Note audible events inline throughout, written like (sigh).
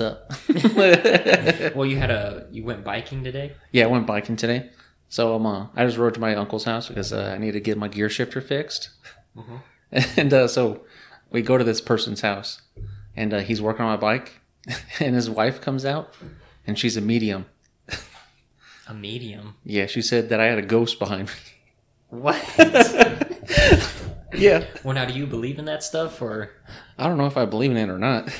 what's up. (laughs) Well, you had a you went biking today. yeah, I went biking today. So um, uh, I just rode to my uncle's house because uh, I need to get my gear shifter fixed. Mhm. (laughs) And uh, so we go to this person's house, and uh, he's working on my bike, (laughs) and his wife comes out, and she's a medium. A medium. Yeah, she said that I had a ghost behind me. What? Yeah. well, now do you believe in that stuff, or I don't know if I believe in it or not.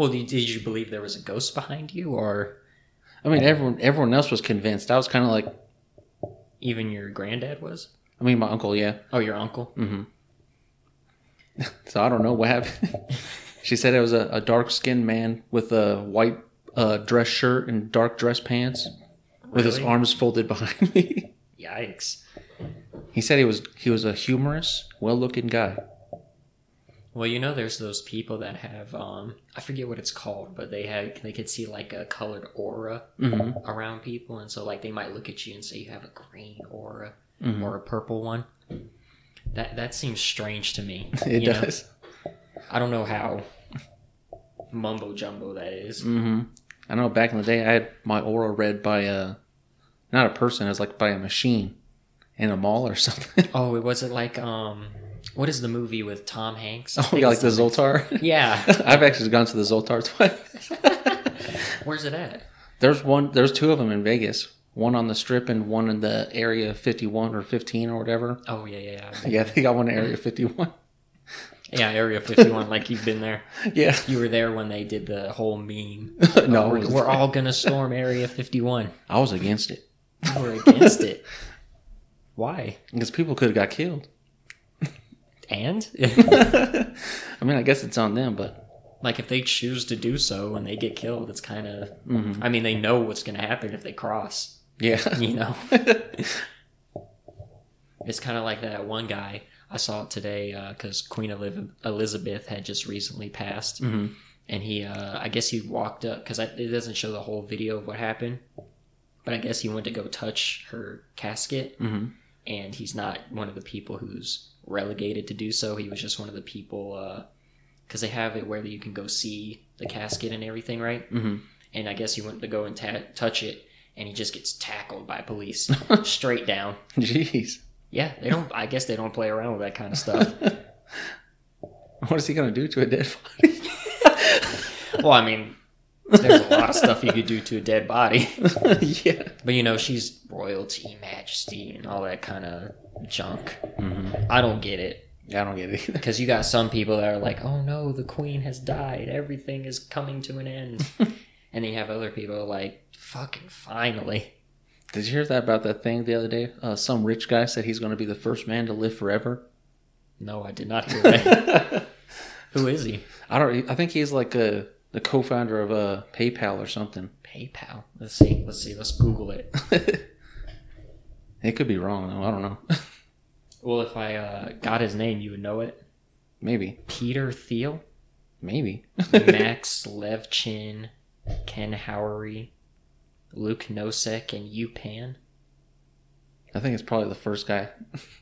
Well, did, did you believe there was a ghost behind you, or I mean, everyone everyone else was convinced. I was kind of like, even your granddad was? I mean, my uncle, yeah. Oh, your uncle. Mm-hmm. (laughs) So I don't know what happened. (laughs) she said it was a, a dark skinned man with a white uh, dress shirt and dark dress pants, with his arms folded behind (laughs) me. Yikes. he said he was he was a humorous, well looking guy. Well, you know, there's those people that have um, I forget what it's called, but they had they could see like a colored aura hmm around people, and so like they might look at you and say you have a green aura Mhm. or a purple one. That that seems strange to me. (laughs) It you know? does. I don't know how mumbo jumbo that is. hmm I know back in the day, I had my aura read by a not a person, it was like by a machine in a mall or (laughs) something. Oh, it was it like um, what is the movie with Tom Hanks? I oh, yeah, like the Zoltar. Yeah. (laughs) I've actually gone to the Zoltar twice. (laughs) Where's it at? There's one. There's two of them in Vegas. One on the Strip and one in the area 51 or 15 or whatever. Oh yeah, yeah, yeah. (laughs) Yeah, they got one in area 51. Yeah, Area 51. like you've been there. Yeah. You were there when they did the whole meme. no, we're, we're all gonna storm Area 51. I was against it You were against it. Why? because people could have got killed. And (laughs) (laughs) I mean, I guess it's on them, but like if they choose to do so and they get killed, it's kind of. mhm. I mean, they know what's gonna happen if they cross. yeah. You know. (laughs) It's kind of like that one guy I saw it today because Queen Eliz- Elizabeth had just recently passed, hmm and he, uh, I guess he walked up because it doesn't show the whole video of what happened, but I guess he went to go touch her casket, hmm and he's not one of the people who's relegated to do so. He was just one of the people because they have it where you can go see the casket and everything, right? hmm And I guess he went to go and ta- touch it, and he just gets tackled by police (laughs) straight down. Jeez. Yeah, they don't. I guess they don't play around with that kind of stuff. (laughs) What is he going to do to a dead body? (laughs) well, I mean, there's a lot of stuff you could do to a dead body, (laughs) yeah. but you know, she's royalty, majesty, and all that kind of junk. hmm I don't get it I don't get it either. because you got some people that are like, "Oh no, the queen has died. Everything is coming to an end," (laughs) and then you have other people like, "Fucking finally." Did you hear that about that thing the other day? Uh, some rich guy said he's going to be the first man to live forever. No, I did not hear that. (laughs) Who is he? I don't. I think he's like a the co-founder of uh, PayPal or something. PayPal. Let's see. Let's see. Let's Google it. (laughs) it could be wrong though. I don't know. (laughs) Well, if I uh, got his name, you would know it. Maybe. Peter Thiel. Maybe. (laughs) Max Levchin, Ken Howery, Luke Nosek, and Yu Pan. I think it's probably the first guy.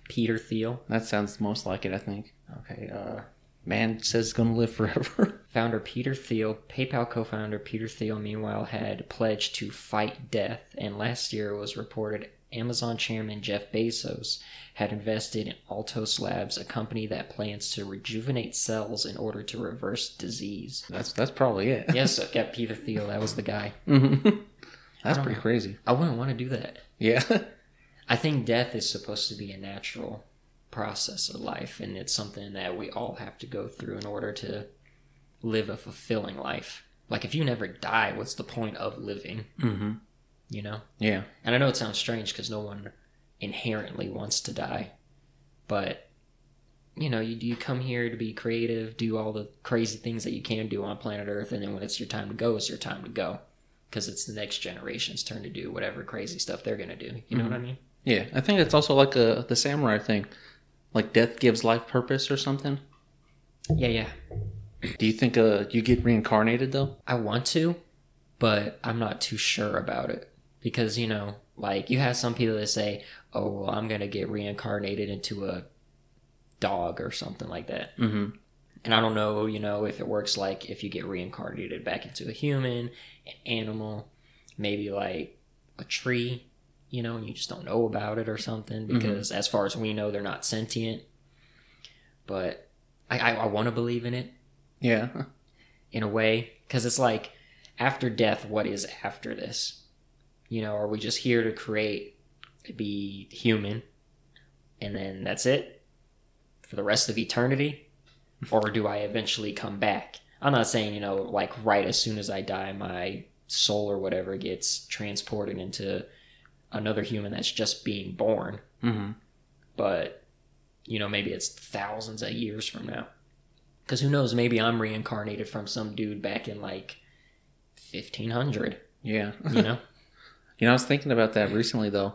Peter Thiel. That sounds most like it. I think. Okay. Uh, Man says he's gonna live forever. (laughs) founder Peter Thiel, PayPal co-founder Peter Thiel, meanwhile had pledged to fight death, and last year it was reported Amazon chairman Jeff Bezos had invested in Altos Labs, a company that plans to rejuvenate cells in order to reverse disease. That's that's probably it. (laughs) Yes, yeah, Peter Thiel, that was the guy. (laughs) That's pretty know. crazy. I wouldn't want to do that. Yeah. I think death is supposed to be a natural process of life, and it's something that we all have to go through in order to live a fulfilling life. Like, if you never die, what's the point of living? hmm You know? Yeah. And I know it sounds strange because no one inherently wants to die, but you know, you you come here to be creative, do all the crazy things that you can do on planet Earth, and then when it's your time to go, it's your time to go, because it's the next generation's turn to do whatever crazy stuff they're gonna do. You know what I mean? Yeah. I think it's also like a the samurai thing. Like death gives life purpose or something. Yeah, yeah. Do you think uh you get reincarnated though? I want to, but I'm not too sure about it because you know, like you have some people that say, "Oh, well, I'm gonna get reincarnated into a dog or something like that." Mm-hmm. And I don't know, you know, if it works like if you get reincarnated back into a human, an animal, maybe like a tree, you know, and you just don't know about it or mm-hmm. something mm-hmm. because as far as we know, they're not sentient. But I, I, I want to believe in it. Yeah. (laughs) in a way because it's like after death what is after this? You know are we just here to create to be human and then that's it? For the rest of eternity? (laughs) Or do i eventually come back? I'm not saying you know like right as soon as i die my soul or whatever gets transported into another human that's just being born hmm but you know maybe it's thousands of years from now because who knows maybe i'm reincarnated from some dude back in like 1500 Yeah. you know (laughs) You know, I was thinking about that recently though,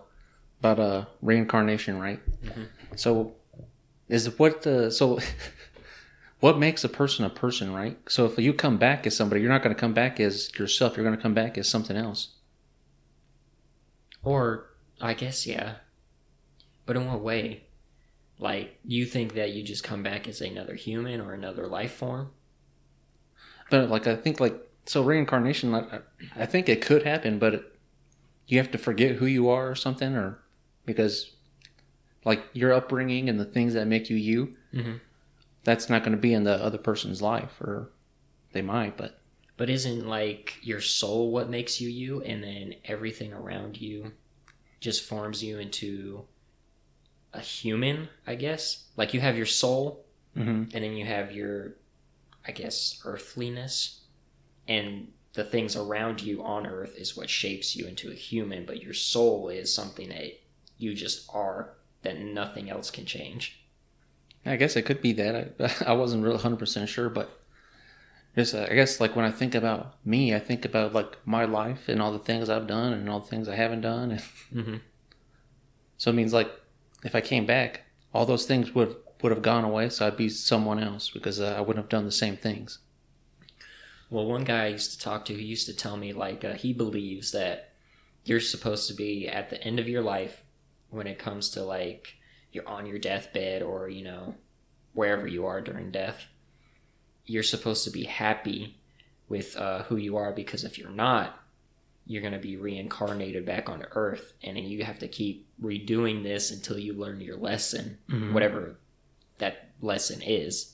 about uh reincarnation, right? Mhm. So, is what the so (laughs) what makes a person a person, right? So if you come back as somebody, you're not going to come back as yourself. You're going to come back as something else. Or i guess yeah. But in what way? Like you think that you just come back as another human or another life form? But like I think like so reincarnation, like, I I think it could happen, but it, you have to forget who you are or something, or because like your upbringing and the things that make you you, Mhm. that's not going to be in the other person's life, or they might, but but isn't like your soul what makes you you and then everything around you just forms you into a human i guess? Like you have your soul hmm and then you have your i guess earthliness. And the things around you on earth is what shapes you into a human but your soul is something that you just are that nothing else can change. I guess it could be that. I, (laughs) I wasn't really hundred percent sure, but just uh, I guess like when I think about me, I think about like my life and all the things I've done and all the things I haven't done, and (laughs) mm-hmm. so it means like if I came back, all those things would would have gone away, so I'd be someone else because uh, I wouldn't have done the same things. well one guy I used to talk to he used to tell me like uh, he believes that you're supposed to be at the end of your life when it comes to like you're on your deathbed or you know wherever you are during death you're supposed to be happy with uh, who you are because if you're not you're going to be reincarnated back on earth and then you have to keep redoing this until you learn your lesson Mhm. whatever that lesson is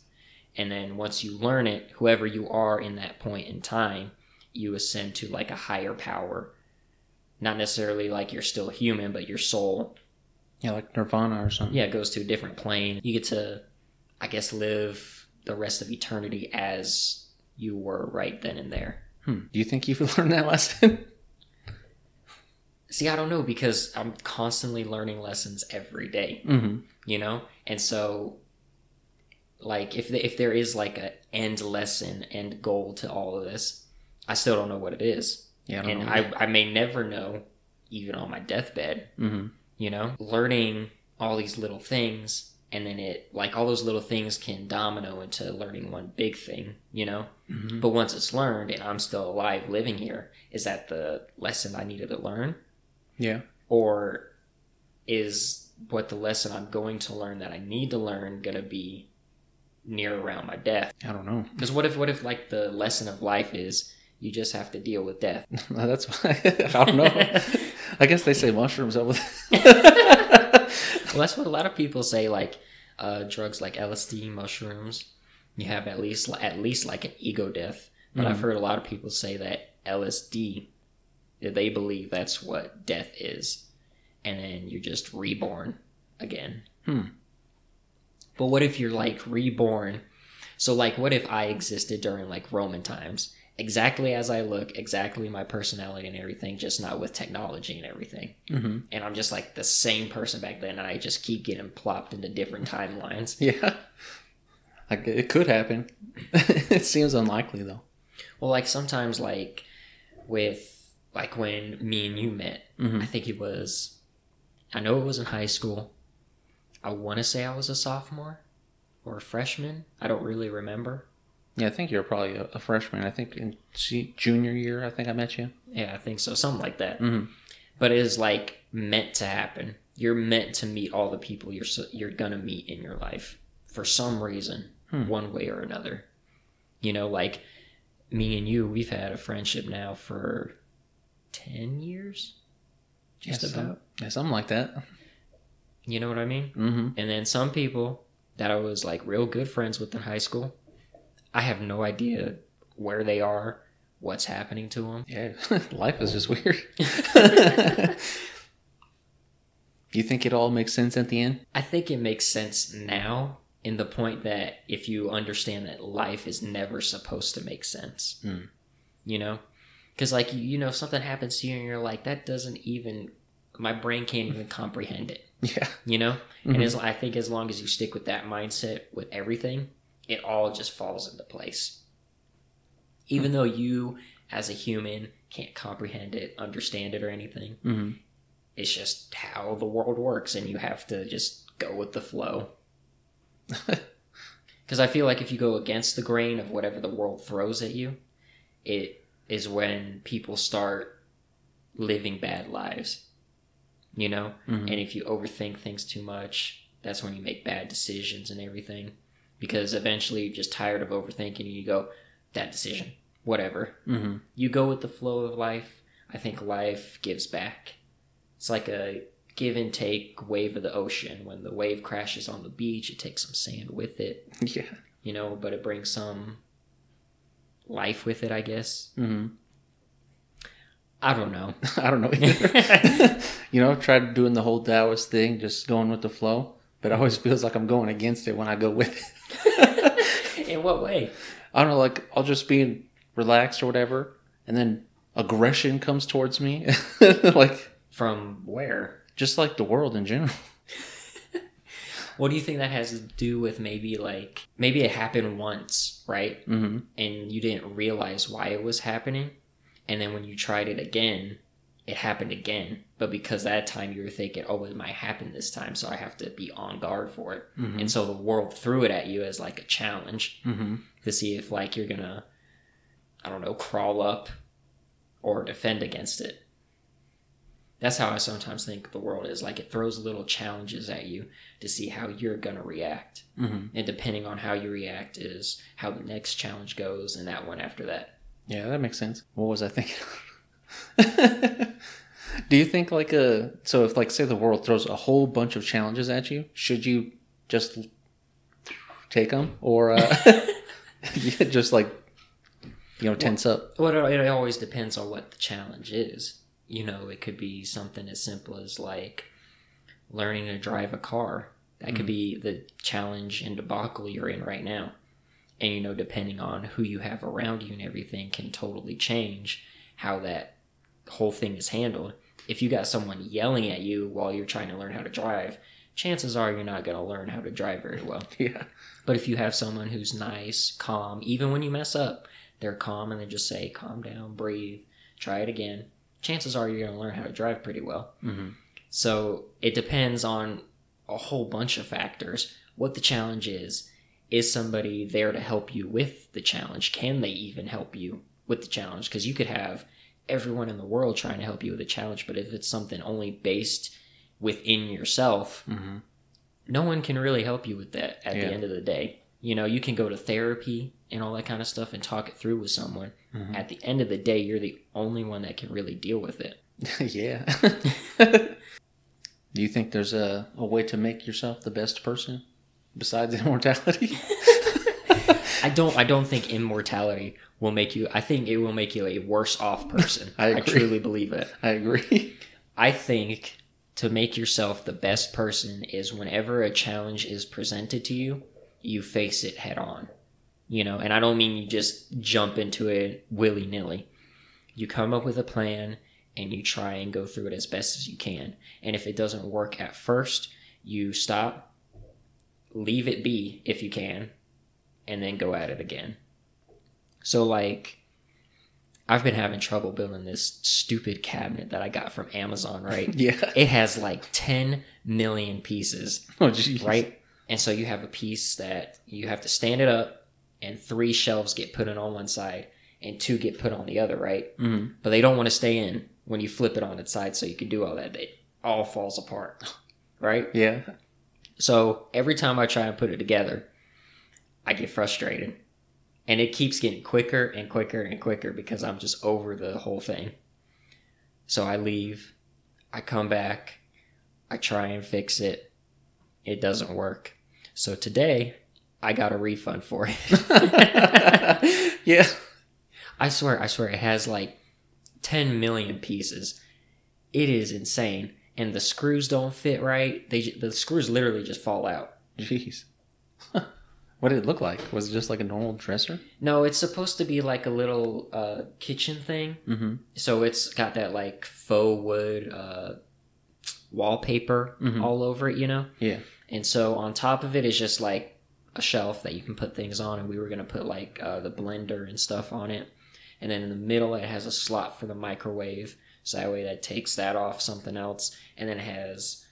and then once you learn it whoever you are in that point in time you ascend to like a higher power not necessarily like you're still human but your soul Yeah, like Nirvana or something. yeah it goes to a different plane you get to i guess live the rest of eternity as you were right then and there Hmm. Do you think you've (laughs) learned that lesson? see i don't know because i'm constantly learning lessons every day mm-hmm. you know and so like if the, if there is like a end lesson end goal to all of this i still don't know what it is Yeah, I don't and. I, I may never know even on my deathbed mm-hmm. you know learning all these little things and then it like all those little things can domino into learning one big thing you know Mm-hmm. but once it's learned and i'm still alive living here is that the lesson i needed to learn Yeah. or is what the lesson i'm going to learn that i need to learn going to be near around my death I don't know. because what if what if like the lesson of life is you just have to deal with death (laughs) That's why (laughs) I don't know. (laughs) I guess they say mushrooms up with. Well that's what a lot of people say like uh, drugs like lsd mushrooms you have at least at least like an ego death. But i've Mhm. heard a lot of people say that lsd they believe that's what death is. And then you're just reborn again. Hmm. but what if you're like reborn? So like what if i existed during like roman times exactly as i look exactly my personality and everything just not with technology and everything mm-hmm. and I'm just like the same person back then, and I just keep getting plopped into different timelines. (laughs) Yeah. Like it could happen. (laughs) it seems unlikely though. Well, like sometimes, like with like when me and you met, Mm-hmm. I think it was, I know it was in high school. I want to say I was a sophomore or a freshman. I don't really remember. Yeah, I think you're probably a, a freshman. I think in junior year, I think I met you. Yeah, I think so, something like that. Mm-hmm. But it is like meant to happen. You're meant to meet all the people you're you're gonna meet in your life for some reason. Hmm. one way or another. You know, like me and you, we've had a friendship now for 10 years. Just yeah, some- about. yeah, something like that. You know what I mean? Mm-hmm. And then some people that I was like real good friends with in high school, I have no idea where they are, what's happening to them. Yeah, (laughs) life is just weird. (laughs) you think it all makes sense at the end? I think it makes sense now in the point that if you understand that life is never supposed to make sense. Hmm. You know? Because, like, you, know, something happens to you and you're like, that doesn't even, my brain can't even comprehend it. (laughs) Yeah. You know? Mhm. And as, I think as long as you stick with that mindset with everything, it all just falls into place. Even though you, as a human, can't comprehend it, understand it, or anything, hmm it's just how the world works, and you have to just go with the flow. (laughs) Because I feel like if you go against the grain of whatever the world throws at you, it is when people start living bad lives. You know? Mhm. And if you overthink things too much, that's when you make bad decisions and everything. Because eventually you're just tired of overthinking and you go, that decision, whatever. hmm You go with the flow of life. I think life gives back. It's like a give and take wave of the ocean. When the wave crashes on the beach, it takes some sand with it, (laughs) Yeah. you know, but it brings some life with it, I guess. hmm I don't know. (laughs) I don't know either. (laughs) you know, tried doing the whole Taoist thing, just going with the flow, but it always feels like I'm going against it when I go with it. (laughs) In what way? I don't know, like I'll just be relaxed or whatever, and then aggression comes towards me, (laughs) like From where? just like the world in general. (laughs) What do you think that has to do with maybe like maybe it happened once, right? hmm And you didn't realize why it was happening, and then when you tried it again, it happened again. But because that time you were thinking, "Oh, it might happen this time, so I have to be on guard for it," hmm and so the world threw it at you as like a challenge hmm to see if like you're gonna, I don't know, crawl up or defend against it. That's how I sometimes think the world is. Like it throws little challenges at you to see how you're gonna react. hmm And depending on how you react is how the next challenge goes and that one after that. Yeah, that makes sense. What was I thinking? (laughs) Do you think like a so if like say the world throws a whole bunch of challenges at you, should you just take them or uh, (laughs) (laughs) just like you know tense up? Well, it it always depends on what the challenge is. You know, it could be something as simple as like learning to drive a car. That could be the challenge and debacle you're in right now. And, you know, depending on who you have around you and everything can totally change how that whole thing is handled. If you got someone yelling at you while you're trying to learn how to drive, chances are you're not going to learn how to drive very well. (laughs) Yeah. But if you have someone who's nice, calm, even when you mess up, they're calm and they just say, calm down, breathe, try it again, chances are you're going to learn how to drive pretty well. hmm So it depends on a whole bunch of factors. What the challenge is. Is somebody there to help you with the challenge? Can they even help you with the challenge? Because you could have everyone in the world trying to help you with a challenge, but if it's something only based within yourself, hmm no one can really help you with that at Yeah. the end of the day. You know, you can go to therapy and all that kind of stuff and talk it through with someone. Mhm. At the end of the day, you're the only one that can really deal with it. (laughs) yeah. (laughs) Do you think there's a, a way to make yourself the best person besides (laughs) immortality? (laughs) I don't I don't think immortality will make you I think it will make you a worse off person. (laughs) I agree. truly believe it. I agree. (laughs) I think to make yourself the best person is whenever a challenge is presented to you, you face it head on. You know, and I don't mean you just jump into it willy nilly. You come up with a plan and you try and go through it as best as you can. And if it doesn't work at first, you stop, leave it be if you can, and then go at it again. So, like, I've been having trouble building this stupid cabinet that I got from Amazon, right? (laughs) Yeah. it has like 10 million pieces, Oh, right? And so you have a piece that you have to stand it up, and three shelves get put in on one side, and two get put on the other, right? hmm But they don't want to stay in when you flip it on its side so you can do all that. It all falls apart, (laughs) right? Yeah. So every time I try and put it together, I get frustrated. And it keeps getting quicker and quicker and quicker because I'm just over the whole thing. So I leave, I come back, I try and fix it. It doesn't work. So today, I got a refund for it. (laughs) yeah. I swear, I swear, it has like 10 million pieces. It is insane. And the screws don't fit right. They The screws literally just fall out. Jeez. What did it look like? Was it just like a normal dresser? No, it's supposed to be like a little uh, kitchen thing. Mm-hmm. So it's got that like faux wood uh, wallpaper Mhm. all over it, you know? Yeah. And so on top of it is just like a shelf that you can put things on, and we were gonna put like uh, the blender and stuff on it. And then in the middle, it has a slot for the microwave, so that way that takes that off something else. And then it has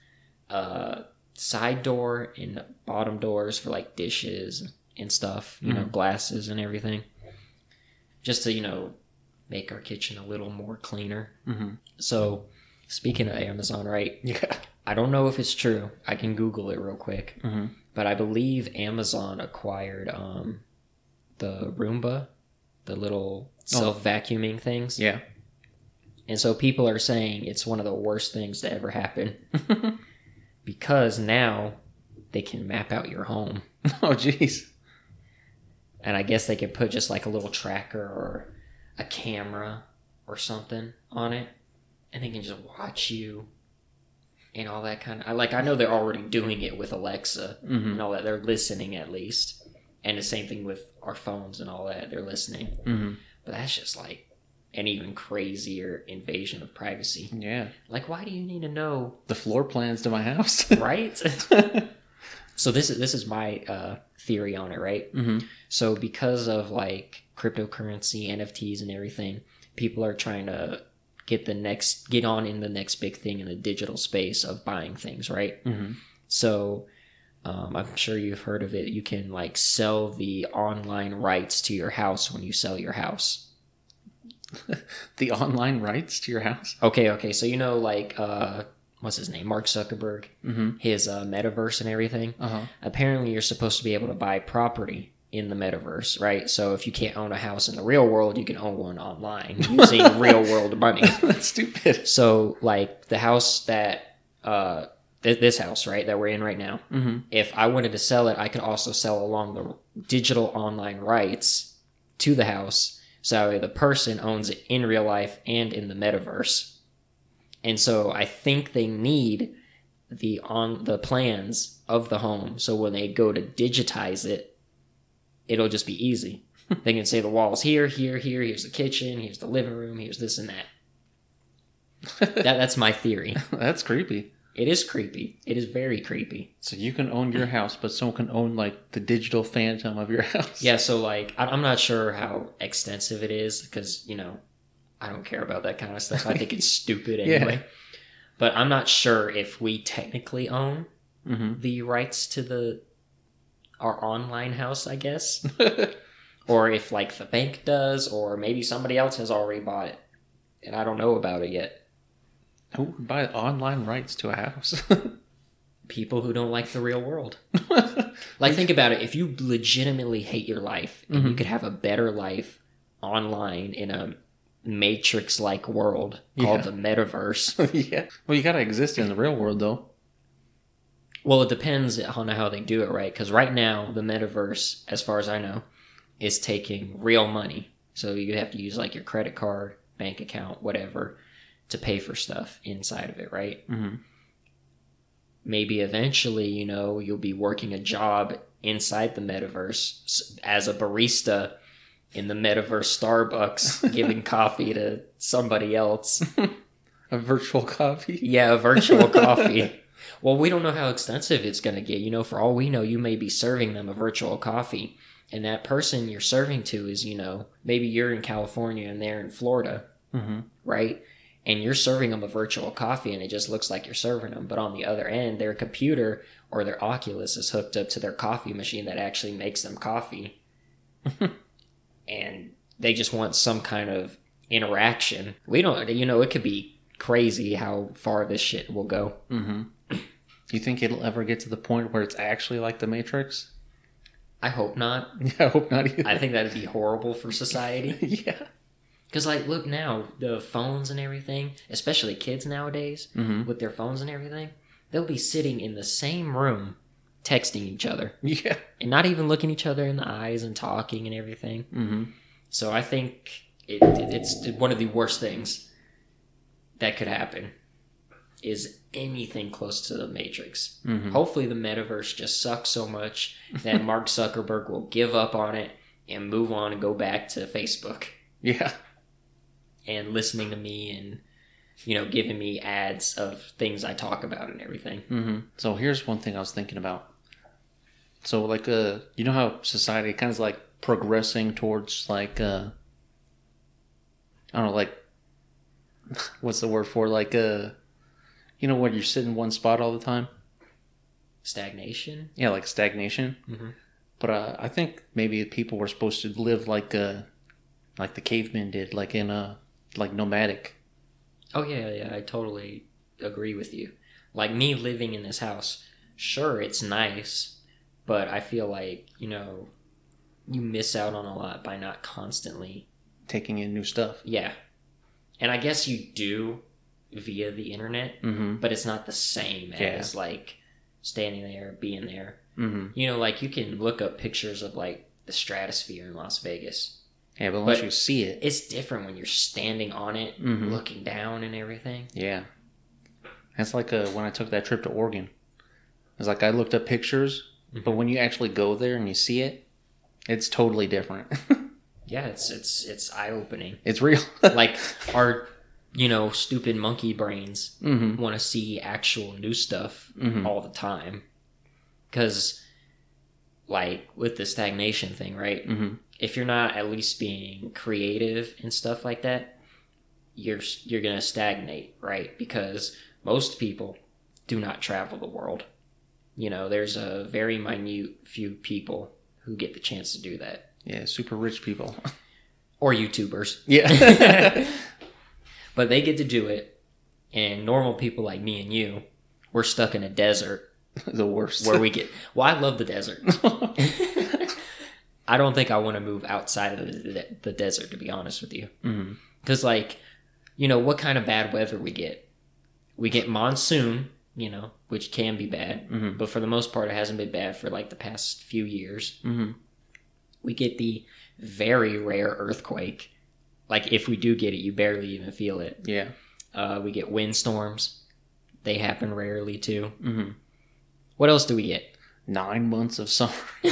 a side door and bottom doors for like dishes and stuff, you know, glasses and everything, just to you know make our kitchen a little more cleaner. Mm-hmm. So speaking of Amazon, right? (laughs) Yeah. I don't know if it's true. I can Google it real quick. Mm-hmm. But I believe Amazon acquired um, the Roomba, the little self vacuuming things. Yeah. And so people are saying it's one of the worst things to ever happen (laughs) because now they can map out your home. (laughs) (laughs) oh, jeez. And I guess they could put just like a little tracker or a camera or something on it. And they can just watch you and all that kind of. I like. I know they're already doing it with Alexa Mm-hmm. and all that. They're listening at least, and the same thing with our phones and all that. They're listening, Mm-hmm. but that's just like an even crazier invasion of privacy. Yeah. Like, why do you need to know, The floor plans to my house. (laughs) right? (laughs) so this is this is my uh, theory on it, right? mm-hmm. So because of like cryptocurrency, NFTs, and everything, people are trying to get the next get on in the next big thing in the digital space of buying things, right? Mm-hmm. So um, I'm sure you've heard of it. You can like sell the online rights to your house when you sell your house. (laughs) The online rights to your house. Okay, okay. So you know like uh, what's his name, Mark Zuckerberg, Mm-hmm. his uh, metaverse and everything. Uh huh. apparently you're supposed to be able to buy property in the metaverse, right? So if you can't own a house in the real world, you can own one online using (laughs) real world money. (laughs) That's stupid. So like the house that uh th- this house, right, that we're in right now. Mm-hmm. If I wanted to sell it, I could also sell along the digital online rights to the house. So the person owns it in real life and in the metaverse. And so I think they need the on the plans of the home. So when they go to digitize it, it'll just be easy. (laughs) they can say the walls here, here, here, here's the kitchen, here's the living room, here's this and that. (laughs) that that's my theory. That's creepy. It is creepy. It is very creepy. So you can own your house, but someone can own like the digital phantom of your (laughs) house. Yeah, so like I'm not sure how extensive it is because you know I don't care about that kind of stuff. I think it's (laughs) stupid Yeah. anyway. But I'm not sure if we technically own Mm-hmm. the rights to the our online house, I guess, (laughs) or if like the bank does, or maybe somebody else has already bought it and I don't know about it yet. Who would buy online rights to a house? (laughs) People who don't like the real world. (laughs) Like, think about it. If you legitimately hate your life and you Mhm. could have a better life online in a matrix like world called Yeah. the metaverse, (laughs) yeah. Well, you gotta exist in the real world, though. well, it depends on how they do it, right? Because right now, the metaverse, as far as I know, is taking real money. So you have to use like your credit card, bank account, whatever, to pay for stuff inside of it, right? Mm-hmm. maybe eventually, you know, you'll be working a job inside the metaverse as a barista in the metaverse Starbucks, (laughs) giving coffee to somebody else. (laughs) A virtual coffee. Yeah, a virtual (laughs) coffee. Well, we don't know how extensive it's going to get. You know, for all we know, you may be serving them a virtual coffee. And that person you're serving to is, you know, maybe you're in California and they're in Florida Mm-hmm. right? And you're serving them a virtual coffee and it just looks like you're serving them. But on the other end, their computer or their Oculus is hooked up to their coffee machine that actually makes them coffee. (laughs) and they just want some kind of interaction. We don't, you know, it could be crazy how far this shit will go. Mm-hmm. Do you think it'll ever get to the point where it's actually like the Matrix? I hope not. (laughs) Yeah, I hope not either. I think that'd be horrible for society. (laughs) yeah. Because, like, look now, the phones and everything, especially kids nowadays hmm with their phones and everything, they'll be sitting in the same room texting each other (laughs) Yeah. and not even looking each other in the eyes and talking and everything. hmm So I think it, it's one of the worst things that could happen is anything close to the Matrix. hmm Hopefully, the metaverse just sucks so much (laughs) that Mark Zuckerberg will give up on it and move on and go back to Facebook Yeah. And listening to me and you know giving me ads of things I talk about and everything. hmm So here's one thing I was thinking about. So like uh you know how society kind of like progressing towards like uh I don't know like (laughs) what's the word for like uh you know when you sit in one spot all the time? Stagnation. Yeah, like stagnation. Mhm. But uh, I think maybe people were supposed to live like uh like the cavemen did, like in a like nomadic. Oh yeah, yeah, I totally agree with you. Like me living in this house, sure it's nice, but I feel like, you know, you miss out on a lot by not constantly. taking in new stuff. Yeah. And I guess you do via the internet, Mm-hmm. but it's not the same Yeah. as like standing there, being there. Mm-hmm. You know, like you can look up pictures of like the stratosphere in Las Vegas. Yeah, but once But- you see it, It's different when you're standing on it, Mhm. looking down and everything. yeah. That's like uh, when I took that trip to Oregon. It's like I looked up pictures, but when you actually go there and you see it, it's totally different. (laughs) Yeah, it's it's it's eye opening. it's real. (laughs) like our you know stupid monkey brains mm-hmm. want to see actual new stuff Mhm. all the time because like with the stagnation thing right Mm-hmm. If you're not at least being creative and stuff like that you're you're gonna stagnate right because most people do not travel the world you know there's a very minute few people who get the chance to do that Yeah, super rich people. (laughs) or youtubers yeah. (laughs) (laughs) but they get to do it and normal people like me and you we're stuck in a desert the worst. where we get well i love the desert i don't think i want to move outside of the, the desert to be honest with you mm-hmm. because like you know what kind of bad weather we get we get monsoon you know which can be bad Mm-hmm. but for the most part it hasn't been bad for like the past few years Mm-hmm. we get the very rare earthquake like if we do get it you barely even feel it Yeah. uh, we get windstorms they happen rarely too Mm-hmm. what else do we get Nine months of summer. (laughs)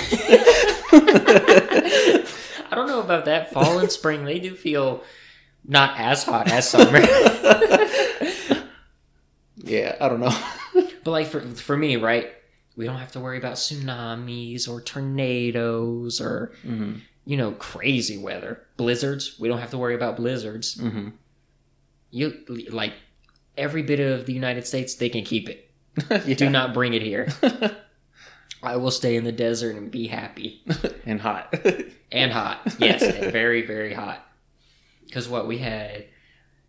(laughs) I don't know about that. Fall and spring, they do feel not as hot as summer. (laughs) yeah, I don't know. (laughs) but like for for me, right? We don't have to worry about tsunamis or tornadoes or mm-hmm. you know crazy weather, blizzards. We don't have to worry about blizzards. Mm-hmm. You like every bit of the United States, they can keep it. yeah. Do not bring it here. I will stay in the desert and be happy (laughs) and hot. (laughs) and hot. Yes, and (laughs) very very hot. Because what we had, it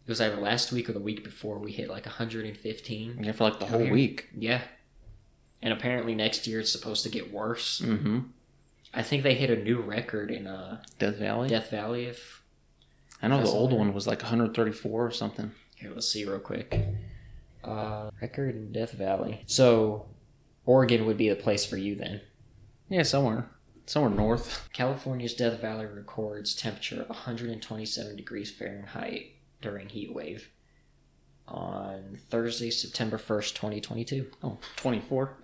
was either last week or the week before. We hit like 115. yeah, for like the whole here. week. Yeah, and apparently next year it's supposed to get worse. Mm-hmm. I think they hit a new record in uh, Death Valley. Death Valley. If I know the old one was like 134 or something. here, let's see real quick. Uh, record in Death Valley. So, Oregon would be the place for you then. Yeah, somewhere, somewhere north. California's Death Valley records temperature of 127 degrees Fahrenheit during heat wave on Thursday, September 1st, 2022. Oh, 24,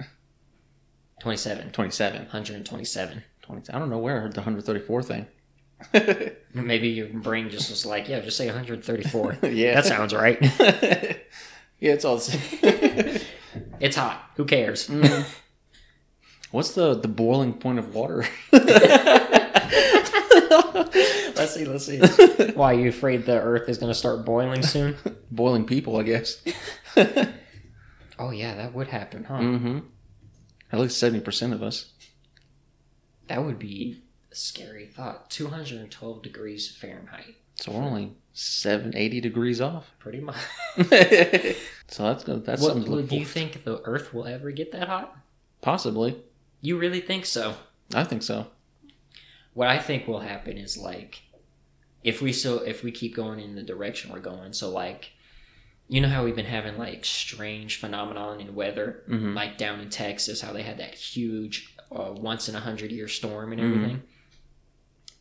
27. 27, 127. 20. I don't know where I heard the 134 thing. (laughs) Maybe your brain just was like, yeah, just say 134. (laughs) yeah, that sounds right. (laughs) yeah, it's all the same. It's hot. Who cares? Mm. (laughs) What's the the boiling point of water? (laughs) let's see, let's see. (laughs) Why, are you afraid the earth is going to start boiling soon? boiling people, I guess. Oh, yeah, that would happen, huh? mm-hmm. At least 70 percent of us. That would be a scary thought. 212 degrees Fahrenheit. So we're only seven, 80 degrees off. Pretty much. (laughs) so that's good. That's What, something to look do you think the earth will ever get that hot? Possibly. You really think so? I think so. What I think will happen is like if we still if we keep going in the direction we're going, so like you know how we've been having like strange phenomenon in weather, Mhm. like down in Texas, how they had that huge uh, once in a hundred year storm and Mhm. everything.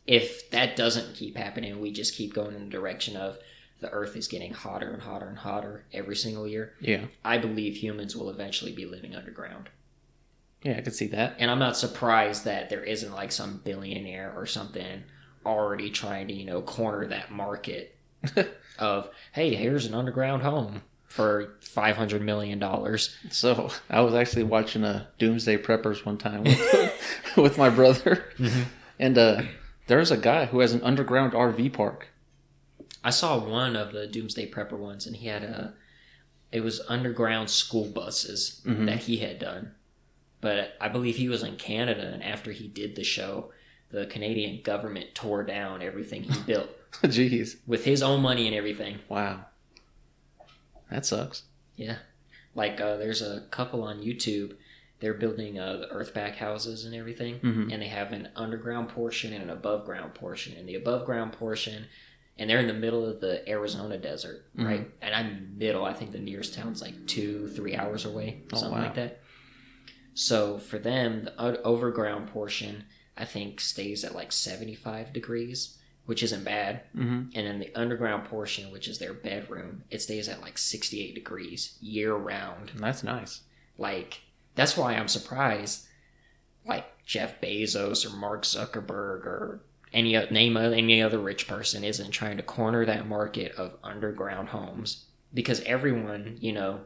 If that doesn't keep happening, we just keep going in the direction of the Earth is getting hotter and hotter and hotter every single year. Yeah. I believe humans will eventually be living underground. Yeah, I could see that. And I'm not surprised that there isn't like some billionaire or something already trying to, you know, corner that market (laughs) of, hey, here's an underground home for $500 million. So I was actually watching a Doomsday Preppers one time with, (laughs) with my brother, Mhm. and uh, there's a guy who has an underground RV park. I saw one of the Doomsday Prepper ones, and he had a, it was underground school buses Mhm. that he had done. But I believe he was in Canada, and after he did the show, the Canadian government tore down everything he (laughs) built Jeez, with his own money and everything. wow, that sucks. Yeah. Like uh, there's a couple on YouTube. They're building uh, earthbag houses and everything, Mhm. and they have an underground portion and an above ground portion. And the above ground portion, and they're in the middle of the Arizona desert, Mhm. right? And I'm middle. I think the nearest town's like two, three hours away, Oh, something wow. like that. So for them, the overground portion, I think, stays at like 75 degrees, which isn't bad. hmm And then the underground portion, which is their bedroom, it stays at like 68 degrees year round. That's nice. Like, that's why I'm surprised, like, Jeff Bezos or Mark Zuckerberg or any name of any other rich person isn't trying to corner that market of underground homes because everyone, you know,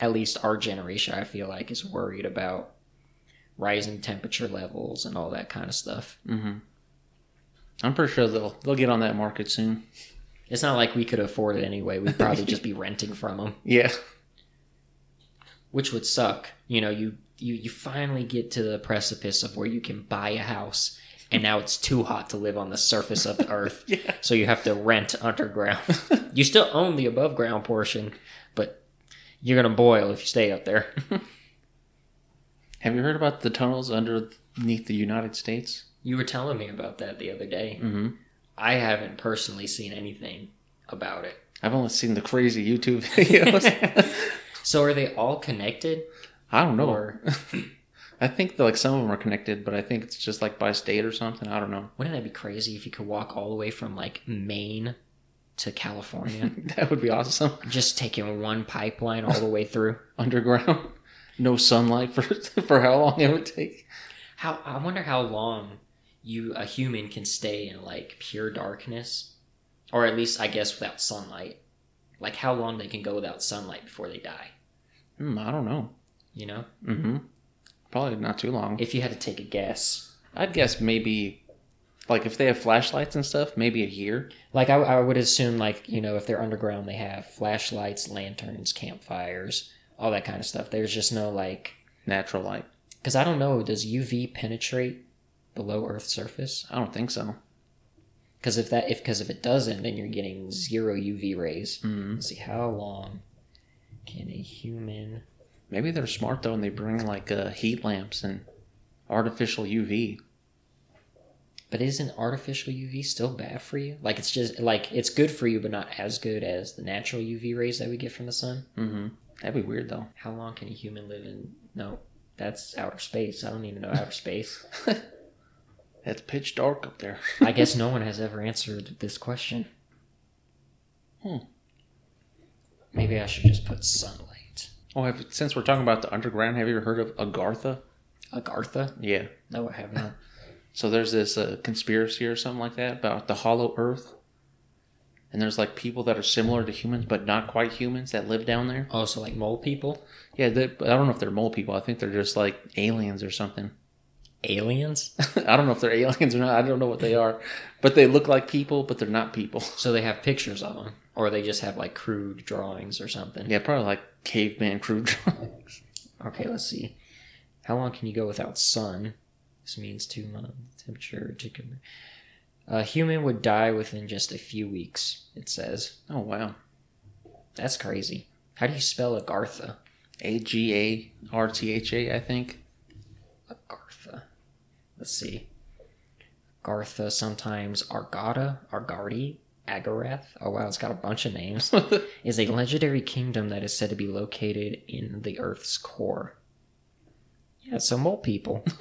at least our generation, I feel like, is worried about rising temperature levels and all that kind of stuff. hmm I'm pretty sure they'll they'll get on that market soon. It's not like we could afford it anyway. We'd probably just be (laughs) renting from them. Yeah, which would suck. You know, you you you finally get to the precipice of where you can buy a house, and now it's too hot to live on the surface of the (laughs) earth, yeah. so you have to rent underground. you still own the above ground portion, but you're gonna boil if you stay up there. (laughs) Have you heard about the tunnels underneath the United States? You were telling me about that the other day. hmm I haven't personally seen anything about it. I've only seen the crazy YouTube (laughs) videos. So are they all connected? I don't know. Or (laughs) I think that, like some of them are connected, but I think it's just like by state or something. I don't know. wouldn't that be crazy if you could walk all the way from like Maine to California? (laughs) that would be awesome. just taking one pipeline all the way (laughs) through. Underground, no sunlight for for how long it would take. How I wonder how long you a human can stay in like pure darkness, or at least I guess without sunlight. Like how long they can go without sunlight before they die. Hmm, I don't know. You know, hmm Probably not too long. if you had to take a guess, I'd guess maybe, like if they have flashlights and stuff, maybe a year. like I, I would assume like you know if they're underground they have flashlights, lanterns, campfires, all that kind of stuff. There's just no like Natural light. because I don't know does UV penetrate below Earth's surface? I don't think so. Because if that if because if it doesn't, then you're getting zero UV rays. hmm Let's see how long can a human Maybe they're smart though, and they bring like uh, heat lamps and artificial UV. but isn't artificial UV still bad for you? Like it's just like it's good for you but not as good as the natural UV rays that we get from the sun? Mm-hmm. That'd be weird though. How long can a human live in no, that's outer space. I don't even know outer space. (laughs) It's pitch dark up there. I guess (laughs) no one has ever answered this question. Hmm. Maybe I should just put sunlight. Oh, have, since we're talking about the underground, have you ever heard of Agartha? Agartha? Yeah. No, I have not. So there's this uh, conspiracy or something like that about the hollow earth. And there's like people that are similar to humans but not quite humans that live down there. Oh, so like mole people? Yeah, they, I don't know if they're mole people. I think they're just like aliens or something. Aliens? (laughs) I don't know if they're aliens or not. I don't know what they are. But they look like people, but they're not people. (laughs) So they have pictures of them, or they just have like crude drawings or something. Yeah, probably like caveman crude (laughs) drawings. Okay, let's see. How long can you go without sun? This means two months. Temperature. chicken- A human would die within just a few weeks. It says. Oh, wow. That's crazy. How do you spell Agartha? A G A R T H A, I think. Let's see. Gartha, sometimes Argata, Argardi, Agarath. Oh wow, it's got a bunch of names. (laughs) is a legendary kingdom that is said to be located in the Earth's core. Yeah, so mole people. (laughs) (laughs)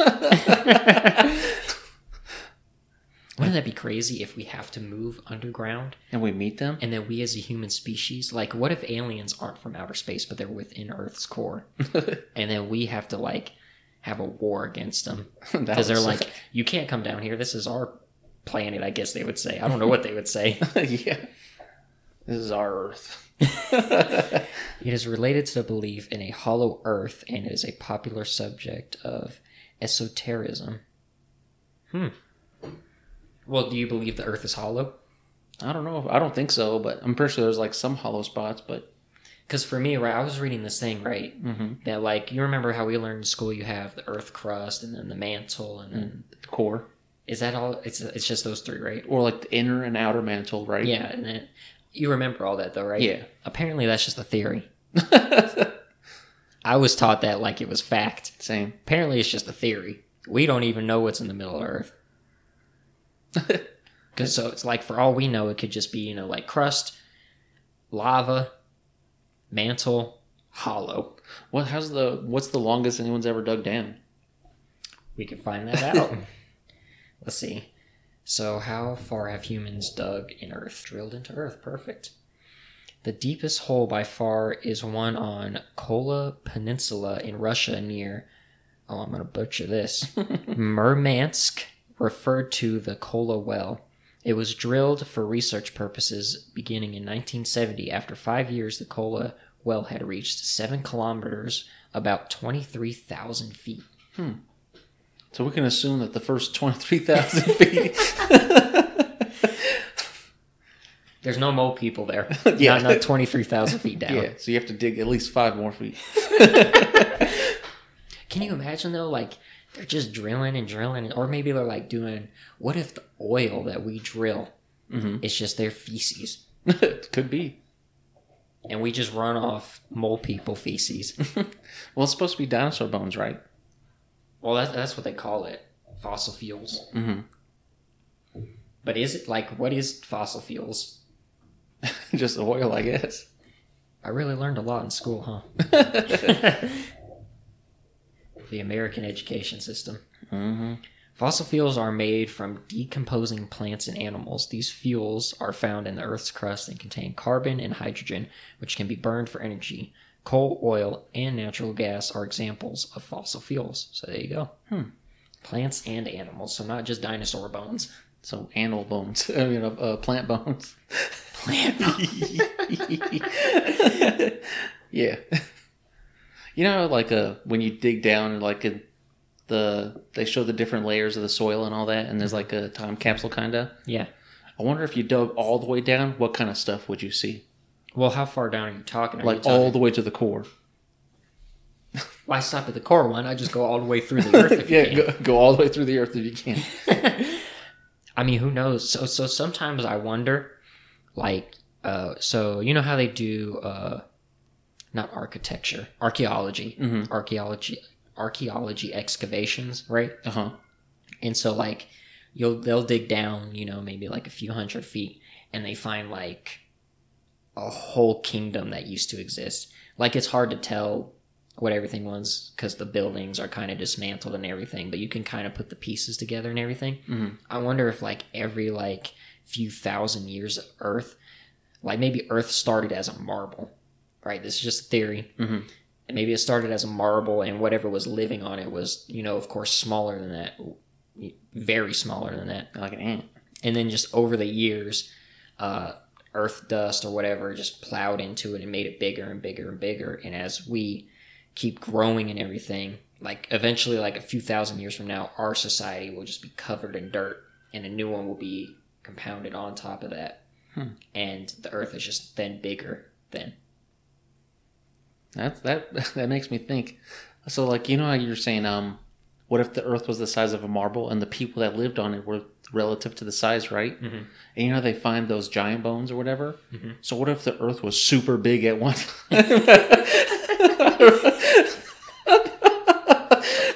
Wouldn't that be crazy if we have to move underground and we meet them. and then we as a human species, like, what if aliens aren't from outer space but they're within Earth's core, and then we have to like have a war against them (laughs) because they're like, you can't come down here. This is our planet. I guess they would say. I don't know what they would say. (laughs) yeah, this is our Earth. (laughs) It is related to the belief in a hollow Earth and is a popular subject of esotericism. Hmm. Well, do you believe the Earth is hollow? I don't know. I don't think so, but I'm pretty sure there's like some hollow spots. But Because for me, right, I was reading this thing, right, Mhm. that like you remember how we learned in school, you have the Earth crust and then the mantle, and then the core, is that all? It's it's just those three, right? or like the inner and outer mantle, right? Yeah, and then you remember all that though, right? Yeah. Apparently, that's just a theory. (laughs) I was taught that like it was fact. Same. Apparently, it's just a theory. We don't even know what's in the middle of Earth. (laughs) Because so it's like for all we know, it could just be you know like crust, lava, mantle, hollow. What? How's the? What's the longest anyone's ever dug down? We can find that (laughs) out. Let's see. So, how far have humans dug in Earth? Drilled into Earth. Perfect. The deepest hole by far is one on Kola Peninsula in Russia near, oh, I'm going to butcher this, (laughs) Murmansk, referred to the Kola well. It was drilled for research purposes beginning in 1970. After five years, the Kola well had reached seven kilometers, about 23,000 feet. Hmm. So we can assume that the first twenty three thousand (laughs) feet. (laughs) There's no mole people there. (laughs) Yeah. Not, not 23,000 feet down. yeah. So you have to dig at least five more feet. Can you imagine though, like they're just drilling and drilling, or maybe they're like doing. What if the oil that we drill Mhm. is just their feces, (laughs) Could be. and we just run off mole people feces? (laughs) Well, it's supposed to be dinosaur bones, right? well, that's that's what they call it, fossil fuels. Mm-hmm. But is it like what is fossil fuels? (laughs) Just oil, I guess. I really learned a lot in school, huh? The American education system. Mm-hmm. Fossil fuels are made from decomposing plants and animals. These fuels are found in the Earth's crust and contain carbon and hydrogen, which can be burned for energy. Coal, oil, and natural gas are examples of fossil fuels. So there you go. Hmm. Plants and animals, so not just dinosaur bones. So animal bones. (laughs) I mean, uh, uh, plant bones. Plant bones. (laughs) yeah. (laughs) You know, like uh, when you dig down and like in the they show the different layers of the soil and all that, and there's like a time capsule kind of. Yeah. I wonder if you dug all the way down, what kind of stuff would you see? Well, how far down are you talking? Are you Like talking- all the way to the core. Why stop at the core one? I just go all the way through the Earth. If (laughs) you yeah, can. go, go all the way through the earth if you can. (laughs) I mean, who knows? So, so sometimes I wonder, like, uh, so you know how they do, uh, not architecture, archaeology, Mhm. archaeology, archaeology excavations, right? Uh huh. And so, like, you'll they'll dig down, you know, maybe like a few hundred feet, and they find like a whole kingdom that used to exist. Like, it's hard to tell what everything was because the buildings are kind of dismantled and everything, but you can kind of put the pieces together and everything. Mhm. I wonder if like every like few thousand years of Earth, like maybe Earth started as a marble, right? This is just a theory. Mhm. And maybe it started as a marble, and whatever was living on it was, you know, of course, smaller than that, very smaller than that. Like an ant. And then just over the years, uh, Earth dust or whatever just plowed into it and made it bigger and bigger and bigger. And as we keep growing and everything, like eventually, like a few thousand years from now, our society will just be covered in dirt, and a new one will be compounded on top of that. Hmm. And the Earth is just then bigger then. That that (laughs) that makes me think. So, like, you know how you're saying, um, what if the Earth was the size of a marble and the people that lived on it were relative to the size, right? Mhm. And you know they find those giant bones or whatever. Mhm. So, what if the Earth was super big at one time, (laughs)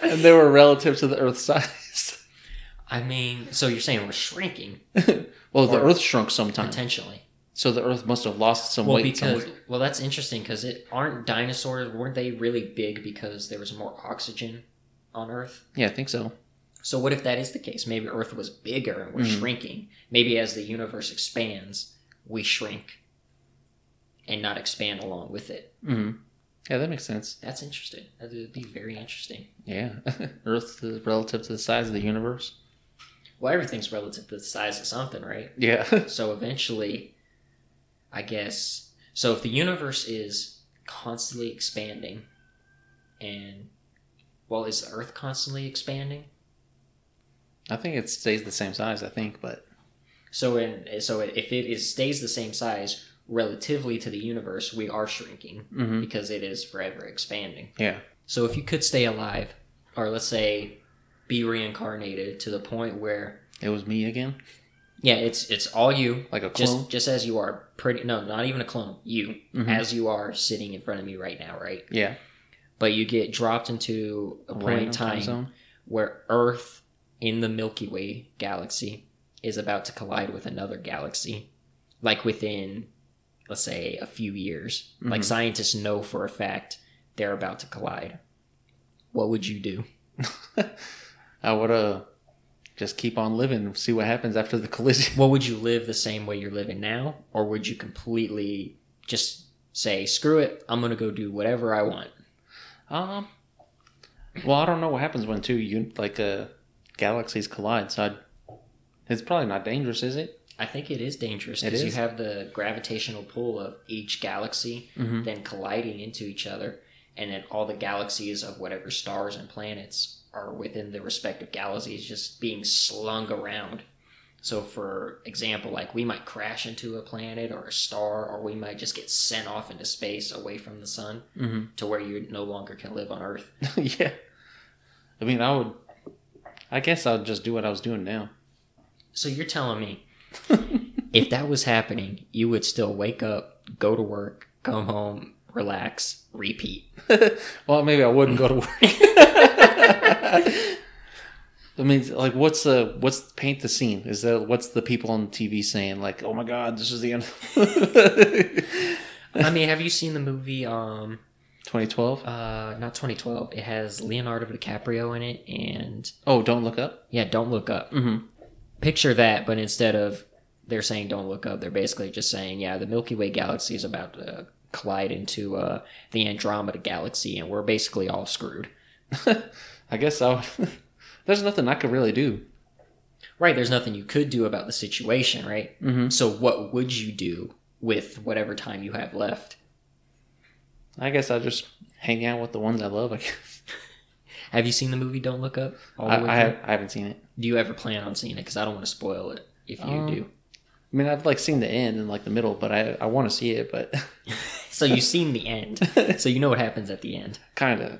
and they were relative to the Earth's size? I mean, so you're saying we're shrinking (laughs) well, the Earth shrunk sometime, potentially? So the Earth must have lost some Well, weight. because somewhere. well, that's interesting because it aren't dinosaurs weren't they really big because there was more oxygen on Earth? yeah, I think so. So what if that is the case? Maybe Earth was bigger and we're Mhm. shrinking. Maybe as the universe expands, we shrink and not expand along with it. hmm Yeah, that makes sense. That's interesting. That would be very interesting. Yeah, (laughs) Earth is relative to the size of the universe. Well, everything's relative to the size of something, right? Yeah. (laughs) So eventually, I guess. So if the universe is constantly expanding, and well, is the Earth constantly expanding? I think it stays the same size. I think, but So in so if it is stays the same size relatively to the universe, we are shrinking hmm because it is forever expanding. yeah, So if you could stay alive, or let's say be reincarnated to the point where it was me again, yeah, it's it's all you, like a clone. just just as you are, pretty no, not even a clone, you Mhm. as you are sitting in front of me right now, right? yeah, But you get dropped into a, point in time zone. where Earth in the Milky Way galaxy is about to collide with another galaxy, like within, let's say, a few years. Like Mhm. scientists know for a fact they're about to collide. What would you do? I (laughs) would uh just keep on living, and see what happens after the (laughs) collision. What would you live the same way you're living now, or would you completely just say, "Screw it, I'm gonna go do whatever I want"? Um, well, I don't know what happens when two un- like uh galaxies collide. So I'd, it's probably not dangerous, is it? I think it is dangerous because you have the gravitational pull of each galaxy Mm-hmm. then colliding into each other, and then all the galaxies of whatever stars and planets are within the respective galaxies just being slung around. So, for example, like we might crash into a planet or a star, or we might just get sent off into space away from the sun Mm-hmm. to where you no longer can live on Earth. (laughs) yeah. I mean, I would. I guess I'd just do what I was doing now. So, you're telling me (laughs) if that was happening, you would still wake up, go to work, come home, relax, repeat. (laughs) well, maybe I wouldn't go to work. I mean, like, what's the what's paint the scene? Is that what's the people on TV saying? Like, oh my god, this is the end. I mean, have you seen the movie? Um, 2012. Uh, not 2012. It has Leonardo DiCaprio in it, and Oh, don't look up. yeah, Don't Look Up. Mm-hmm. Picture that, but instead of they're saying Don't Look Up, they're basically just saying, yeah, the Milky Way galaxy is about to collide into uh, the Andromeda galaxy, and we're basically all screwed. (laughs) I guess I would. (laughs) There's nothing I could really do. Right? There's nothing you could do about the situation, right? Mm-hmm. So, what would you do with whatever time you have left? I guess I just hang out with the ones I love. I guess. (laughs) Have you seen the movie Don't Look Up? all the I, way I, I haven't seen it. Do you ever plan on seeing it? Because I don't want to spoil it if you Um, do. I mean, I've like seen the end and like the middle, but I I want to see it, but So you've seen the end. So you know what happens at the end. kind of.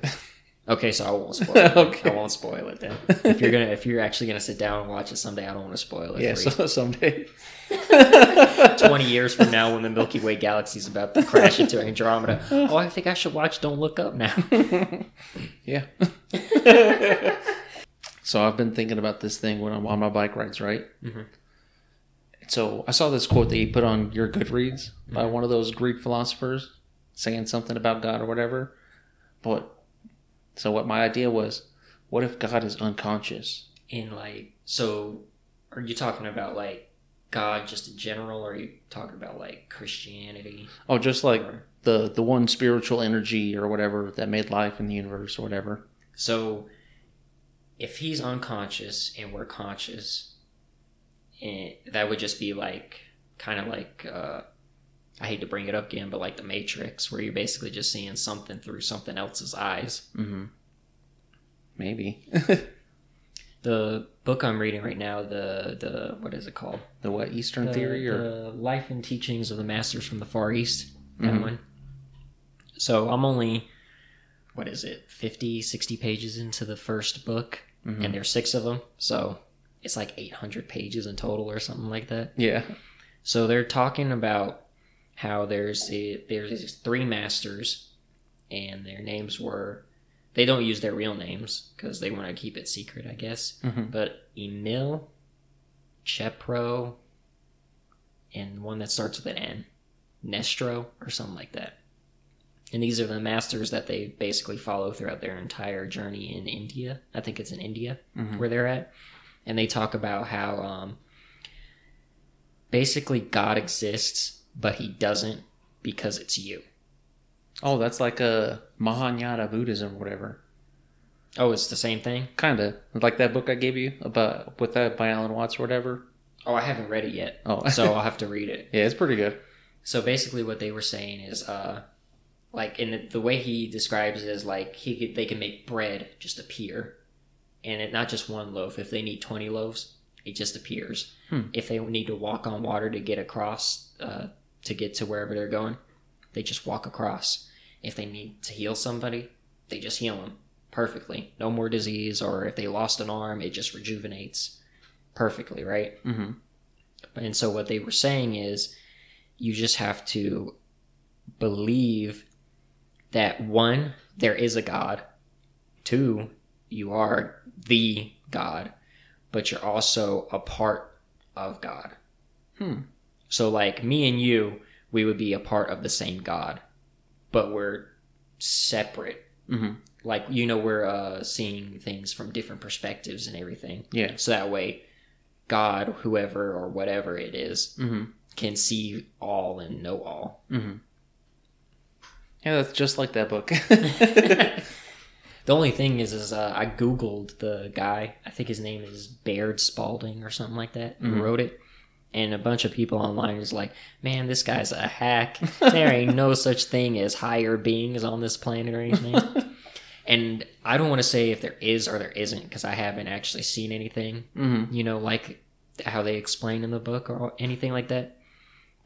Okay, so I won't (laughs) spoil it. Okay. I won't spoil it then. If you're gonna if you're actually gonna sit down and watch it someday, I don't want to spoil it Yeah, for so someday. (laughs) Twenty years from now when the Milky Way galaxy is about to crash into Andromeda. Oh, I think I should watch Don't Look Up now. (laughs) yeah. so I've been thinking about this thing when I'm on my bike rides, right? Mhm. So I saw this quote that you put on your Goodreads by one of those Greek philosophers saying something about God or whatever. But so what my idea was, what if God is unconscious? In like so are you talking about like God just in general or are you talking about like Christianity? Oh, just like Or- the the one spiritual energy or whatever that made life in the universe or whatever. So, if he's unconscious and we're conscious, and that would just be like kind of like uh, I hate to bring it up again, but like the Matrix, where you're basically just seeing something through something else's eyes. Mm-hmm. Maybe (laughs) The book I'm reading right now, the the what is it called? the what Eastern The- theory or the Life and Teachings of the Masters from the Far East. That Mhm. one. So I'm only what is it 50 60 pages into the first book Mhm. and there's six of them so it's like 800 pages in total or something like that yeah. so they're talking about how there's a, there's these three masters and their names were they don't use their real names because they want to keep it secret, I guess. Mhm. But Emil, Chepro, and one that starts with an N, Nestro or something like that. And these are the masters that they basically follow throughout their entire journey in India. I think it's in India Mhm. where they're at, and they talk about how um, basically God exists, but he doesn't because it's you. Oh, that's like a Mahayana Buddhism, or whatever. Oh, it's the same thing. Kind of like that book I gave you about with that by Alan Watts or whatever. Oh, I haven't read it yet, Oh, (laughs) so I'll have to read it. yeah, it's pretty good. So basically, what they were saying is, uh, like, in the, the way he describes it is like he could, they can make bread just appear, and it not just one loaf. If they need twenty loaves, it just appears. Hmm. If they need to walk on water to get across, uh, to get to wherever they're going, they just walk across. If they need to heal somebody, they just heal them perfectly. No more disease, or if they lost an arm, it just rejuvenates perfectly, right? hmm And so what they were saying is you just have to believe that one, there is a God, two, you are the God, but you're also a part of God. Hmm. So, like me and you, we would be a part of the same God, but we're separate. hmm Like, you know, we're uh, seeing things from different perspectives and everything. Yeah. So that way, God, whoever or whatever it is, hmm can see all and know all. hmm Yeah, that's just like that book. (laughs) (laughs) The only thing is, is uh, I googled the guy. I think his name is Baird Spalding or something like that. Who wrote it? And a bunch of people online is like, "Man, this guy's a hack. (laughs) There ain't no such thing as higher beings on this planet or anything." (laughs) and I don't want to say if there is or there isn't because I haven't actually seen anything. hmm You know, like how they explain in the book or anything like that.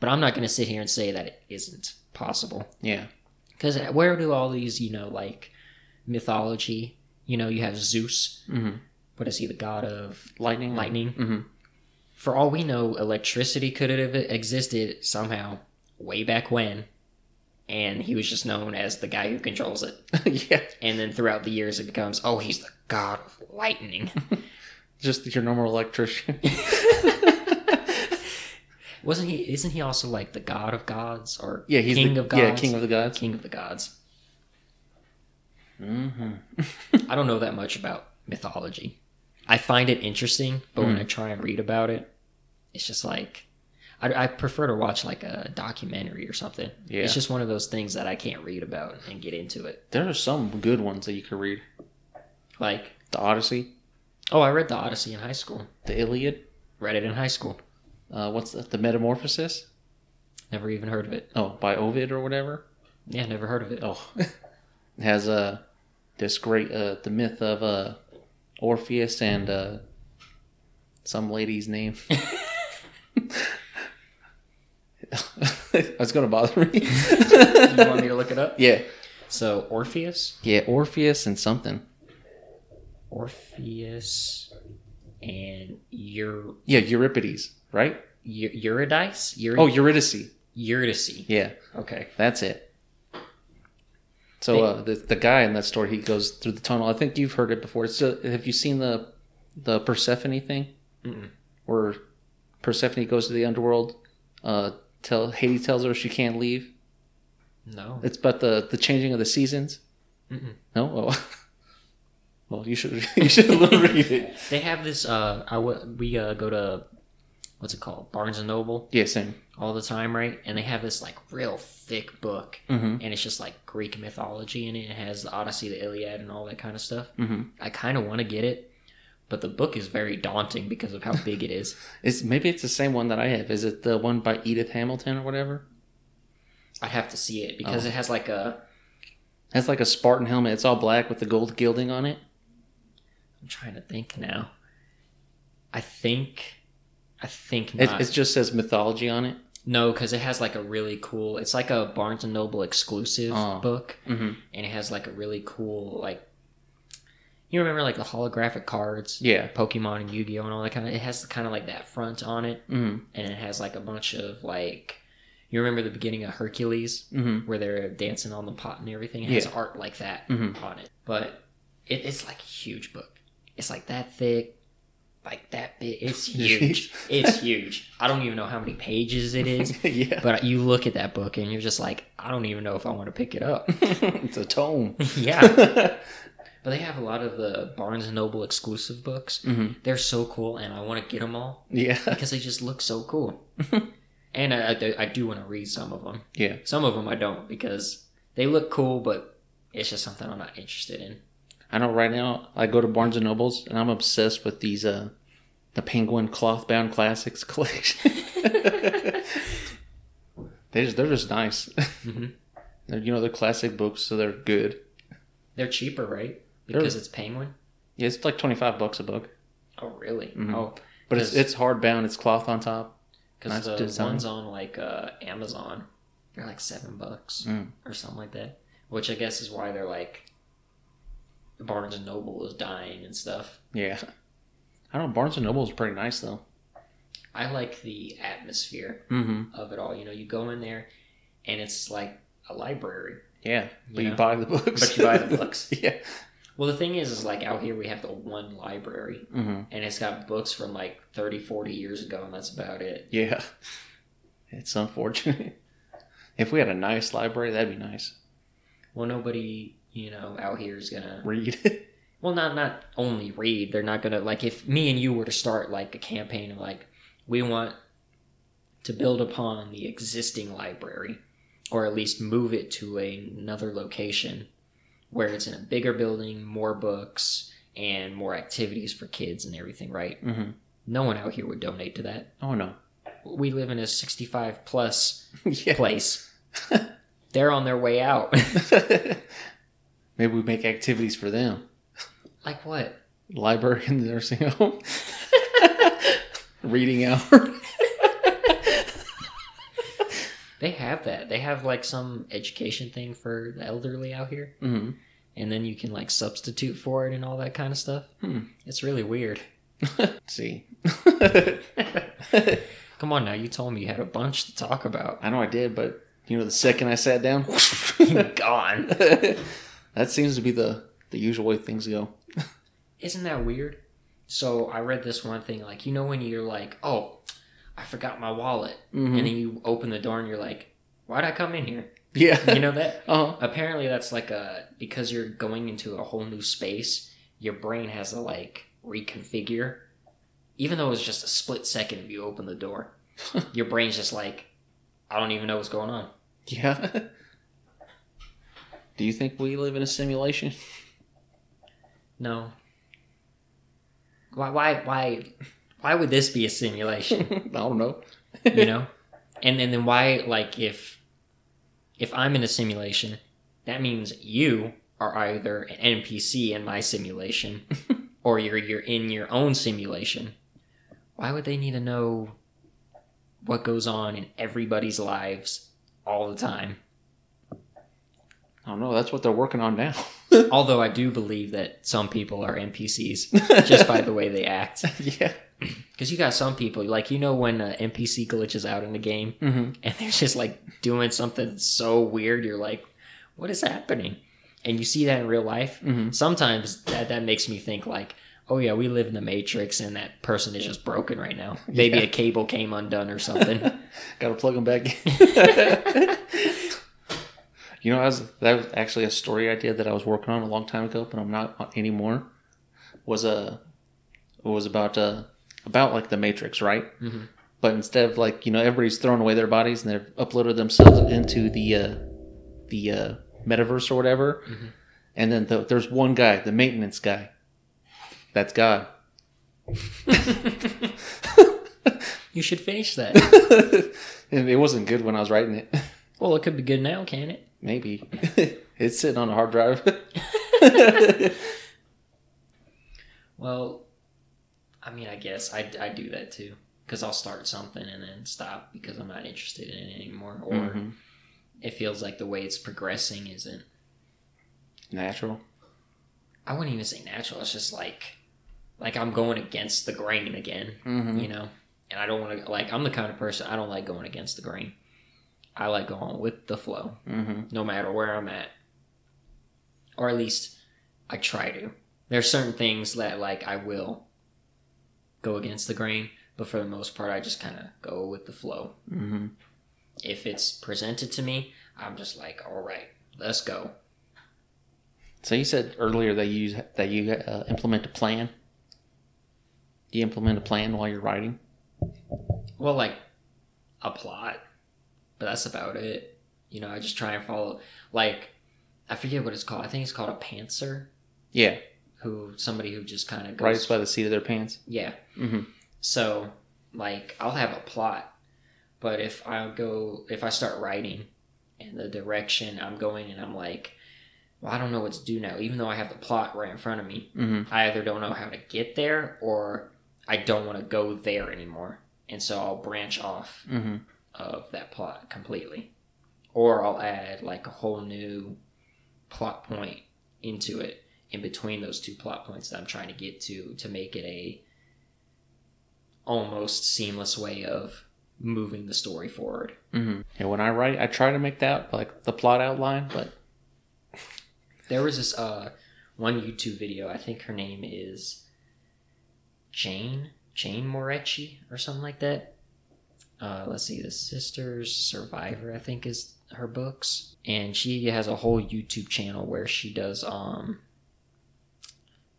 But I'm not going to sit here and say that it isn't possible. Yeah. Because where do all these, you know, like mythology, you know, you have Zeus. hmm What is he, the god of Lightning. lightning? hmm For all we know, electricity could have existed somehow way back when. And he was just known as the guy who controls it. (laughs) yeah. And then throughout the years, it becomes, oh, he's the god of lightning. (laughs) Just your normal electrician. (laughs) Wasn't he? Isn't he also like the god of gods or yeah, he's king the, of gods? Yeah, king of the gods. king of the gods. hmm I don't know that much about mythology. I find it interesting, but when Mm. I try and read about it, it's just like I, I prefer to watch like a documentary or something. Yeah. It's just one of those things that I can't read about and get into it. There are some good ones that you could read. Like, The Odyssey, oh, I read the Odyssey in high school. the Iliad. Read it in high school. Uh, what's the, the Metamorphosis? Never even heard of it. Oh, by Ovid or whatever. Yeah, never heard of it. Oh, it has uh, this great uh, the myth of uh, Orpheus and uh, some lady's name. (laughs) (laughs) That's gonna bother me. you want me to look it up? yeah, So Orpheus, yeah, Orpheus and something. Orpheus, and Eur- Yeah, Euripides, right? Eu- Eurydice. Eur- Oh, Eurydice. Eurydice. Yeah, Okay. that's it. So uh, the the guy in that story, he goes through the tunnel. I think you've heard it before. It's uh, have you seen the the Persephone thing, Mm-mm. where Persephone goes to the underworld? Uh, tell Hades tells her she can't leave. No. It's about the the changing of the seasons. Mm-mm. No, (laughs) oh. well, you should (laughs) you should read it. (laughs) They have this. Uh, I w- we uh, go to what's it called, Barnes and Noble, Yeah, same. all the time, right? And they have this like real thick book, Mm-hmm. and it's just like Greek mythology in it. It has the Odyssey, the Iliad, and all that kind of stuff. Mm-hmm. I kind of want to get it, but the book is very daunting because of how big it is. (laughs) It's maybe it's the same one that I have. Is it the one by Edith Hamilton or whatever? I'd have to see it because Oh. it has like a. It has like a Spartan helmet. It's all black with the gold gilding on it. I'm trying to think now. I think. I think It, not. it just says mythology on it. No, because it has like a really cool. It's like a Barnes and Noble exclusive Oh. book, Mm-hmm. and it has like a really cool like. You remember like the holographic cards, Yeah. Pokemon and Yu Gi Oh and all that kind of. It has kind of like that front on it, Mm-hmm. and it has like a bunch of like. You remember the beginning of Hercules Mm-hmm. where they're dancing on the pot and everything? It has Yeah. art like that Mhm. on it. But It, it's like a huge book. It's like that thick, like that big. It's (laughs) huge. it's huge. I don't even know how many pages it is. (laughs) yeah. But you look at that book and you're just like, I don't even know if I want to pick it up. (laughs) it's a tome. yeah. But they have a lot of the Barnes and Noble exclusive books. hmm They're so cool, and I want to get them all Yeah. (laughs) because they just look so cool. (laughs) and I, I, I do want to read some of them. Yeah. Some of them I don't because they look cool, but it's just something I'm not interested in. I know right now I go to Barnes and Nobles and I'm obsessed with these uh the Penguin cloth bound classics (laughs) collection. they just they're just nice. Mhm. They're, you know they're classic books, so they're good. They're cheaper, right? Because it's Penguin. Yeah, it's like twenty five bucks a book, Oh, really? Mhm. Oh, but it's it's hard bound. It's cloth on top. because Nice the design. ones on like uh, Amazon, they're like seven bucks Mm. or something like that. Which I guess is why they're like Barnes and Noble is dying and stuff. Yeah, I don't know. Barnes and Noble is pretty nice though. I like the atmosphere Mm-hmm. of it all. You know, you go in there and it's like a library. Yeah, but You you know? buy the books. But you buy the (laughs) books. yeah. Well, the thing is, is like out here we have the one library Mm-hmm. and it's got books from like 30, 40 years ago, and that's about it. Yeah. (laughs) It's unfortunate. (laughs) If we had a nice library, that'd be nice. Well, nobody, you know, out here is gonna. Read. (laughs) Well, not not only read. They're not gonna like if me and you were to start like a campaign of like we want to build upon the existing library, or at least move it to another location where it's in a bigger building, more books, and more activities for kids and everything. Right? mm-hmm. No one out here would donate to that. Oh no. We live in a sixty-five plus (laughs) yeah. place. (laughs) They're on their way out. (laughs) Maybe we make activities for them. like what? Library in the nursing home. Reading hour. They have that. They have like some education thing for the elderly out here. hmm and then you can like substitute for it and all that kind of stuff. Hmm. It's really weird. (laughs) See. (laughs) Come on now, you told me you had a bunch to talk about. I know I did, but you know, the second I sat down, (laughs) Gone. that seems to be the the usual way things go. Isn't that weird? So I read this one thing like you know when you're like, oh, I forgot my wallet, Mhm. and then you open the door and you're like, why'd I come in here? Yeah. You know that? Uh-huh. Apparently that's like a because you're going into a whole new space, your brain has to like reconfigure. Even though it's just a split second if you open the door. (laughs) your brain's just like, I don't even know what's going on. Yeah. (laughs) Do you think we live in a simulation? No. Why why why why would this be a simulation? (laughs) I don't know. you know? And and then why like if if I'm in a simulation, that means you are either an NPC in my simulation (laughs) or you're you're in your own simulation. Why would they need to know what goes on in everybody's lives all the time? I don't know. That's what they're working on now. (laughs) Although I do believe that some people are NPCs (laughs) just by the way they act. yeah. (clears throat) Because you got some people, like, you know, when an NPC glitches out in the game Mm-hmm. and they're just like doing something so weird, you're like, what is happening? And you see that in real life. Mm-hmm. Sometimes that, that makes me think, like, oh, yeah, we live in the Matrix and that person is just broken right now. (laughs) Maybe Yeah. a cable came undone or something. (laughs) Got to plug them back in. (laughs) you know, I was, that was actually a story idea that I was working on a long time ago, but I'm not anymore. Was a was about uh about like the Matrix, right? Mhm. But instead of like you know everybody's throwing away their bodies and they've uploaded themselves into the uh, the uh, metaverse or whatever, Mhm. and then the, there's one guy, the maintenance guy. That's God. (laughs) you should finish that. (laughs) it wasn't good when I was writing it. (laughs) Well, it could be good now, can it? Maybe it's sitting on a hard drive. Well, I mean, I guess I, I do that too. Because I'll start something and then stop because I'm not interested in it anymore. Or Mhm. It feels like the way it's progressing isn't, Natural. I wouldn't even say natural. It's just like, like I'm going against the grain again, Mm-hmm. you know? And I don't want to, like, I'm the kind of person, I don't like going against the grain. I like going with the flow, Mm-hmm. no matter where I'm at. Or at least I try to. There's certain things that like I will go against the grain, but for the most part, I just kind of go with the flow. hmm If it's presented to me, I'm just like, all right, let's go. So you said earlier that you use, that you uh, implement a plan. Do you implement a plan while you're writing? Well, like a plot, but that's about it. You know, I just try and follow. Like, I forget what it's called. I think it's called a pantser. Yeah, Who somebody who just kind of writes by the seat of their pants. Yeah. hmm So, like, I'll have a plot, but if I go, if I start writing and the direction I'm going and I'm like, well, I don't know what to do now, even though I have the plot right in front of me, hmm I either don't know how to get there or I don't want to go there anymore. And so I'll branch off hmm of that plot completely. Or I'll add like a whole new plot point into it in between those two plot points that I'm trying to get to to make it a almost seamless way of moving the story forward. hmm And when I write, I try to make that like the plot outline, but There was this uh one YouTube video, I think her name is Jane, Jane Moretti or something like that. Uh, let's see, the Sisters Survivor, I think is her books, and she has a whole YouTube channel where she does um.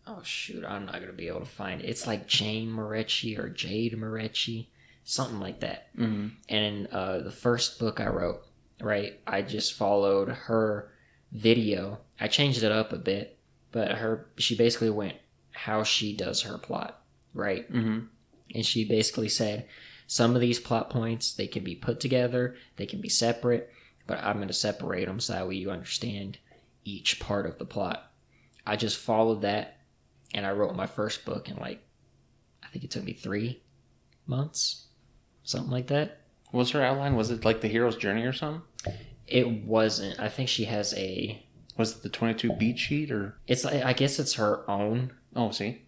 Oh shoot, I'm not gonna be able to find it. It's like Jane Moretti or Jade Moretti, something like that. hmm And uh, the first book I wrote, right, I just followed her video. I changed it up a bit, but her she basically went how she does her plot, right? hmm And she basically said some of these plot points they can be put together, they can be separate, but I'm going to separate them so that way you understand each part of the plot. I just followed that, and I wrote my first book in like I think it took me three months, something like that. Was her outline? Was it like the hero's journey or something? It wasn't. I think she has a. Was it the 22 beat sheet or? It's. I guess it's her own. Oh, see.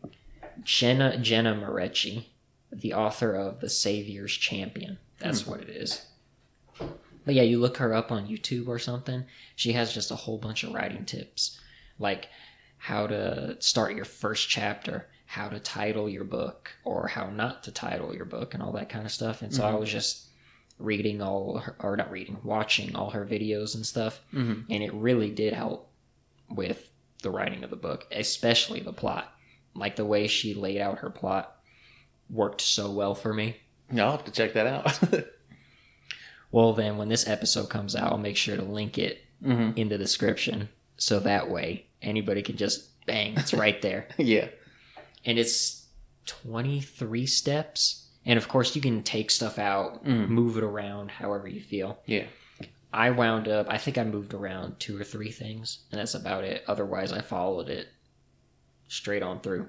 Jenna Jenna Moretti, the author of The Savior's Champion. That's hmm. what it is. But yeah, you look her up on YouTube or something. She has just a whole bunch of writing tips, like how to start your first chapter, how to title your book, or how not to title your book, and all that kind of stuff. And so I Mhm. was just reading all, her, or not reading, watching all her videos and stuff, hmm and it really did help with the writing of the book, especially the plot. Like the way she laid out her plot worked so well for me. I'll have to check that out. (laughs) Well, then when this episode comes out, I'll make sure to link it hmm in the description so that way anybody can just bang, it's right there. (laughs) Yeah. And it's 23 steps. And of course, you can take stuff out, Mhm. move it around however you feel. Yeah. I wound up, I think I moved around two or three things, and that's about it. Otherwise, I followed it straight on through.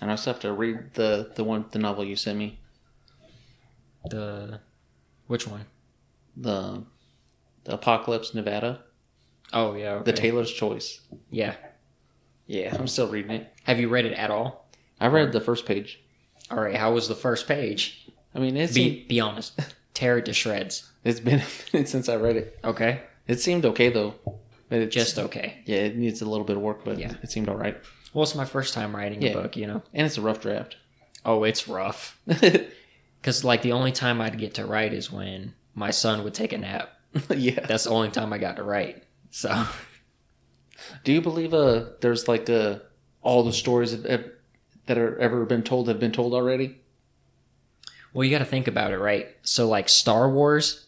And I still have to read the the one the novel you sent me. The. Which one? The the Apocalypse Nevada. Oh, yeah. The okay. Taylor's Choice. Yeah. Yeah, I'm still reading it. Have you read it at all? I read the first page. All right. How was the first page? I mean, it's Be, be honest. Tear it to shreds. it's been a minute (laughs) since I read it. Okay. It seemed okay though. It's, Just okay. yeah, it needs a little bit of work, but Yeah. it seemed all right. Well, it's my first time writing Yeah. a book, you know? And it's a rough draft. Oh, it's rough. (laughs) Because, like, the only time I'd get to write is when my son would take a nap. (laughs) yeah. That's the only time I got to write. So, Do you believe uh there's like uh all the stories of that are ever been told have been told already? well, you got to think about it, right? So, like, Star Wars,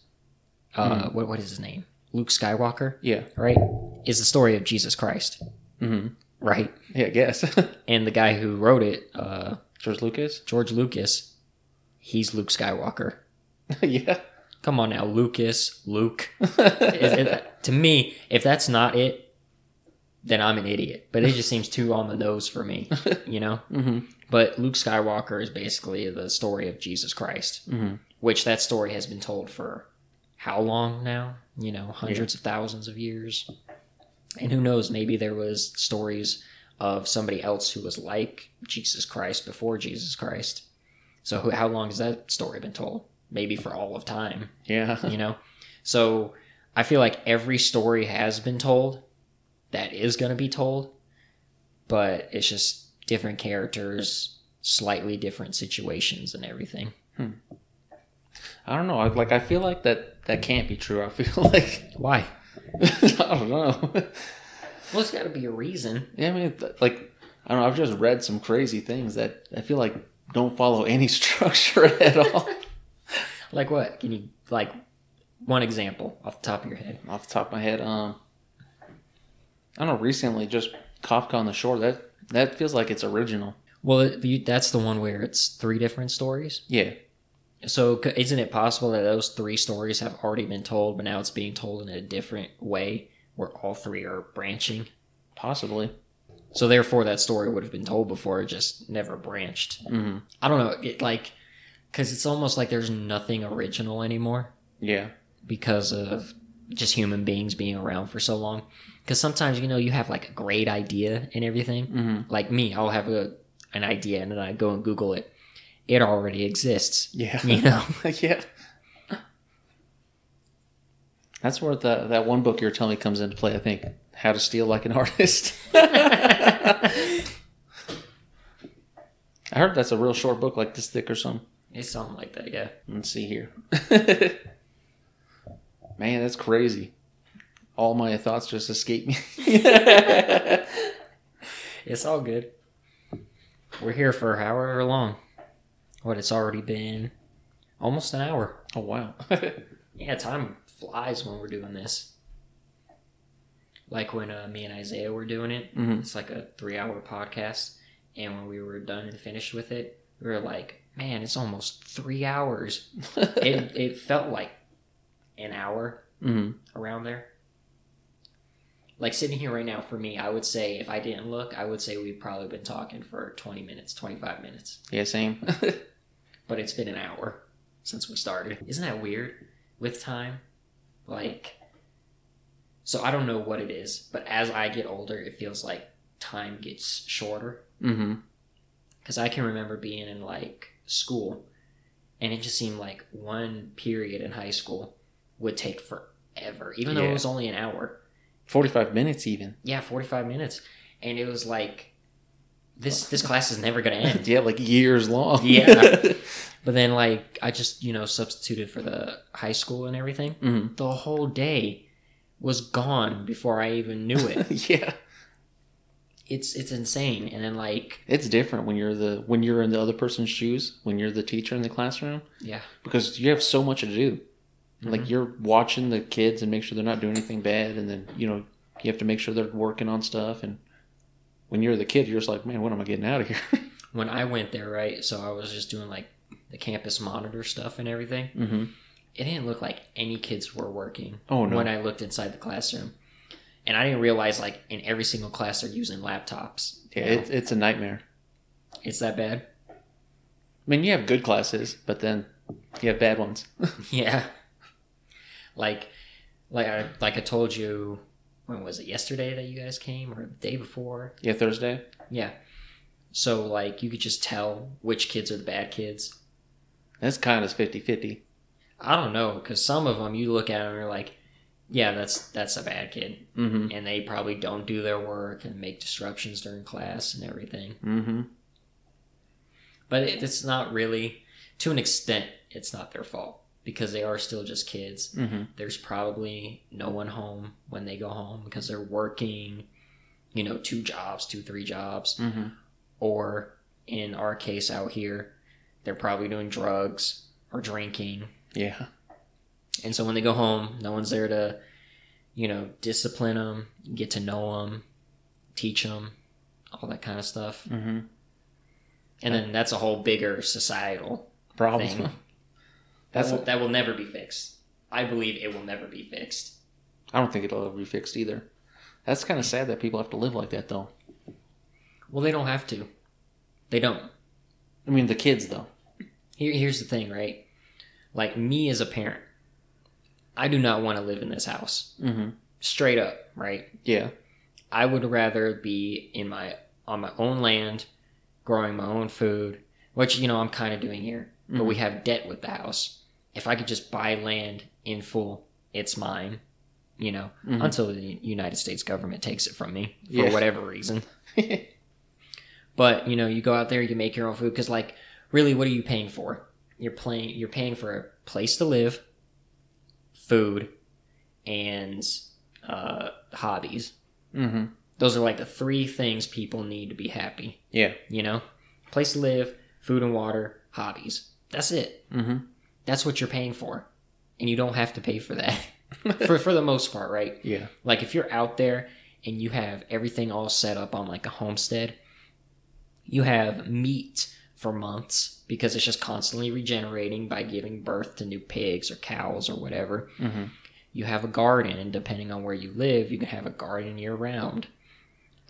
uh, Hmm. what, what is his name? Luke Skywalker, Yeah. right? Is the story of Jesus Christ, hmm right? Yeah, I guess. (laughs) And the guy who wrote it, uh, George Lucas. George Lucas, he's Luke Skywalker. (laughs) yeah. Come on now, Lucas, Luke. (laughs) It- to me, if that's not it, then I'm an idiot. But it just seems too on the nose for me, (laughs) you know? hmm But Luke Skywalker is basically the story of Jesus Christ, hmm which that story has been told for how long now? You know, hundreds of thousands of years. And who knows, maybe there was stories of somebody else who was like Jesus Christ before Jesus Christ. So who, how long has that story been told? Maybe for all of time Yeah. you know so i feel like every story has been told that is going to be told but it's just different characters, slightly different situations, and everything. I don't know. I, like I feel like that that can't be true. I (laughs) feel like Why? (laughs) I don't know. Well, it's got to be a reason. yeah, I mean, like I don't know. I've just read some crazy things that I feel like don't follow (laughs) any structure at all. Like what? Can you like one example off the top of your head? Off the top of my head, um, I don't know. Recently, just Kafka on the Shore. That that feels like it's original. Well, it- that's the one where it's three different stories. Yeah, So, isn't it possible that those three stories have already been told, but now it's being told in a different way, where all three are branching? possibly. So, therefore, that story would have been told before, it just never branched. hmm I don't know, it like, because it's almost like there's nothing original anymore Yeah. because of just human beings being around for so long. Because sometimes, you know, you have like a great idea and everything. hmm Like me, I'll have a, an idea and then I go and Google it. It already exists. Yeah. You know? (laughs) yeah. That's where the, that one book you were telling me comes into play. I think How to Steal Like an Artist. (laughs) I heard that's a real short book, like this thick or something. It's something like that, yeah. Let's see here. (laughs) Man, that's crazy. All my thoughts just escaped me. (laughs) It's all good. We're here for however long. What, it's already been almost an hour. oh wow. (laughs) Yeah, time flies when we're doing this. Like when uh, me and Isaiah were doing it, Mhm. it's like a three hour podcast. And when we were done and finished with it, we were like, man, it's almost three hours. (laughs) it, it felt like an hour hmm around there. Like sitting here right now, for me, I would say if I didn't look, I would say we've probably been talking for 20 minutes, 25 minutes. Yeah, same. (laughs) But it's been an hour since we started. Isn't that weird with time? Like, so I don't know what it is, but as I get older, it feels like time gets shorter. hmm Because I can remember being in like school, and it just seemed like one period in high school would take forever, even though it was only an hour. 45 minutes even. Yeah, forty five minutes, and it was like, this this class is never gonna end. (laughs) Yeah, like years long. Yeah. (laughs) But then like I just you know substituted for the high school and everything. hmm The whole day was gone before I even knew it. (laughs) yeah. it's it's insane. And then like It's different when you're the when you're in the other person's shoes, when you're the teacher in the classroom, yeah, because you have so much to do. Mhm. Like you're watching the kids and make sure they're not doing anything bad, and then you know you have to make sure they're working on stuff. And when you're the kid, you're just like, man, when am I getting out of here? (laughs) when I went there, right? So I was just doing like the campus monitor stuff and everything. hmm It didn't look like any kids were working Oh no. when I looked inside the classroom. And I didn't realize like in every single class they're using laptops. yeah, it's it's a nightmare. it's that bad. I mean, you have good classes, but then you have bad ones. (laughs) Yeah. Like like I like I told you when was it yesterday that you guys came or the day before? yeah, Thursday. Yeah. So like you could just tell which kids are the bad kids. That's kind of 50-50. I don't know cuz some of them you look at them and you're like yeah, that's that's a bad kid Mm-hmm. and they probably don't do their work and make disruptions during class and everything. Mm-hmm. But it, it's not really to an extent it's not their fault because they are still just kids. Mm-hmm. there's probably no one home when they go home because they're working, you know, two jobs, two, three jobs. Mm-hmm. Or in our case out here, they're probably doing drugs or drinking. Yeah. And so when they go home, no one's there to, you know, discipline them, get to know them, teach them, all that kind of stuff. Mm-hmm. And then that's a whole bigger societal Problem. thing. (laughs) That's. that, will, that will never be fixed. I believe it will never be fixed. I don't think it'll ever be fixed either. That's kind of sad that people have to live like that, though. Well, they don't have to. They don't. I mean, the kids, though. Here, here's the thing, right? Like me as a parent, I do not want to live in this house. Mm-hmm. Straight up, right? Yeah. I would rather be in my on my own land, growing my own food, which you know I'm kind of doing here. But we have debt with the house. If I could just buy land in full, it's mine. You know, Mhm. until the United States government takes it from me for Yeah. whatever reason. (laughs) But you know, you go out there, you make your own food because, like, really, what are you paying for? You're playing. You're paying for a place to live, food, and uh, hobbies. Mm-hmm. Those are like the three things people need to be happy. Yeah. You know, place to live, food and water, hobbies. That's it. Mm-hmm. That's what you're paying for, and you don't have to pay for that (laughs) for for the most part, right? Yeah. Like if you're out there and you have everything all set up on like a homestead, you have meat for months because it's just constantly regenerating by giving birth to new pigs or cows or whatever. Mm-hmm. You have a garden, and depending on where you live, you can have a garden year round.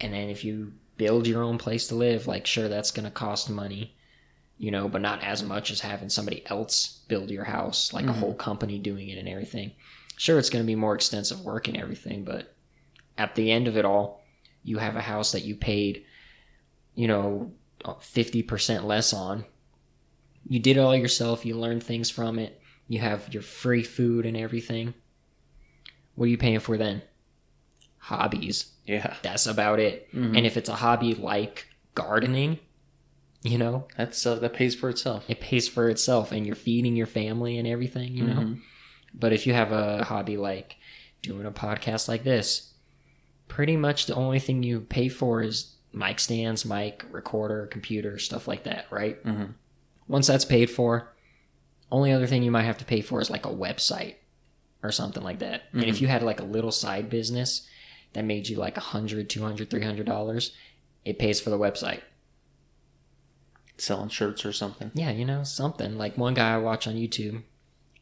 And then if you build your own place to live, like sure that's going to cost money, you know, but not as much as having somebody else build your house, like a Mhm. whole company doing it and everything. Sure, it's going to be more extensive work and everything, but at the end of it all, you have a house that you paid, you know, 50% less on. You did it all yourself, you learned things from it, you have your free food and everything. What are you paying for then? Hobbies. Yeah. That's about it. Mhm. And if it's a hobby like gardening, you know, That's uh, that pays for itself. it pays for itself and you're feeding your family and everything, you know. Mhm. But if you have a hobby like doing a podcast like this, pretty much the only thing you pay for is mic stands, mic, recorder, computer, stuff like that, right? Mhm. Once that's paid for, only other thing you might have to pay for is like a website or something like that. And if Mhm. you had like a little side business that made you like a hundred, two hundred, three hundred dollars, it pays for the website. Selling shirts or something. Yeah, you know, something. Like one guy I watch on YouTube,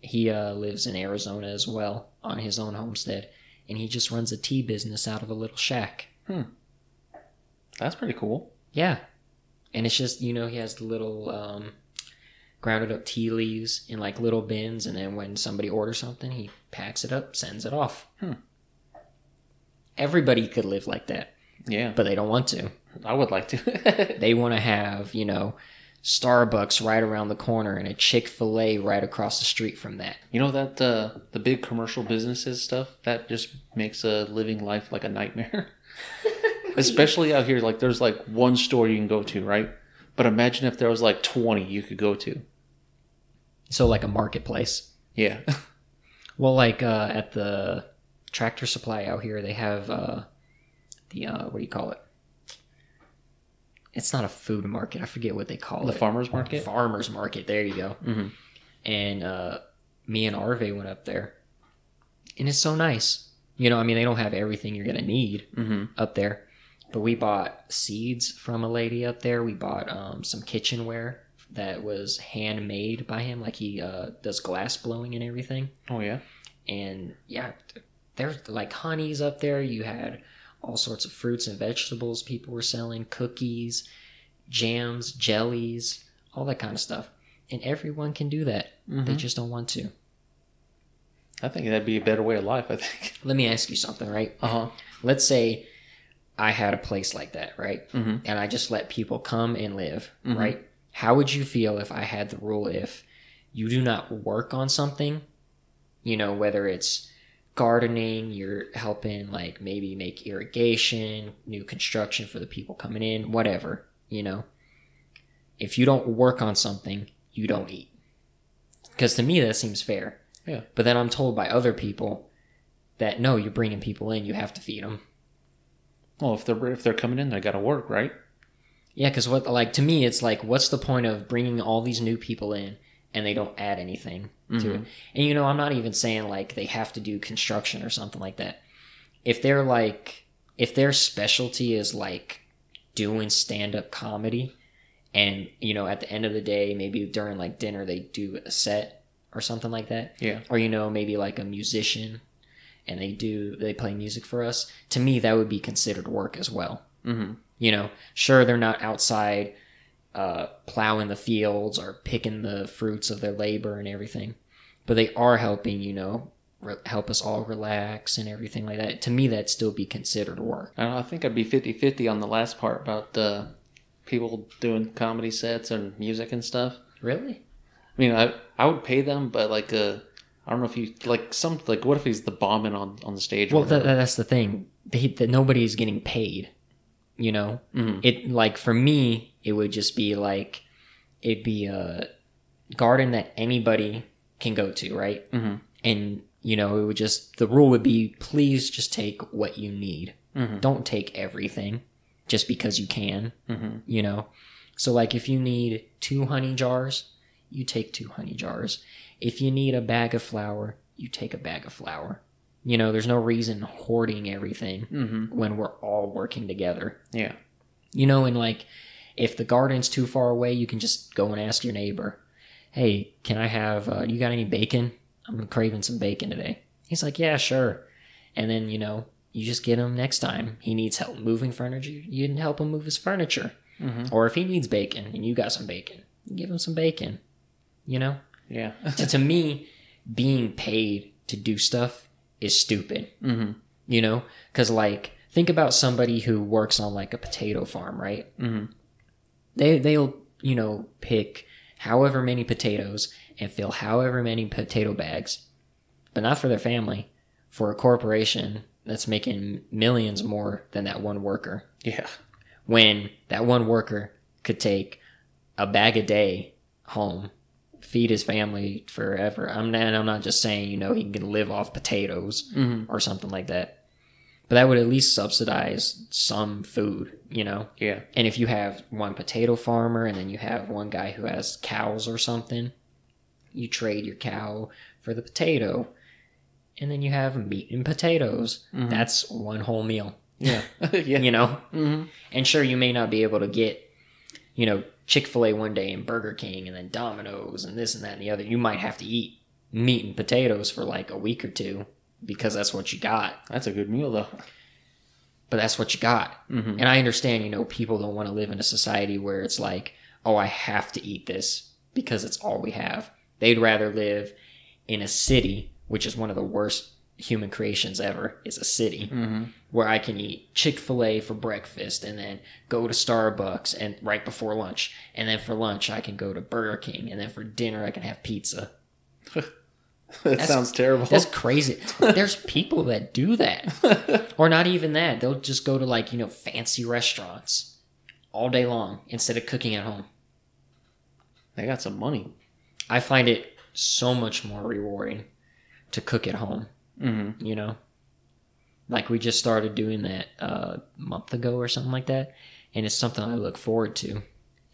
he uh, lives in Arizona as well on his own homestead, and he just runs a tea business out of a little shack. Hmm. That's pretty cool. Yeah. And it's just, you know, he has the little um, grounded up tea leaves in like little bins, and then when somebody orders something, he packs it up, sends it off. Hmm. Everybody could live like that, Yeah. but they don't want to. I would like to. (laughs) They want to have, you know, Starbucks right around the corner and a Chick fil A right across the street from that. you know that uh, the big commercial businesses stuff that just makes a living life like a nightmare. (laughs) Especially out here, like there's like one store you can go to, right? But imagine if there was like twenty you could go to. So, like a marketplace. Yeah. (laughs) Well, like uh, at the tractor supply out here, they have uh, the uh, what do you call it? It's not a food market. I forget what they call the it. The farmers market. Farmers market. There you go. hmm And uh, me and Arve went up there, and it's so nice. You know, I mean, they don't have everything you're gonna need hmm up there, but we bought seeds from a lady up there. We bought um, some kitchenware that was handmade by him. Like he uh, does glass blowing and everything Oh yeah. and yeah, there's like honeys up there. You had all sorts of fruits and vegetables people were selling, cookies, jams, jellies, all that kind of stuff. And everyone can do that. They Mhm. just don't want to. I think that'd be a better way of life. I think. (laughs) Let me ask you something, right? Uh huh. Let's say I had a place like that, right? hmm And I just let people come and live, Mhm. right? How would you feel if I had the rule if you do not work on something, you know, whether it's gardening, you're helping like maybe make irrigation, new construction for the people coming in, whatever, you know. If you don't work on something, you don't eat. Because to me, that seems fair. Yeah. But then I'm told by other people that no, you're bringing people in, you have to feed them. Well, if they're if they're coming in, they got to work, right? Yeah, because what like to me, it's like, what's the point of bringing all these new people in and they don't add anything to Mhm. it? And you know, I'm not even saying like they have to do construction or something like that. If they're like, if their specialty is like doing stand up comedy, and you know, at the end of the day, maybe during like dinner they do a set or something like that, Yeah. or you know, maybe like a musician, and they do they play music for us. To me, that would be considered work as well. hmm You know, sure they're not outside uh, plowing the fields or picking the fruits of their labor and everything, but they are helping. You know, re- help us all relax and everything like that. To me, that'd still be considered work. I don't know. I think I'd be 50-50 on the last part about uh, people doing comedy sets and music and stuff. Really? I mean, I I would pay them, but like uh, I don't know if you like some like what if he's the bombing on on the stage? Well, that, that's the thing. That nobody's getting paid. You know, hmm it like for me, it would just be like it'd be a garden that anybody can go to, right? hmm And you know, it would just the rule would be please just take what you need. hmm Don't take everything just because you can, hmm you know. So like if you need two honey jars, you take two honey jars. If you need a bag of flour, you take a bag of flour. You know, there's no reason hoarding everything hmm when we're all working together. Yeah. You know, and like if the garden's too far away, you can just go and ask your neighbor, "Hey, can I have? Uh, you got any bacon? I'm craving some bacon today." He's like, "Yeah, sure." And then you know, you just get him next time he needs help moving furniture. You can help him move his furniture, hmm or if he needs bacon and you got some bacon, you give him some bacon. You know, Yeah. (laughs) to, to me, being paid to do stuff is stupid hmm you know because like think about somebody who works on like a potato farm right hmm they they'll you know pick however many potatoes and fill however many potato bags but not for their family for a corporation that's making millions more than that one worker Yeah. when that one worker could take a bag a day home feed his family forever i'm not, I'm not just saying you know he can live off potatoes hmm or something like that. But that would at least subsidize some food, you know? Yeah. And if you have one potato farmer and then you have one guy who has cows or something, you trade your cow for the potato. And then you have meat and potatoes. Mhm. That's one whole meal, Yeah. (laughs) (laughs) yeah. you know? hmm And sure, you may not be able to get, you know, Chick fil A one day and Burger King and then Domino's and this and that and the other. You might have to eat meat and potatoes for like a week or two because that's what you got. That's a good meal though. but that's what you got. hmm And I understand, you know, people don't want to live in a society where it's like, oh, I have to eat this because it's all we have. They'd rather live in a city, which is one of the worst human creations ever, is a city hmm where I can eat Chick fil A for breakfast and then go to Starbucks and right before lunch. And then for lunch, I can go to Burger King. And then for dinner, I can have pizza. (laughs) (laughs) That sounds terrible. That's crazy. There's people that do that. (laughs) or not even that. They'll just go to like, you know, fancy restaurants all day long instead of cooking at home. they got some money. I find it so much more rewarding to cook at home, hmm you know? Like we just started doing that uh, a month ago or something like that. And it's something I look forward to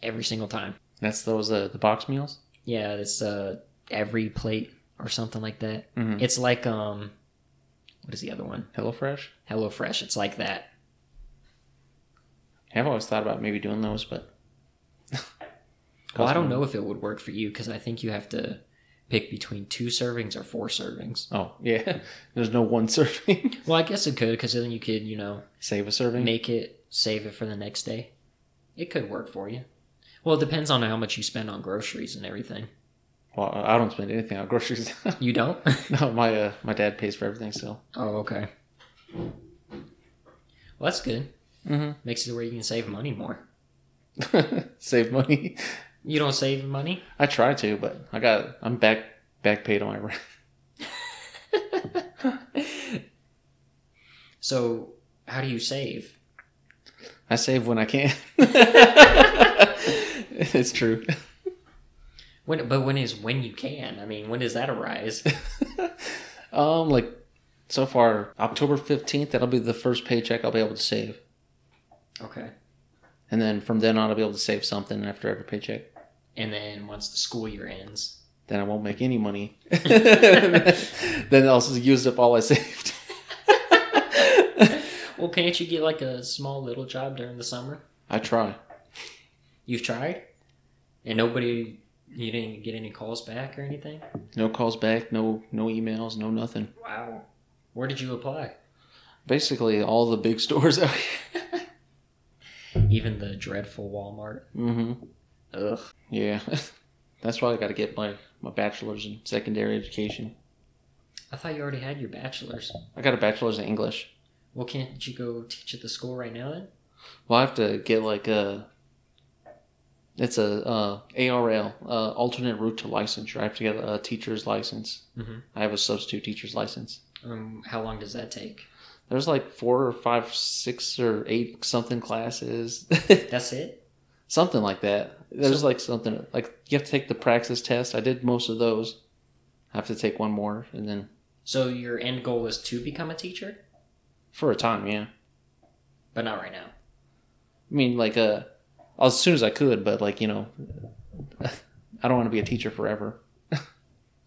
every single time. That's those uh, the box meals. Yeah, it's uh, EveryPlate or something like that. Mhm. It's like, um, what is the other one? HelloFresh. HelloFresh. It's like that. I've always thought about maybe doing those, but (laughs) Well, I don't know if it would work for you because I think you have to pick between two servings or four servings. oh yeah, (laughs) there's no one (laughs) serving. Well, I guess it could because then you could, you know, Save a serving. make it, save it for the next day. It could work for you. Well, it depends on how much you spend on groceries and everything. Well, I don't spend anything on groceries. (laughs) You don't? (laughs) no, my uh, my dad pays for everything still. oh, okay. Well, that's good. Mm-hmm. Makes it where you can save money more. (laughs) Save money. You don't save money? I try to, but I got I'm back back paid on my rent. So, how do you save? I save when I can. it's true. When, but when is when you can? I mean, when does that arise? (laughs) Um, like so far, October fifteenth, that'll be the first paycheck I'll be able to save, Okay. and then from then on, I'll be able to save something after every paycheck. And then once the school year ends, Then I won't make any money. (laughs) (laughs) then I'll just use up all I saved. well, can't you get like a small little job during the summer? I try. You've tried, and nobody, you didn't get any calls back or anything. No calls back. No no emails. No nothing. Wow. Where did you apply? Basically, all the big (laughs) stores out here. (laughs) Even the dreadful Walmart. Mm-hmm. Ugh. Yeah, (laughs) that's why I got to get my my bachelor's in secondary education. I thought you already had your bachelor's. I got a bachelor's in English. Well, can't you go teach at the school right now then? Well, I have to get like a. It's a uh, ARL, uh, alternate route to licensure. I have to get a teacher's license. Mhm. I have a substitute teacher's license. Um, how long does that take? There's like four or five, six or eight something classes, (laughs) That's it. something like that. There's So- like something like you have to take the praxis test. I did most of those. I have to take one more, and then So your end goal is to become a teacher, for a time, yeah. but not right now. I mean, like uh, as soon as I could, but like you know, I don't want to be a teacher forever. (laughs)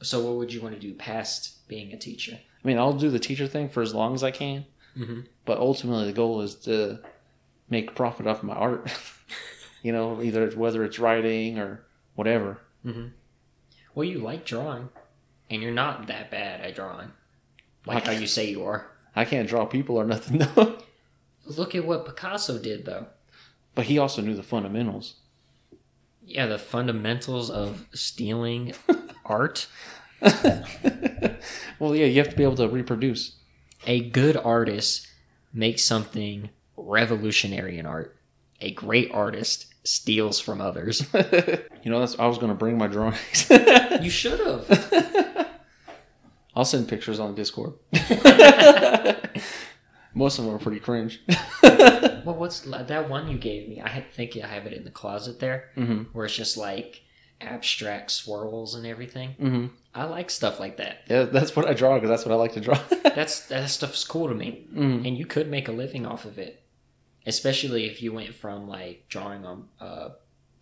So what would you want to do past being a teacher? I mean, I'll do the teacher thing for as long as I can, Mm-hmm. but ultimately the goal is to make profit off my art. (laughs) you know, either whether it's writing or whatever. Mm-hmm. Well, you like drawing, and you're not that bad at drawing, like how you say you are. I can't draw people or nothing (laughs) though. Look at what Picasso did, though. But he also knew the fundamentals. Yeah, the fundamentals of stealing (laughs) art. (laughs) well, yeah, you have to be able to reproduce. A good artist makes something revolutionary in art. A great artist steals from others. (laughs) you know, that's I was going to bring my drawings. You should have. I'll send pictures on Discord. Most of them are pretty cringe. Well, what's that one you gave me? I had- think I have it in the closet there, hmm where it's just like abstract swirls and everything. hmm I like stuff like that. Yeah, that's what I draw because that's what I like to draw. (laughs) That's that stuff's cool to me, Mhm. and you could make a living off of it, especially if you went from like drawing on uh,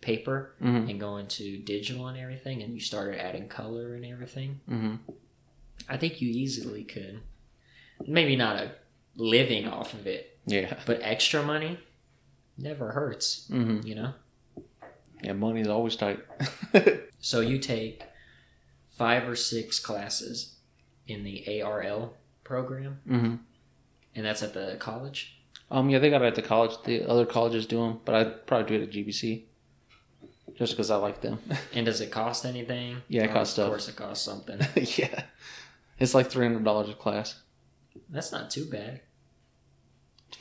paper Mhm. and going to digital and everything, and you started adding color and everything. hmm I think you easily could. Maybe not a living off of it, Yeah. but extra money never hurts, hmm you know? Yeah, money's always tight. (laughs) So you take five or six classes in the ARL program, hmm and that's at the college. Um, yeah, they got it at the college. The other colleges do them, but I'd probably do it at GBC, just because I like them. (laughs) And does it cost anything? Yeah, it Or costs Of stuff. course, it costs something. (laughs) yeah, it's like three hundred dollars a class. That's not too bad.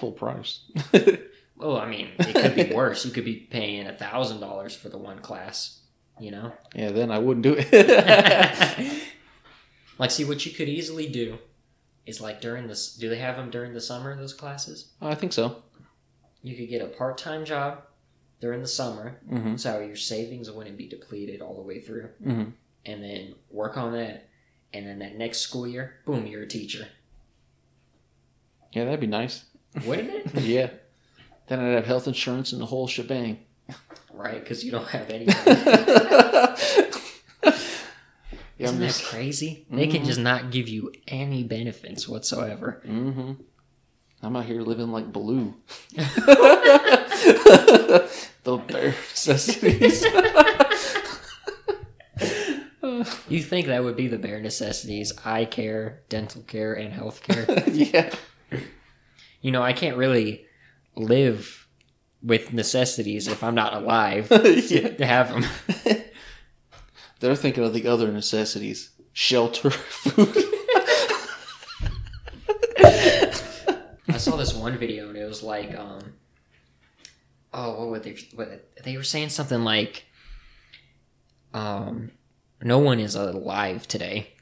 Full price. (laughs) Well, I mean, it could be worse. You could be paying a thousand dollars for the one class. You know. yeah, then I wouldn't do it. (laughs) like, see, what you could easily do is like during this. Do they have them during the summer? Those classes. I think so. You could get a part-time job during the summer, hmm so your savings wouldn't be depleted all the way through, hmm and then work on that. And then that next school year, boom, you're a teacher, Yeah, that'd be nice. Wouldn't it? (laughs) yeah. Then I'd have health insurance and the whole shebang. right? Because you don't have any. (laughs) yeah, Isn't I'm that just. crazy? They can Mhm. just not give you any benefits whatsoever. Mm-hmm. I'm out here living like Baloo. (laughs) the bare necessities. You think that would be the bare necessities eye care, dental care, and health care? yeah. You know, I can't really live with necessities if I'm not alive (laughs) yeah. to have them. (laughs) They're thinking of the other necessities shelter, (laughs) food. I saw this one video and it was like, um, oh, what were they? What, they were saying something like, um, no one is alive today.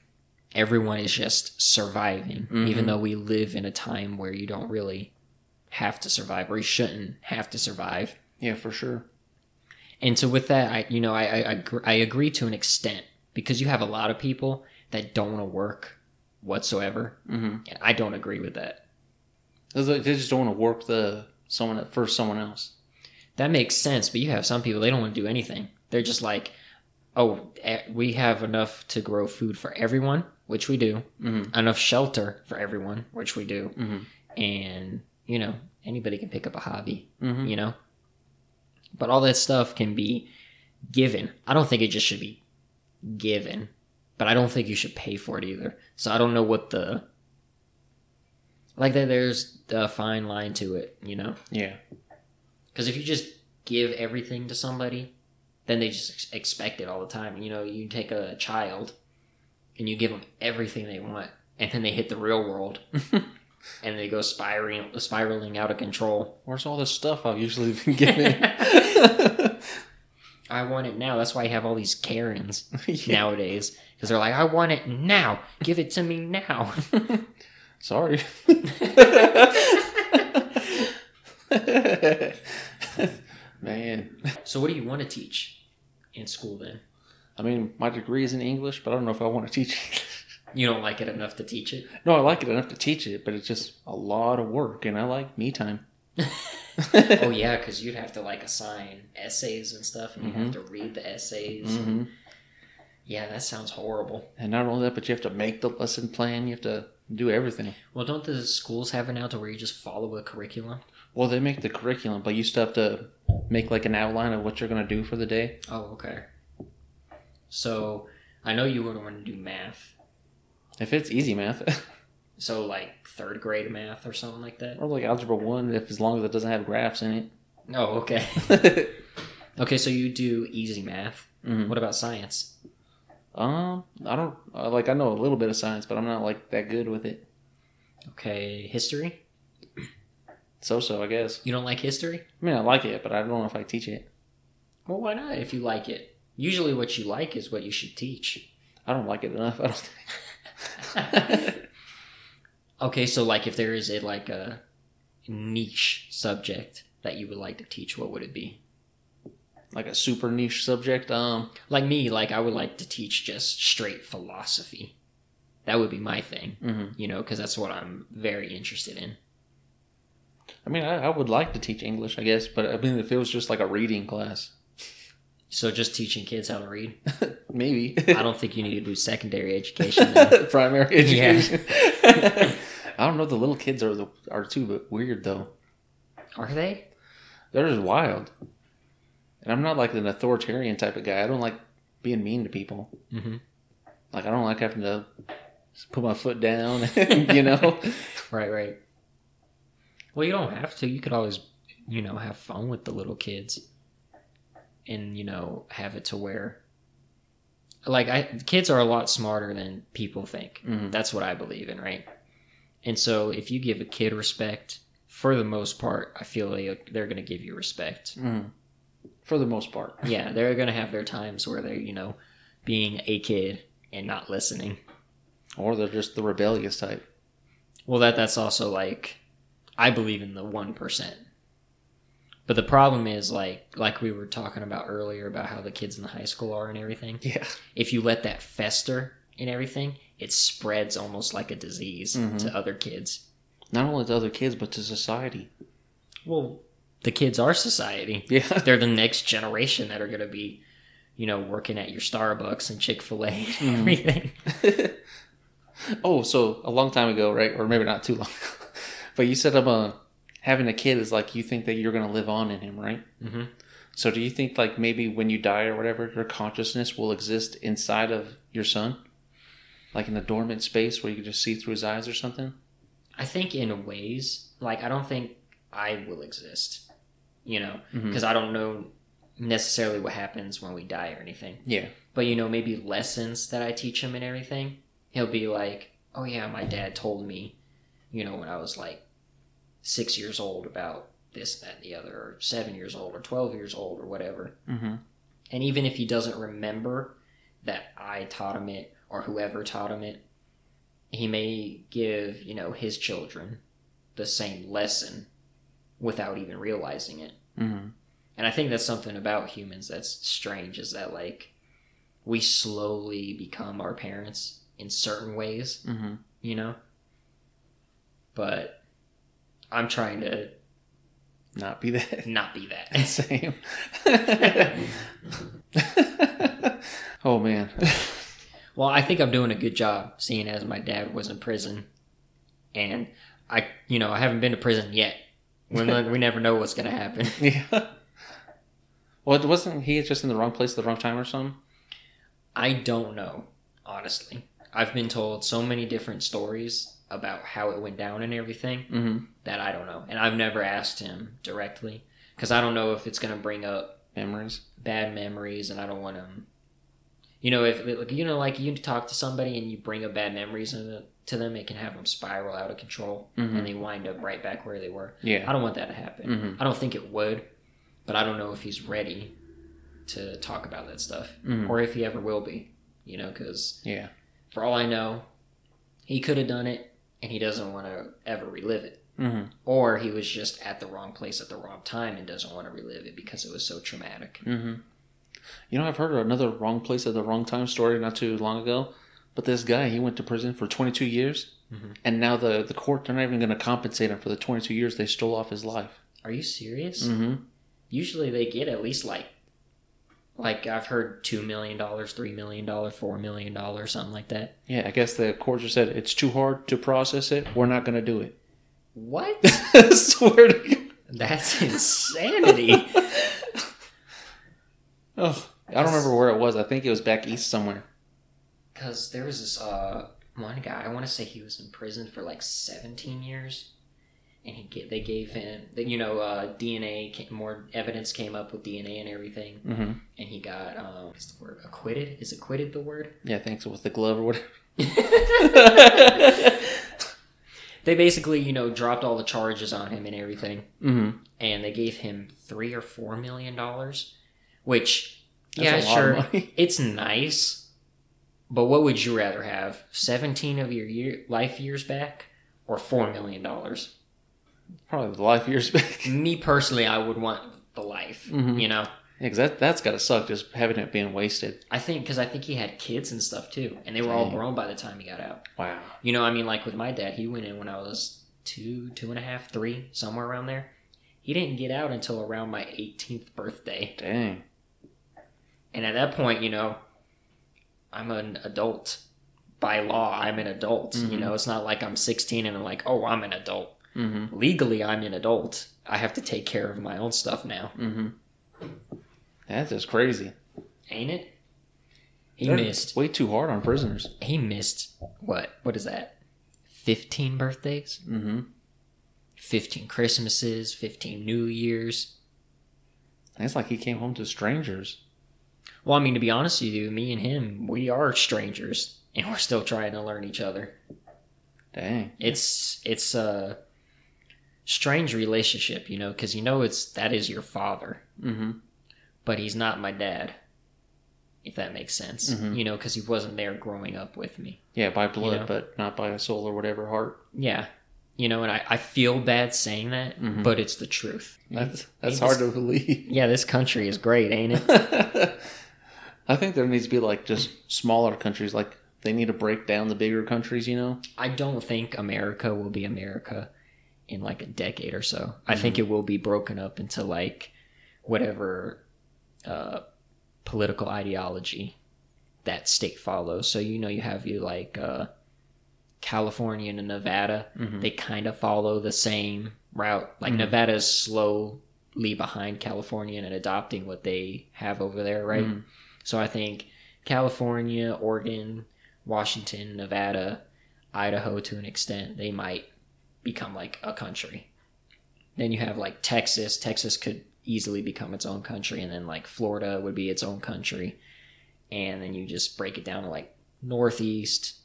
Everyone is just surviving, Mhm. even though we live in a time where you don't really have to survive, or you shouldn't have to survive. yeah, for sure. And so with that, I you know I I, I, I agree to an extent because you have a lot of people that don't want to work whatsoever, hmm and I don't agree with that. They just don't want to work the someone for someone else. That makes sense, but you have some people they don't want to do anything. They're just like, oh, eh, we have enough to grow food for everyone, which we do. hmm Enough shelter for everyone, which we do, hmm and you know anybody can pick up a hobby, hmm you know. But all that stuff can be given. I don't think it just should be given, but I don't think you should pay for it either. So I don't know what the like that. There's a fine line to it, you know. Yeah. Because if you just give everything to somebody, then they just ex- expect it all the time. You know, you take a child and you give them everything they want, and then they hit the real world (laughs) and they go spiraling, spiraling out of control. Where's all this stuff I've usually been given? (laughs) I want it now. That's why you have all these Karens (laughs) Yeah. nowadays. Because they're like, I want it now. Give it to me now. Sorry. Man, So, what do you want to teach in school then? I mean, my degree is in English, but I don't know if I want to (laughs) teach it. You don't like it enough to teach it? No, I like it enough to teach it, but it's just a lot of work, and I like me time. (laughs) oh yeah, because you'd have to like assign essays and stuff, and you have to read the essays. hmm Yeah, that sounds horrible. And not only that, but you have to make the lesson plan. You have to do everything. Well, don't the schools have it now to where you just follow a curriculum? Well, they make the curriculum, but you still have to make like an outline of what you're going to do for the day. Oh, okay. So I know you would want to do math. If it's easy math, (laughs) So like third grade math or something like that. or like algebra one, if as long as it doesn't have graphs in it. Oh, okay. (laughs) Okay, so you do easy math. Mhm. What about science? Um, I don't uh, like. I know a little bit of science, but I'm not like that good with it. Okay, history. So so, I guess. You don't like history? I mean, I like it, but I don't know if I teach it. Well, why not? If you like it, usually what you like is what you should teach. I don't like it enough. I don't. Think. (laughs) Okay, so like if there is a like a niche subject that you would like to teach, what would it be? like a super niche subject. Um, Like me, like I would like to teach just straight philosophy. That would be my thing, mhm. you know, because that's what I'm very interested in. I mean, I, I would like to teach English, I guess, but I mean, if it was just like a reading class, So just teaching kids how to read. (laughs) maybe. I don't think you need to do secondary education. (laughs) Primary education. (laughs) I don't know. The little kids are the are too but weird though. Are they? They're just wild. And I'm not like an authoritarian type of guy. I don't like being mean to people. Mm-hmm. Like I don't like having to put my foot down. you know. Right, right. Well, you don't have to. You could always, you know, have fun with the little kids, and you know, have it to where, like, I kids are a lot smarter than people think. Mhm. That's what I believe in, right? And so, if you give a kid respect, for the most part, I feel like they're going to give you respect. Mhm. For the most part. (laughs) Yeah, they're going to have their times where they're, you know, being a kid and not listening. Or they're just the rebellious type. Well, that that's also like I believe in the one percent. But the problem is like like we were talking about earlier about how the kids in the high school are and everything. Yeah. If you let that fester and everything, it spreads almost like a disease Mhm. to other kids. Not only to other kids, but to society. Well, the kids are society. Yeah. (laughs) They're the next generation that are going to be, you know, working at your Starbucks and Chick Fil A and Mhm. everything. (laughs) oh, so a long time ago, right? Or maybe not too long. (laughs) but you said about having a kid is like you think that you're going to live on in him, right? hmm So do you think like maybe when you die or whatever, your consciousness will exist inside of your son? Like in a dormant space where you can just see through his eyes or something? I think in ways, like I don't think I will exist, you know, because I don't know necessarily what happens when we die or anything. Yeah. But you know, maybe lessons that I teach him and everything, he'll be like, "Oh yeah, my dad told me, you know, when I was like six years old about this, that, and the other, or seven years old, or twelve years old, or whatever." Mm-hmm. And even if he doesn't remember that I taught him it or whoever taught him it, he may give, you know, his children the same lesson without even realizing it. Mm-hmm. And I think that's something about humans that's strange is that like we slowly become our parents in certain ways, Mm-hmm. you know? But I'm trying to Not be that not be that. (laughs) same. (laughs) oh man. Well, I think I'm doing a good job, seeing as my dad was in prison, and I, you know, I haven't been to prison yet. We (laughs) we never know what's gonna happen. yeah. Well, wasn't he just in the wrong place at the wrong time or something? I don't know, honestly. I've been told so many different stories about how it went down and everything Mm-hmm. that I don't know, and I've never asked him directly because I don't know if it's gonna bring up Memories. bad memories, and I don't want to. You know, if like, you know, like you talk to somebody and you bring up bad memories to them, it can have them spiral out of control, Mhm. and they wind up right back where they were. Yeah. I don't want that to happen. Mhm. I don't think it would, but I don't know if he's ready to talk about that stuff, Mhm. or if he ever will be. You know, because Yeah. for all I know, he could have done it, and he doesn't want to ever relive it. hmm or he was just at the wrong place at the wrong time and doesn't want to relive it because it was so traumatic. hmm You know, I've heard another wrong place at the wrong time story not too long ago. But this guy, he went to prison for 22 years, Mhm. and now the the court they're not even going to compensate him for the 22 years they stole off his life. Are you serious? Mm-hmm. Usually they get at least like, like I've heard two million dollars, three million dollars, four million dollars, something like that. Yeah, I guess the court just said it's too hard to process it. We're not going to do it. What? (laughs) Swear to God. That's insanity. (laughs) Oh, I don't remember where it was. I think it was back east somewhere. Because there was this uh one guy. I want to say he was in prison for like seventeen years, and he get they gave him you know uh, DNA more evidence came up with DNA and everything, Mm-hmm. and he got um what's the word acquitted? Is acquitted the word? Yeah, thanks with the glove or whatever. (laughs) (laughs) they basically you know dropped all the charges on him and everything, mm-hmm. and they gave him three or four million dollars, which That's yeah sure (laughs) it's nice, but what would you rather have? Seventeen of your year, life years back, or four million dollars? Probably the life years (laughs) back. Me personally, I would want the life. Mhm. You know, Yeah, 'cause that that's gotta suck just having it being wasted. I think because I think he had kids and stuff too, and they were all grown by the time he got out. Wow. You know, I mean, like with my dad, he went in when I was two, two and a half, three, somewhere around there. He didn't get out until around my 18th birthday. Dang. And at that point, you know, I'm an adult. By law, I'm an adult. You Mhm. know, it's not like I'm 16 and I'm like, oh, I'm an adult. Mm-hmm. Legally, I'm an adult. I have to take care of my own stuff now. Mm-hmm. That's just crazy. Ain't it? He They're missed. way too hard on prisoners. He missed what? What is that? 15 birthdays? Mm-hmm. 15 Christmases, 15 New Year's. It's like he came home to strangers. Well, I mean, to be honest with you, me and him, we are strangers, and we're still trying to learn each other. Dang. It's it's a strange relationship, you know, because you know it's that is your father, Mm-hmm. but he's not my dad. If that makes sense, Mhm. you know, because he wasn't there growing up with me. Yeah, by blood, know? but not by a soul or whatever heart. Yeah, you know, and I, I feel bad saying that, Mhm. but it's the truth. That's that's hard to believe. (laughs) (laughs) Yeah, this country is great, ain't it? (laughs) I think there needs to be like just smaller countries. Like they need to break down the bigger countries. You know. I don't think America will be America in like a decade or so. I think Mm-hmm. it will be broken up into like whatever uh, political ideology that state follows. So you know you have you like uh, California and Nevada. Mhm. They kind of follow the same route. Like Mhm. Nevada is slowly behind California and adopting what they have over there, right? Mhm. So I think California, Oregon, Washington, Nevada, Idaho to an extent, they might become like a country. Then you have like Texas. Texas could easily become its own country, and then like Florida would be its own country. And then you just break it down to like Northeast,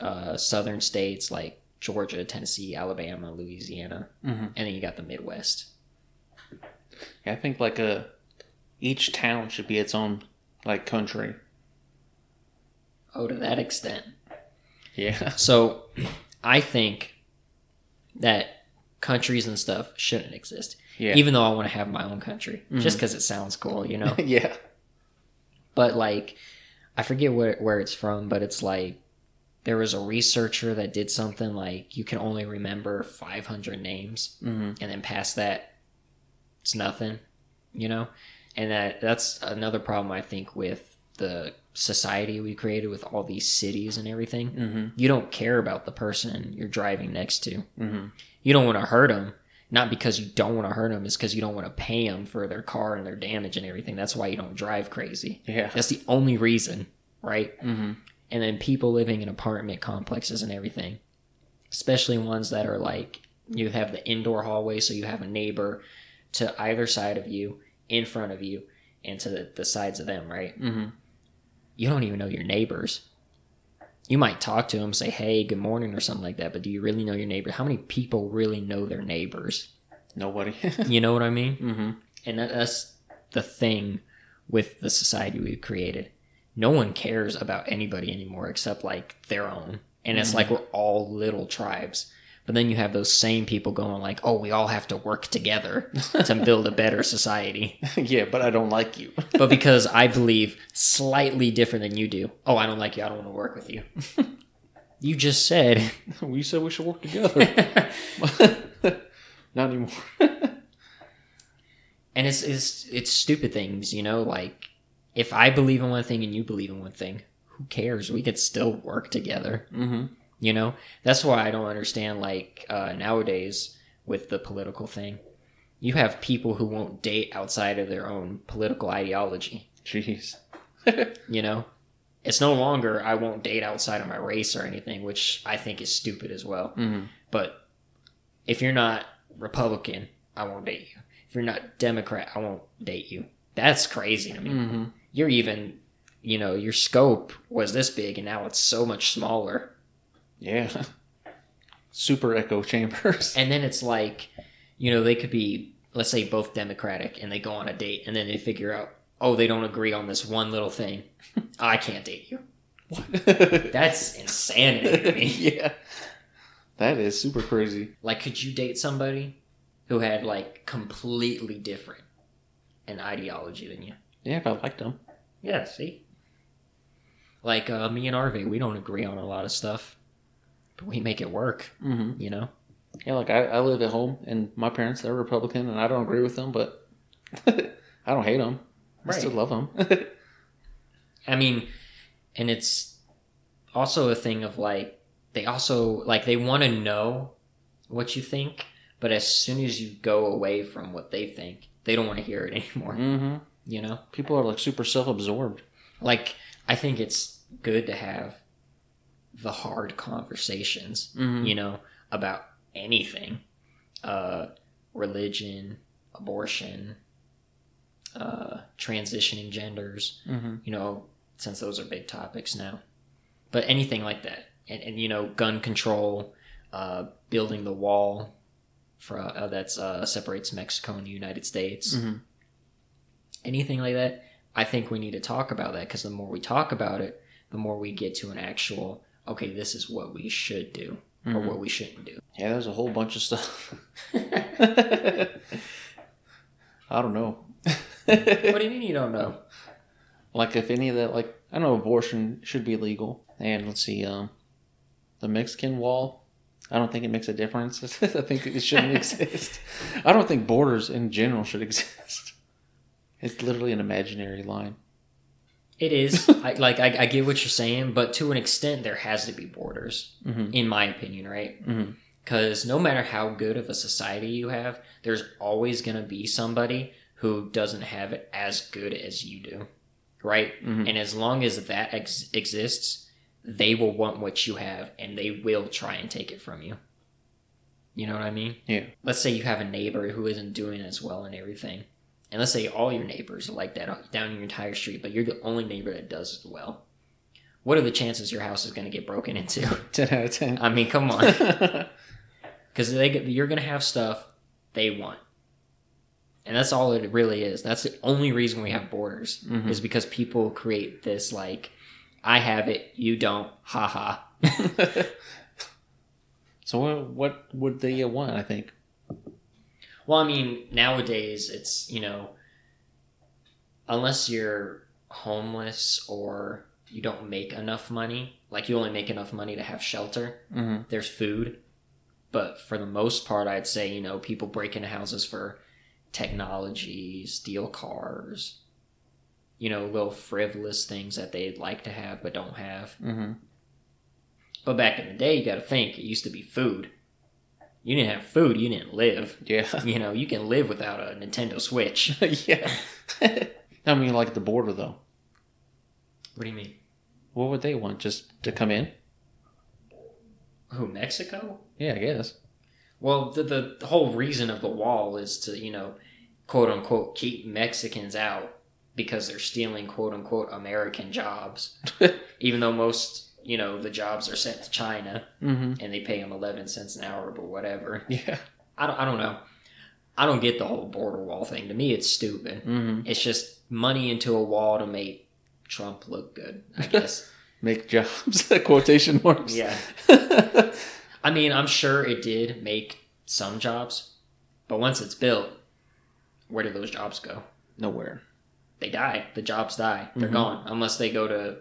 uh, southern states like Georgia, Tennessee, Alabama, Louisiana, Mhm. and then you got the Midwest. I think like a each town should be its own like country. Oh, to that extent. Yeah. So I think that countries and stuff shouldn't exist. Yeah. Even though I want to have my own country, Mhm. just because it sounds cool, you know. (laughs) yeah. but like, I forget where where it's from, but it's like there was a researcher that did something like you can only remember 500 names, hmm and then past that, it's nothing, you know. And that that's another problem I think with the society we created with all these cities and everything. hmm You don't care about the person you're driving next to. hmm you don't want to hurt them not because you don't want to hurt them it's because you don't want to pay them for their car and their damage and everything that's why you don't drive crazy Yeah. that's the only reason right hmm and then people living in apartment complexes and everything especially ones that are like you have the indoor hallway so you have a neighbor to either side of you in front of you and to the, the sides of them right hmm you don't even know your neighbors. You might talk to them say hey good morning or something like that but do you really know your neighbor? How many people really know their neighbors? Nobody. (laughs) you know what i mean? Mm-hmm. and that, that's the thing with the society we've created. No one cares about anybody anymore except like their own. And it's like we're all little tribes But then you have those same people going like, "Oh, we all have to work together to build a better society." (laughs) yeah, but I don't like you. (laughs) But because I believe slightly different than you do, oh, I don't like you. I don't want to work with you. (laughs) you just said, we said we should work together. Not anymore. and it's it's it's stupid things, you know. Like if I believe in one thing and you believe in one thing, who cares? We could still work together. mm-hmm. You know, that's why I don't understand like uh, nowadays with the political thing. You have people who won't date outside of their own political ideology. Jeez. (laughs) You know, it's no longer I won't date outside of my race or anything, which I think is stupid as well. Mm-hmm. But if you're not Republican, I won't date you. If you're not Democrat, I won't date you. That's crazy to me. Mm-hmm. You're even, you know, your scope was this big and now it's so much smaller. Yeah. (laughs) Super echo chambers. And then it's like, you know, they could be, let's say, both Democratic and they go on a date and then they figure out, oh, they don't agree on this one little thing. I can't date you. What? (laughs) That's insanity to me. (laughs) yeah. That is super crazy. Like, could you date somebody who had, like, completely different an ideology than you? Yeah, if I liked them. Yeah, see? Like, uh, me and Arve, we don't agree on a lot of stuff, but we make it work, Mm-hmm. you know? Yeah, like I, I live at home, and my parents they're Republican, and I don't agree with them, but (laughs) I don't hate them. I still love them. (laughs) I mean, and it's also a thing of like they also like they want to know what you think, but as soon as you go away from what they think, they don't want to hear it (laughs) anymore. mm-hmm. You know, People are like super self-absorbed. like I think it's good to have the hard conversations. Mm-hmm. You know about anything, uh, religion, abortion, uh, transitioning genders Mm-hmm. you know, since those are big topics now. But anything like that, and, and you know, gun control, uh, building the wall for uh, that's uh, separates Mexico and the United States, Mm-hmm. anything like that. I think we need to talk about that because the more we talk about it, the more we get to an actual okay, this is what we should do or Mhm. what we shouldn't do. Yeah, there's a whole bunch of stuff. (laughs) I don't know. what do you mean you don't know? like if any of that, like I know abortion should be legal, and let's see, um, the Mexican wall. I don't think it makes a difference. (laughs) I think it shouldn't exist. I don't think borders in general should (laughs) exist. It's literally an imaginary line. It is (laughs) I, like I, I get what you're saying, but to an extent, there has to be borders, Mm-hmm. in my opinion, right? Mm-hmm. Because no matter how good of a society you have, there's always going to be somebody who doesn't have it as good as you do. Right? Mhm. And as long as that ex- exists, they will want what you have and they will try and take it from you. You know what I mean? Yeah. Let's say you have a neighbor who isn't doing as well and everything. And let's say all your neighbors are like that down your entire street, but you're the only neighbor that does well. What are the chances your house is going to get broken into? (laughs) Ten out of ten. I mean, come on (laughs) because they you're gonna have stuff they want, and that's all it really is. That's the only reason we have borders Mhm. is because people create this like, I have it, you don't, haha. (laughs) so what, what would they want? I think. Well, I mean, nowadays it's you know, unless you're homeless or you don't make enough money, like you only make enough money to have shelter. Mm-hmm. there's food but for the most part i'd say you know people break into houses for technology steal cars you know little frivolous things that they'd like to have but don't have Mm-hmm. but back in the day you got to think it used to be food you didn't have food you didn't live Yeah. (laughs) you know you can live without a nintendo switch (laughs) yeah. (laughs) I mean, like the border though. what do you mean What would they want? Just to come in? who mexico Yeah, I guess. Well, the, the the whole reason of the wall is to you know, quote unquote, keep Mexicans out because they're stealing quote unquote American jobs, even though most you know the jobs are sent to China Mm-hmm. and they pay them eleven cents an hour, but whatever. Yeah. I don't I don't know. I don't get the whole border wall thing. To me, it's stupid. Mm-hmm. It's just money into a wall to make Trump look good. I guess. (laughs) Make jobs. (laughs) Quotation marks. yeah. (laughs) I mean, I'm sure it did make some jobs, but once it's built, where do those jobs go? Nowhere. They die. The jobs die. They're Mhm. gone unless they go to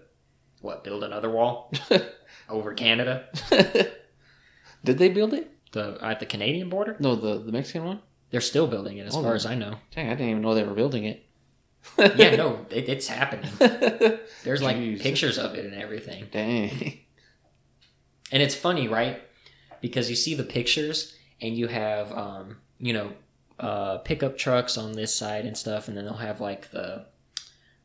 what? Build another wall (laughs) over Canada, (laughs) Did they build it? the at the Canadian border. No, the the Mexican one. They're still building it, as Oh, far as I know. Dang, I didn't even know they were building it. yeah, no, (laughs) it, it's happening. There's like Jeez. pictures of it and everything. Dang. And it's funny, right? Because you see the pictures and you have, um, you know, uh, pickup trucks on this side and stuff, and then they'll have like the,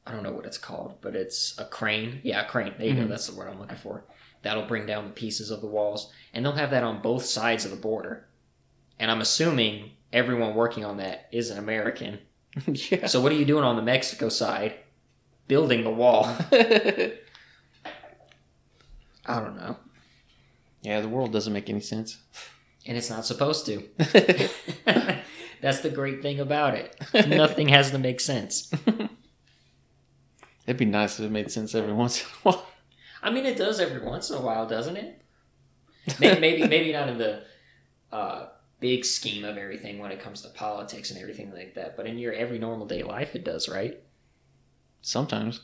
I don't know what it's called, but it's a crane. Yeah, a crane. There you go. Mhm. That's the word I'm looking for. That'll bring down the pieces of the walls, and they'll have that on both sides of the border. And I'm assuming everyone working on that is an American. (laughs) yeah. So what are you doing on the Mexico side? Building the wall. (laughs) I don't know. yeah, the world doesn't make any sense. And it's not supposed to. (laughs) That's the great thing about it. Nothing has to make sense. It'd be nice if it made sense every (laughs) once in a while. I mean, it does every once in a while, doesn't it? (laughs) Maybe, maybe, maybe not in the uh, big scheme of everything when it comes to politics and everything like that, but in your every normal day life, it does, right? Sometimes.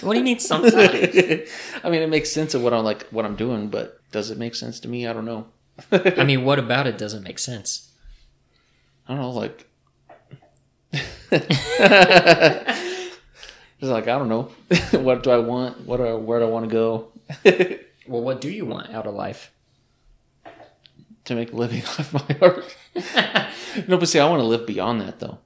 What do you mean sometimes? (laughs) I mean, it makes sense of what I'm like, what I'm doing, but does it make sense to me? I don't know. I mean, what about it doesn't make sense? I don't know, like. It's like I don't know. (laughs) what do I want? What do, where do I want to go (laughs) Well, what do you want out of life? to make a living (laughs) off my art? No, but see, I want to live beyond that though.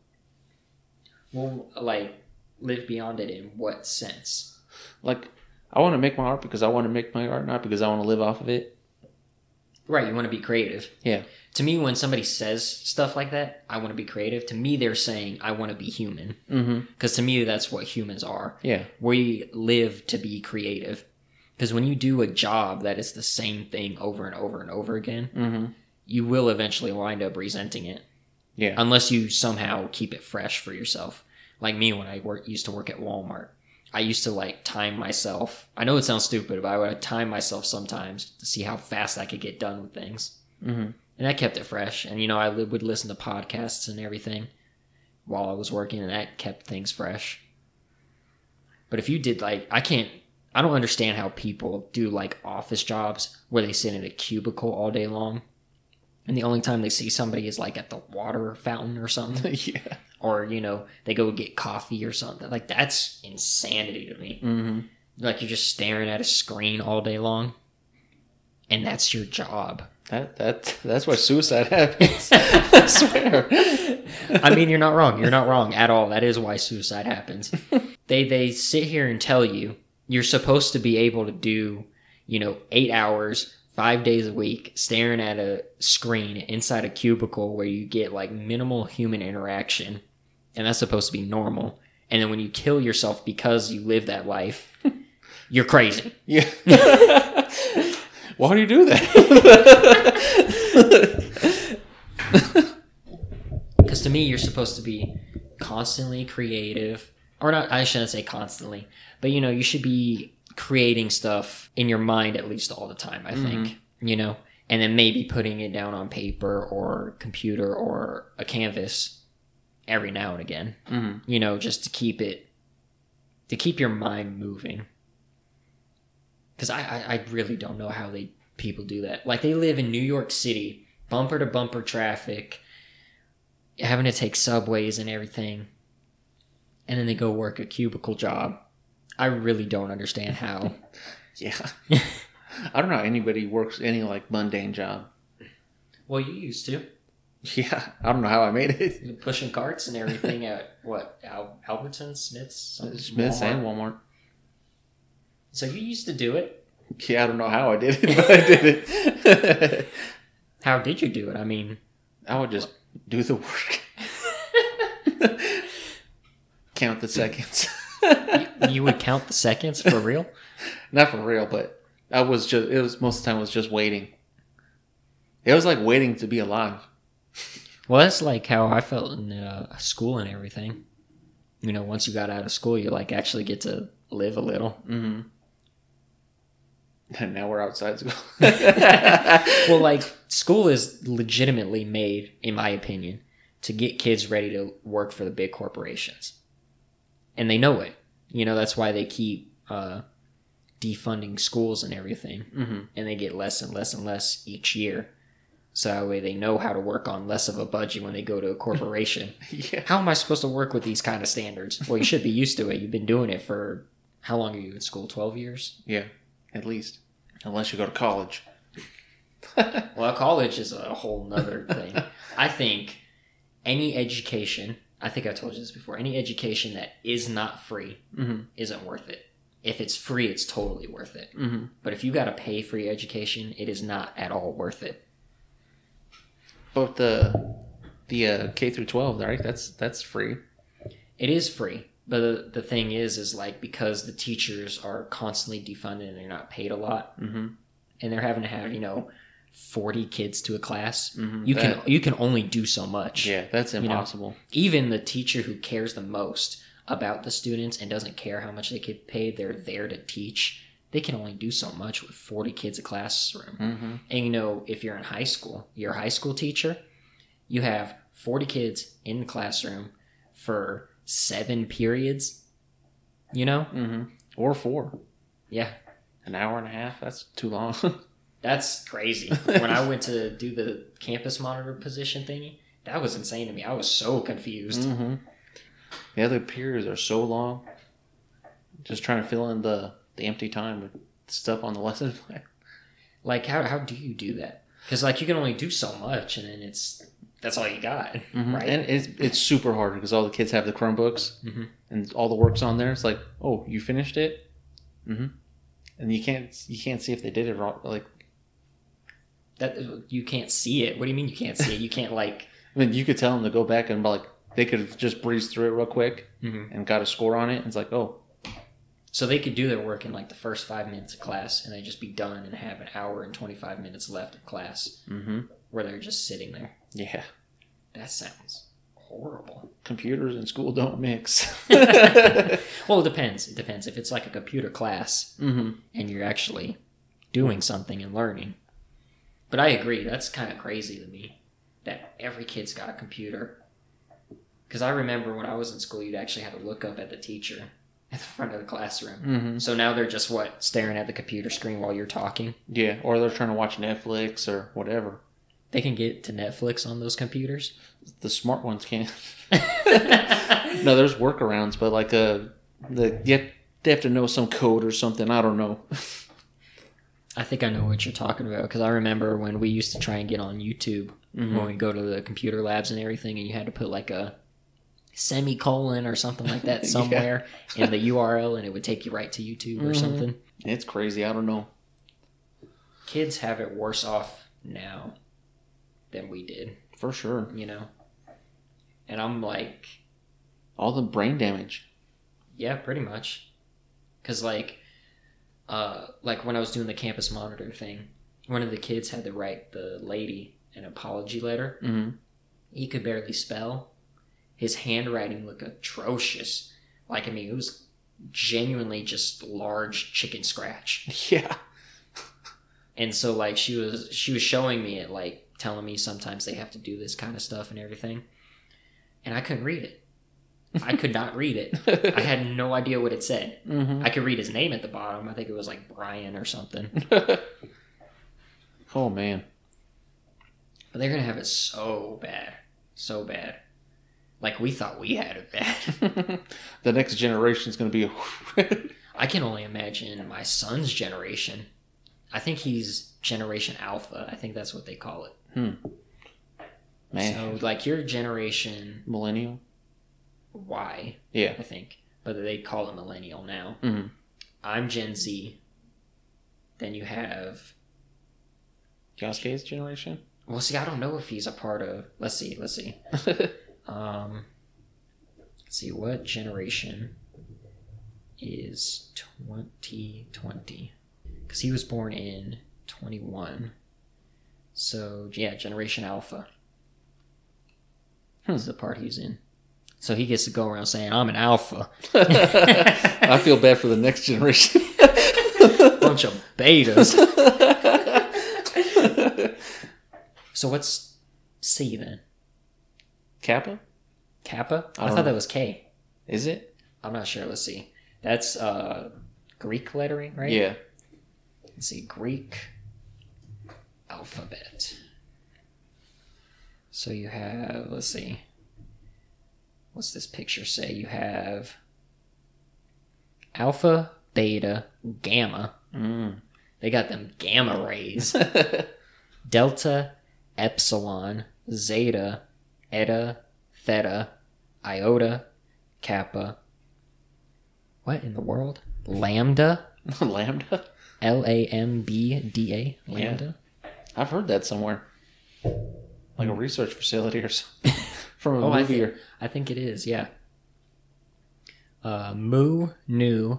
well, like, live beyond it in what sense? Like, I want to make my art because I want to make my art, not because I want to live off of it. Right, you want to be creative. Yeah. To me, when somebody says stuff like that, I want to be creative. To me, they're saying, I want to be human. Mm-hmm. Because to me, that's what humans are. Yeah. We live to be creative. Because when you do a job that is the same thing over and over and over again, Mm-hmm. you will eventually wind up resenting it. Yeah. Unless you somehow keep it fresh for yourself. Like me when I work, used to work at Walmart. I used to like time myself. I know it sounds stupid, but I would time myself sometimes to see how fast I could get done with things. Mm-hmm. And that kept it fresh. And, you know, I would listen to podcasts and everything while I was working, and that kept things fresh. But if you did, like, I can't, I don't understand how people do, like, office jobs where they sit in a cubicle all day long. And the only time they see somebody is, like, at the water fountain or something. (laughs) yeah. or, you know, they go get coffee or something. Like, that's insanity to me. Mm-hmm. Like, you're just staring at a screen all day long. And that's your job. That that that's why suicide (laughs) happens. (laughs) I swear. I mean, you're not wrong. You're not wrong at all. That is why suicide happens. they they sit here and tell you you're supposed to be able to do, you know, eight hours, five days a week, staring at a screen inside a cubicle where you get like minimal human interaction, and that's supposed to be normal. And then when you kill yourself because you live that life, (laughs) you're crazy. yeah. (laughs) Why do you do that? (laughs) Because to me, you're supposed to be constantly creative, or not. I shouldn't say constantly, but you know, you should be creating stuff in your mind at least all the time. I think you know, and then maybe putting it down on paper or computer or a canvas every now and again. Mhm. You know, just to keep it to keep your mind moving. Because I, I I really don't know how they people do that. Like they live in New York City, bumper to bumper traffic having to take subways and everything and then they go work a cubicle job i really don't understand how (laughs) Yeah. (laughs) I don't know how anybody works any like mundane job. well you used to Yeah. I don't know how I made it. You're pushing carts and everything at what Al- albertsons smiths something, Smith's Walmart. and Walmart. so you used to do it Yeah, I don't know how I did it, (laughs) but I did it. how did you do it i mean I would just do the work. Count the seconds. (laughs) you would count the seconds for real (laughs) Not for real, but I was just it was most of the time was just waiting. It was like waiting to be alive. well that's like how i felt in uh, school and everything you know once you got out of school you like actually get to live a little Mm-hmm. And now we're outside school. (laughs) well, like school is legitimately made, in my opinion, to get kids ready to work for the big corporations, and they know it. You know that's why they keep uh, defunding schools and everything, hmm and they get less and less and less each year. So that way they know how to work on less of a budget when they go to a corporation. (laughs) Yeah. how am I supposed to work with these kind of standards? Well, you should be used to it. You've been doing it for how long are you in school? Twelve years. Yeah. At least. Unless you go to college. (laughs) Well, college is a whole nother thing. I think any education, I think I told you this before, any education that is not free hmm isn't worth it. If it's free, it's totally worth it. hmm But if you got to pay free education, it is not at all worth it. But the the uh, K through twelve, right? That's that's free. It is free. But the, the thing is, is like because the teachers are constantly defunded and they're not paid a lot, hmm and they're having to have you know forty kids to a class, hmm you can you can only do so much. Yeah, that's know. impossible. even the teacher who cares the most about the students and doesn't care how much they get paid, they're there to teach. They can only do so much with 40 kids a classroom. hmm And you know, if you're in high school, you're a high school teacher, you have 40 kids in the classroom for seven periods. You know? hmm Or four. Yeah, An hour and a half. That's too long. (laughs) that's crazy. (laughs) when I went to do the campus monitor position thingy, that was insane to me. I was so confused. hmm The other periods are so long. Just trying to fill in the the empty time with stuff on the (laughs) lesson plan. Like, how, how do you do that? Because, like, you can only do so much, and then it's that's all you got. Right. And it's it's super hard because all the kids have the Chromebooks Mhm. and all the work's on there. It's like, oh, you finished it, mm-hmm. and you can't you can't see if they did it wrong. Like, That you can't see it. What do you mean you can't see it? You can't like. (laughs) I mean, you could tell them to go back and like they could have just breezed through it real quick and got a score on it. It's like, oh, So they could do their work in like the first five minutes of class, and they just be done and have an hour and twenty five minutes left of class mm-hmm. where they're just sitting there. yeah. That sounds horrible. Computers in school don't mix. (laughs) Well, it depends. It depends. If it's like a computer class mm-hmm. and you're actually doing something and learning. But I agree. That's kind of crazy to me that every kid's got a computer. Because I remember when I was in school, you'd actually have to look up at the teacher (laughs) at the front of the classroom. Mm-hmm. So now they're just what staring at the computer screen while you're talking. Yeah, or they're trying to watch Netflix or whatever. They can get to Netflix on those computers. The smart ones can't. (laughs) No, there's workarounds, but like uh, the you have, they have to know some code or something. I don't know. (laughs) I think I know what you're talking about because I remember when we used to try and get on YouTube Mhm. when we go to the computer labs and everything, and you had to put like a semicolon or something like that (laughs) Yeah. somewhere in the URL, and it would take you right to YouTube or Mhm. something. It's crazy. I don't know. Kids have it worse off now than we did, For sure. you know. And I'm like, All the brain damage. yeah, pretty much, because like, uh, like when I was doing the campus monitor thing, one of the kids had to write the lady an apology letter. Mm-hmm. he could barely spell. His handwriting looked atrocious. Like I mean, it was genuinely just large chicken scratch. (laughs) Yeah. And so like she was she was showing me it, like telling me sometimes they have to do this kind of stuff and everything. And I couldn't read it. I could not read it. I had no idea what it said. mm-hmm. I could read his name at the bottom. I think it was like Brian or something. (laughs) oh man. But they're gonna have it so bad, so bad. Like we thought we had it bad. (laughs) the next generation is going to be. A (laughs) I can only imagine my son's generation. I think he's Generation Alpha. I think that's what they call it. man. So, like your generation Millennial. Y, Yeah. I think, but they call it millennial now. Mm-hmm. I'm Gen Z. Then you have. Yasuke's generation. Well, see, I don't know if he's a part of. Let's see. Let's see. (laughs) Um, let's see what generation is 2020 because he was born in 21 so yeah generation alpha Hmm. the part he's in so he gets to go around saying i'm an alpha (laughs) I feel bad for the next generation. (laughs) bunch of betas. so what's C then? Kappa? Kappa? I, I thought know. that was K. Is it? I'm not sure. Let's see. That's uh Greek lettering, right? Yeah. Let's see. Greek alphabet. So you have, let's see. What's this picture say? You have alpha, beta, gamma. Mm. They got them gamma rays. (laughs) delta, epsilon, zeta, eta, theta, iota, kappa. What in the world? Lambda? (laughs) Lambda? L A M B D A? Lambda? I've heard that somewhere. Like a research facility or something. (laughs) From a Oh, I movie think, or I think it is, yeah. Uh, mu, nu,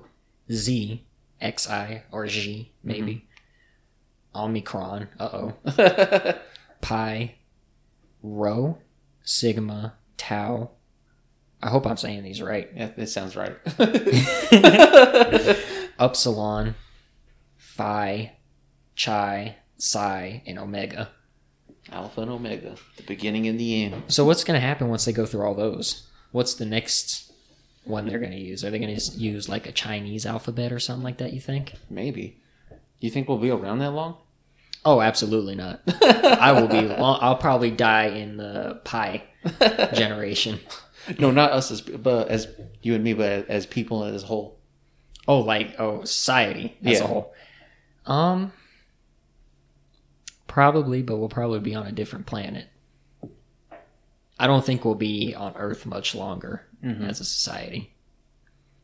z, xi, or g, maybe. Omicron, uh oh. (laughs) Pi, rho, sigma, tau. I hope I'm saying these right. Yeah, it sounds right. (laughs) Upsilon, phi, chi, psi, and omega. Alpha and Omega, the beginning and the end. So what's going to happen once they go through all those? What's the next one they're going to use? Are they going to use like a Chinese alphabet or something like that? You think? Maybe. You think we'll be around that long? Oh, absolutely not. (laughs) I will be. Long, I'll probably die in the pi generation. (laughs) No, not us as but as you and me, but as people as a whole. Oh, like oh, society as Yeah. a whole. Um, probably, but we'll probably be on a different planet. I don't think we'll be on Earth much longer as a society.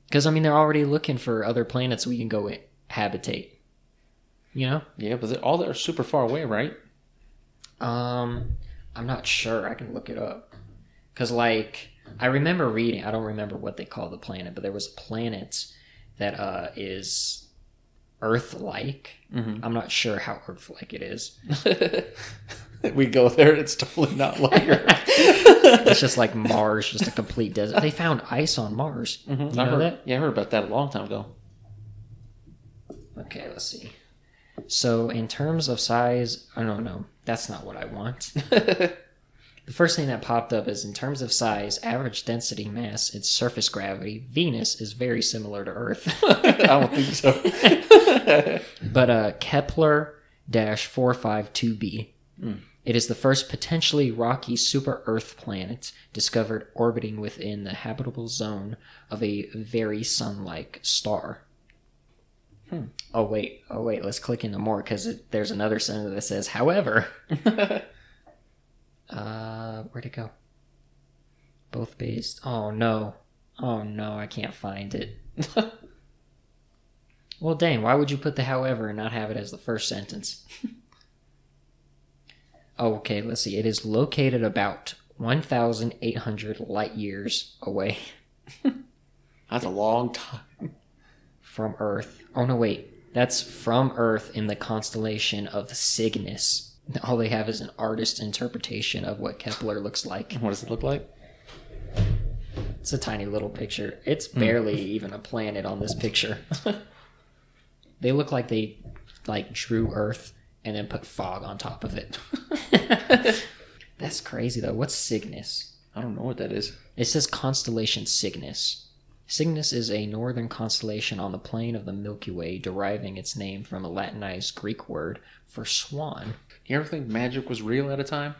Because I mean, they're already looking for other planets we can go habitate. You know? Yeah, but all they're super far away, right? Um, I'm not sure. I can look it up. Cause like I remember reading. I don't remember what they call the planet, but there was a planet that uh is Earth-like. Mhm. I'm not sure how Earth-like it is. (laughs) (laughs) we go there, it's totally not like Earth. (laughs) It's just like Mars, just a complete desert. They found ice on Mars. You I know heard, that? Yeah, I heard about that a long time ago. Okay, let's see. So in terms of size, I don't know. That's not what I want. The first thing that popped up is in terms of size, average density, mass, its surface gravity, Venus is very similar to Earth. I don't think so. (laughs) but uh, Kepler 452b. It is the first potentially rocky super Earth planet discovered orbiting within the habitable zone of a very sun like star. Oh, wait. Oh, wait. Let's click into more because there's another sentence that says, however. (laughs) Uh, where'd it go? Both based. Oh no. Oh no, I can't find it. (laughs) well, dang, why would you put the however and not have it as the first sentence? (laughs) oh, okay, let's see. It is located about 1,800 light years away (laughs) That's a long time. from Earth. Oh no, wait. That's from Earth in the constellation of Cygnus. (laughs) All they have is an artist's interpretation of what Kepler looks like. What does it look like? It's a tiny little picture. It's barely hmm. even a planet on this picture. They look like they like drew Earth and then put fog on top of it. (laughs) That's crazy though. What's Cygnus? I don't know what that is. It says constellation Cygnus. Cygnus is a northern constellation on the plane of the Milky Way, deriving its name from a Latinized Greek word for swan. You ever think magic was real at a time?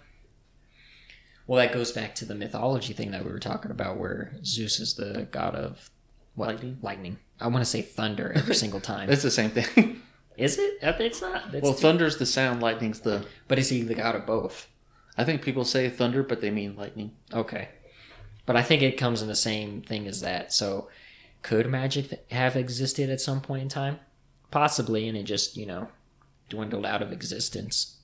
Well, that goes back to the mythology thing that we were talking about, where Zeus is the god of what? Lightning? Lightning. I want to say thunder every (laughs) single time. It's the same thing. (laughs) Is it? I think It's not. It's well, thunder's the sound, lightning's the. but is he the god of both? I think people say thunder, but they mean lightning. Okay. But I think it comes in the same thing as that. So, could magic have existed at some point in time? Possibly, and it just, you know, dwindled out of existence.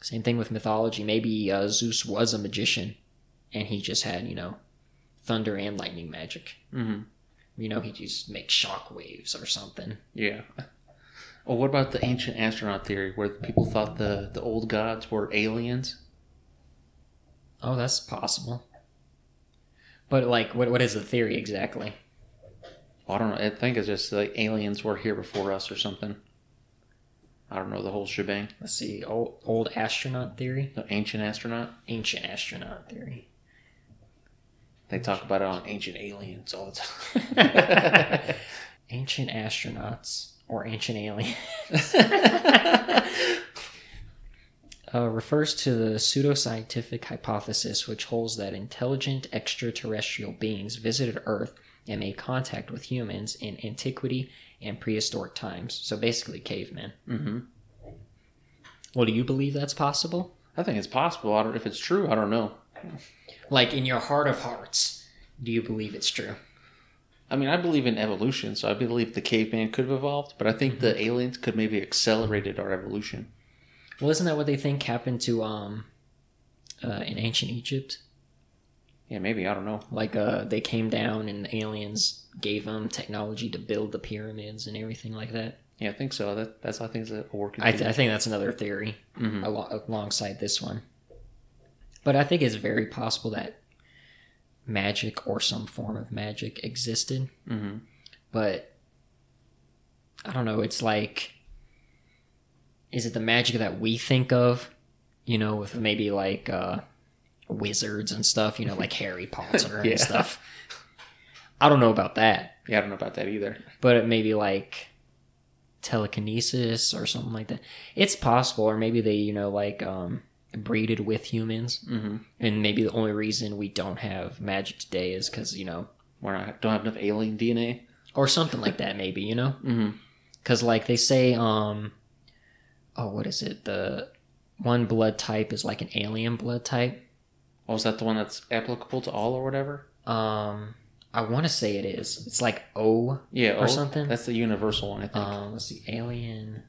Same thing with mythology. Maybe uh, Zeus was a magician, and he just had, you know, thunder and lightning magic. Mm-hmm. You know, he just make shock waves or something. Yeah. Well, what about the ancient astronaut theory, where people thought the, the old gods were aliens? Oh, that's possible. But like, what what is the theory exactly? Well, I don't know. I think it's just like aliens were here before us or something. I don't know the whole shebang. Let's see, old, old astronaut theory, The ancient astronaut. ancient astronaut theory. They talk about it on ancient aliens all the time. (laughs) ancient astronauts or ancient aliens (laughs) uh, refers to the pseudoscientific hypothesis which holds that intelligent extraterrestrial beings visited Earth and made contact with humans in antiquity and prehistoric times. So basically, cavemen. hmm Well, do you believe that's possible? I think it's possible. I don't, if it's true, I don't know. Like in your heart of hearts, do you believe it's true? I mean, I believe in evolution, so I believe the caveman could have evolved, but I think the aliens could maybe accelerated our evolution. Well, isn't that what they think happened to um uh, in ancient Egypt? Yeah, maybe I don't know. Like uh, they came down and the aliens gave them technology to build the pyramids and everything like that. Yeah, I think so. That that's I think is a working. I, th- I think that's another theory hmm alo- alongside this one. But I think it's very possible that magic or some form of magic existed. hmm But I don't know. It's like, is it the magic that we think of? You know, with maybe like uh, wizards and stuff. You know, like (laughs) Harry Potter Yeah. and stuff. I don't know about that, Yeah, I don't know about that either. but it may be like telekinesis or something like that. It's possible, or maybe they, you know, like um, breeded with humans, hmm and maybe the only reason we don't have magic today is because you know, We're not don't have enough alien DNA. or something like that. Maybe you know. because like they say um oh what is it the one blood type is like an alien blood type Oh, is that the one that's applicable to all or whatever? um i want to say it is it's like o Yeah, Or oh, something? That's the universal one, I think. um let's see alien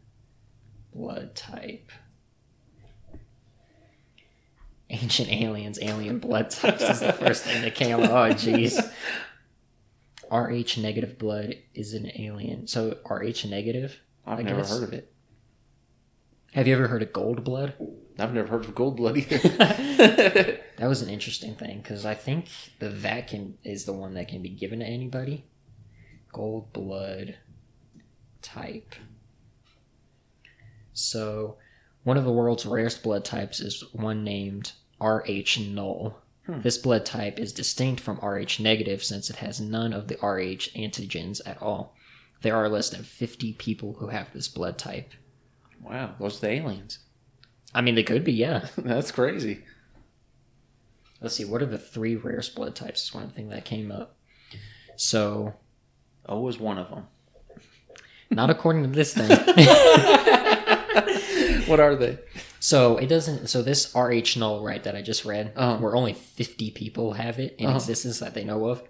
blood type ancient aliens alien blood types is the first thing that came oh jeez rh negative blood is an alien so rh negative I've I never guess. heard of it. have you ever heard of gold blood I've never heard of gold blood either. (laughs) (laughs) That was an interesting thing because I think the that can is the one that can be given to anybody. Gold blood type. So, one of the world's rarest blood types is one named Rh null. Hmm. This blood type is distinct from Rh negative since it has none of the Rh antigens at all. There are less than 50 people who have this blood type. wow, those are the aliens. I mean, they could be, yeah. (laughs) That's crazy. Let's see, what are the three rarest blood types? Is one thing that came up. So, O is one of them. not according to this thing. (laughs) (laughs) what are they? so it doesn't. So this RH null, right, that I just read, Uh-huh. where only fifty people have it in Uh-huh. existence that they know of,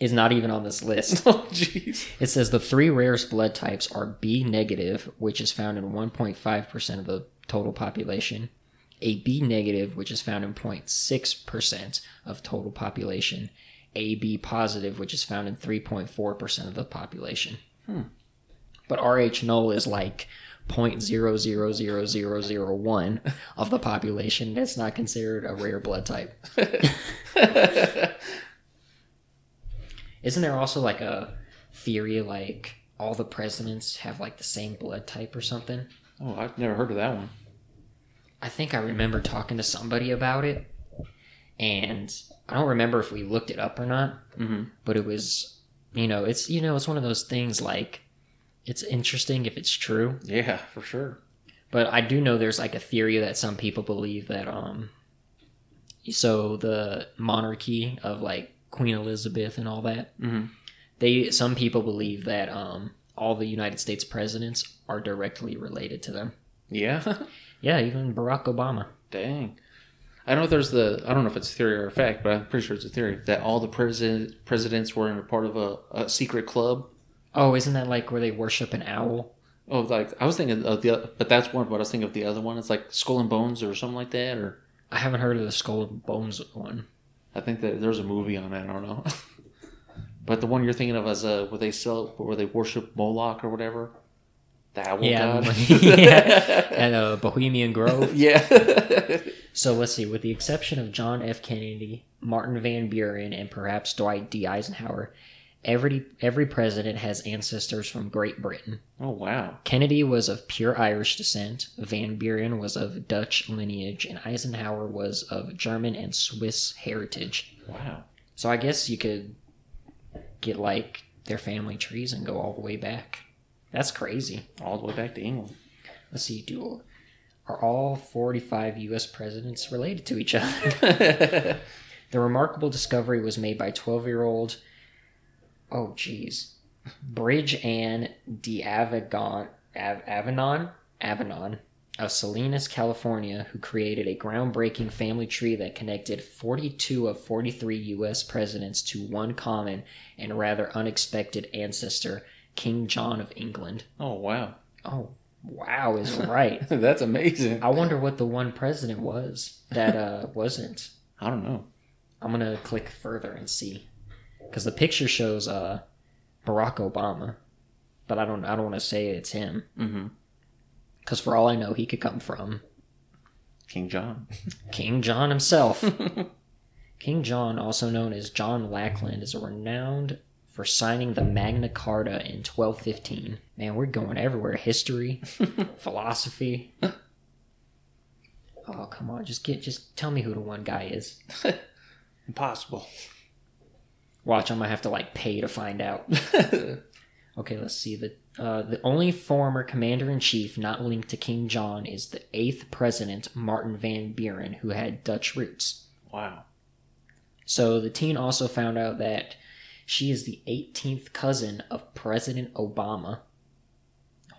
is not even on this list. (laughs) Oh, jeez. It says the three rarest blood types are B negative, which is found in 1.5% of the total population, AB negative, which is found in 0.6% of total population, AB positive, which is found in 3.4% of the population. Hmm. But RH null is like 0.000001 of the population. That's not considered a rare blood type. (laughs) Isn't there also like a theory like all the presidents have like the same blood type or something? oh, I've never heard of that one. I think I remember talking to somebody about it, and I don't remember if we looked it up or not, hmm but it was, you know, it's you know, it's one of those things like it's interesting if it's true, Yeah, for sure. but I do know there's like a theory that some people believe that um so the monarchy of like Queen Elizabeth and all that, hmm they some people believe that um all the United States presidents are directly related to them. Yeah. (laughs) Yeah, even Barack Obama. Dang. I know there's the I don't know if it's theory or a fact, but I'm pretty sure it's a theory that all the president presidents were in a part of a, a secret club. Oh, isn't that like where they worship an owl? Oh, like I was thinking of the, oth- but that's one. But I was thinking of the other one. It's like Skull and Bones or something like that. Or I haven't heard of the Skull and Bones one. I think that there's a movie on it. I don't know. (laughs) but the one you're thinking of as a where they sell where they worship Moloch or whatever. The owl Yeah, god. (laughs) (laughs) yeah. At uh, Bohemian Grove. yeah. So let's see. With the exception of John F. Kennedy, Martin Van Buren, and perhaps Dwight D. Eisenhower, Every every president has ancestors from Great Britain. Oh wow. Kennedy was of pure Irish descent, Van Buren was of Dutch lineage, and Eisenhower was of German and Swiss heritage. Wow. So I guess you could get like their family trees and go all the way back. That's crazy. All the way back to England. Let's see, do are all 45 US presidents related to each other? (laughs) the remarkable discovery was made by 12-year-old oh geez. BridgeAnne de Avagon Av- Avanon Avanon of Salinas, California, who created a groundbreaking family tree that connected 42 of 43 U.S. presidents to one common and rather unexpected ancestor, King John of England. oh wow. Oh, wow, is right. (laughs) That's amazing. I wonder what the one president was that uh, wasn't. I don't know. I'm gonna click further and see, because the picture shows uh, Barack Obama, but I don't. I don't want to say it's him, Mm-hmm. because for all I know, he could come from King John. (laughs) King John himself. (laughs) King John, also known as John Lackland, is renowned for signing the Magna Carta in 1215. Man, we're going everywhere. History, (laughs) philosophy. Oh, come on. Just get just tell me who the one guy is. Impossible. Watch, I'm gonna have to like pay to find out. (laughs) Okay, let's see. The uh, the only former commander in chief not linked to King John is the eighth president, Martin Van Buren, who had Dutch roots. wow. So the teen also found out that she is the 18th cousin of President Obama.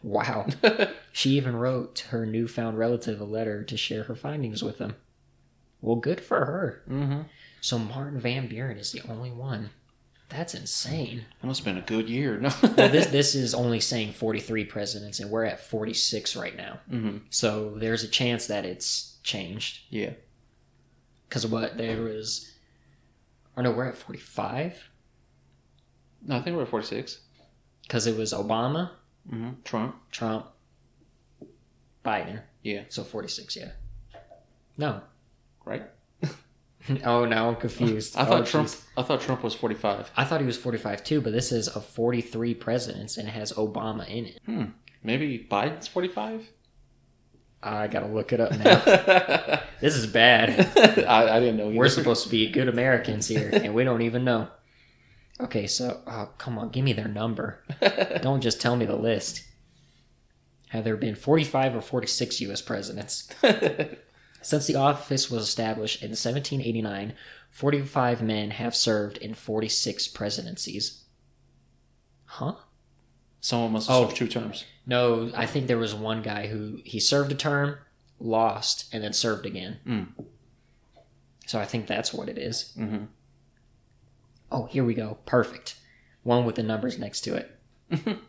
Wow. (laughs) she even wrote her newfound relative a letter to share her findings with him. Well, good for her. Mm-hmm. So Martin Van Buren is the only one. That's insane. That must have been a good year. No. (laughs) Well, this this is only saying 43 presidents, and we're at 46 right now. mm-hmm. So there's a chance that it's changed. Yeah. Because what there was, or no, we're at 45 No, I think we're at 46. because it was Obama, Mm-hmm. Trump. Trump, Biden. Yeah. So 46, yeah. No. Right. (laughs) Oh, now I'm confused. I thought Oh, Trump. jeez. I thought Trump was 45. I thought he was 45 too, but this is of 43 presidents and it has Obama in it. Hmm. Maybe Biden's 45. I gotta look it up now. (laughs) This is bad. (laughs) I didn't know. We're supposed to be good Americans here, and we don't even know. Okay, so oh, come on, give me their number. Don't just tell me the list. Have there been 45 or 46 U.S. presidents? Since the office was established in 1789, 45 men have served in 46 presidencies. Huh? Someone must have Oh. served two terms. No, I think there was one guy who he served a term, lost, and then served again. Mm. So I think that's what it is. Mm-hmm. Oh, here we go. Perfect. One with the numbers next to it. (laughs)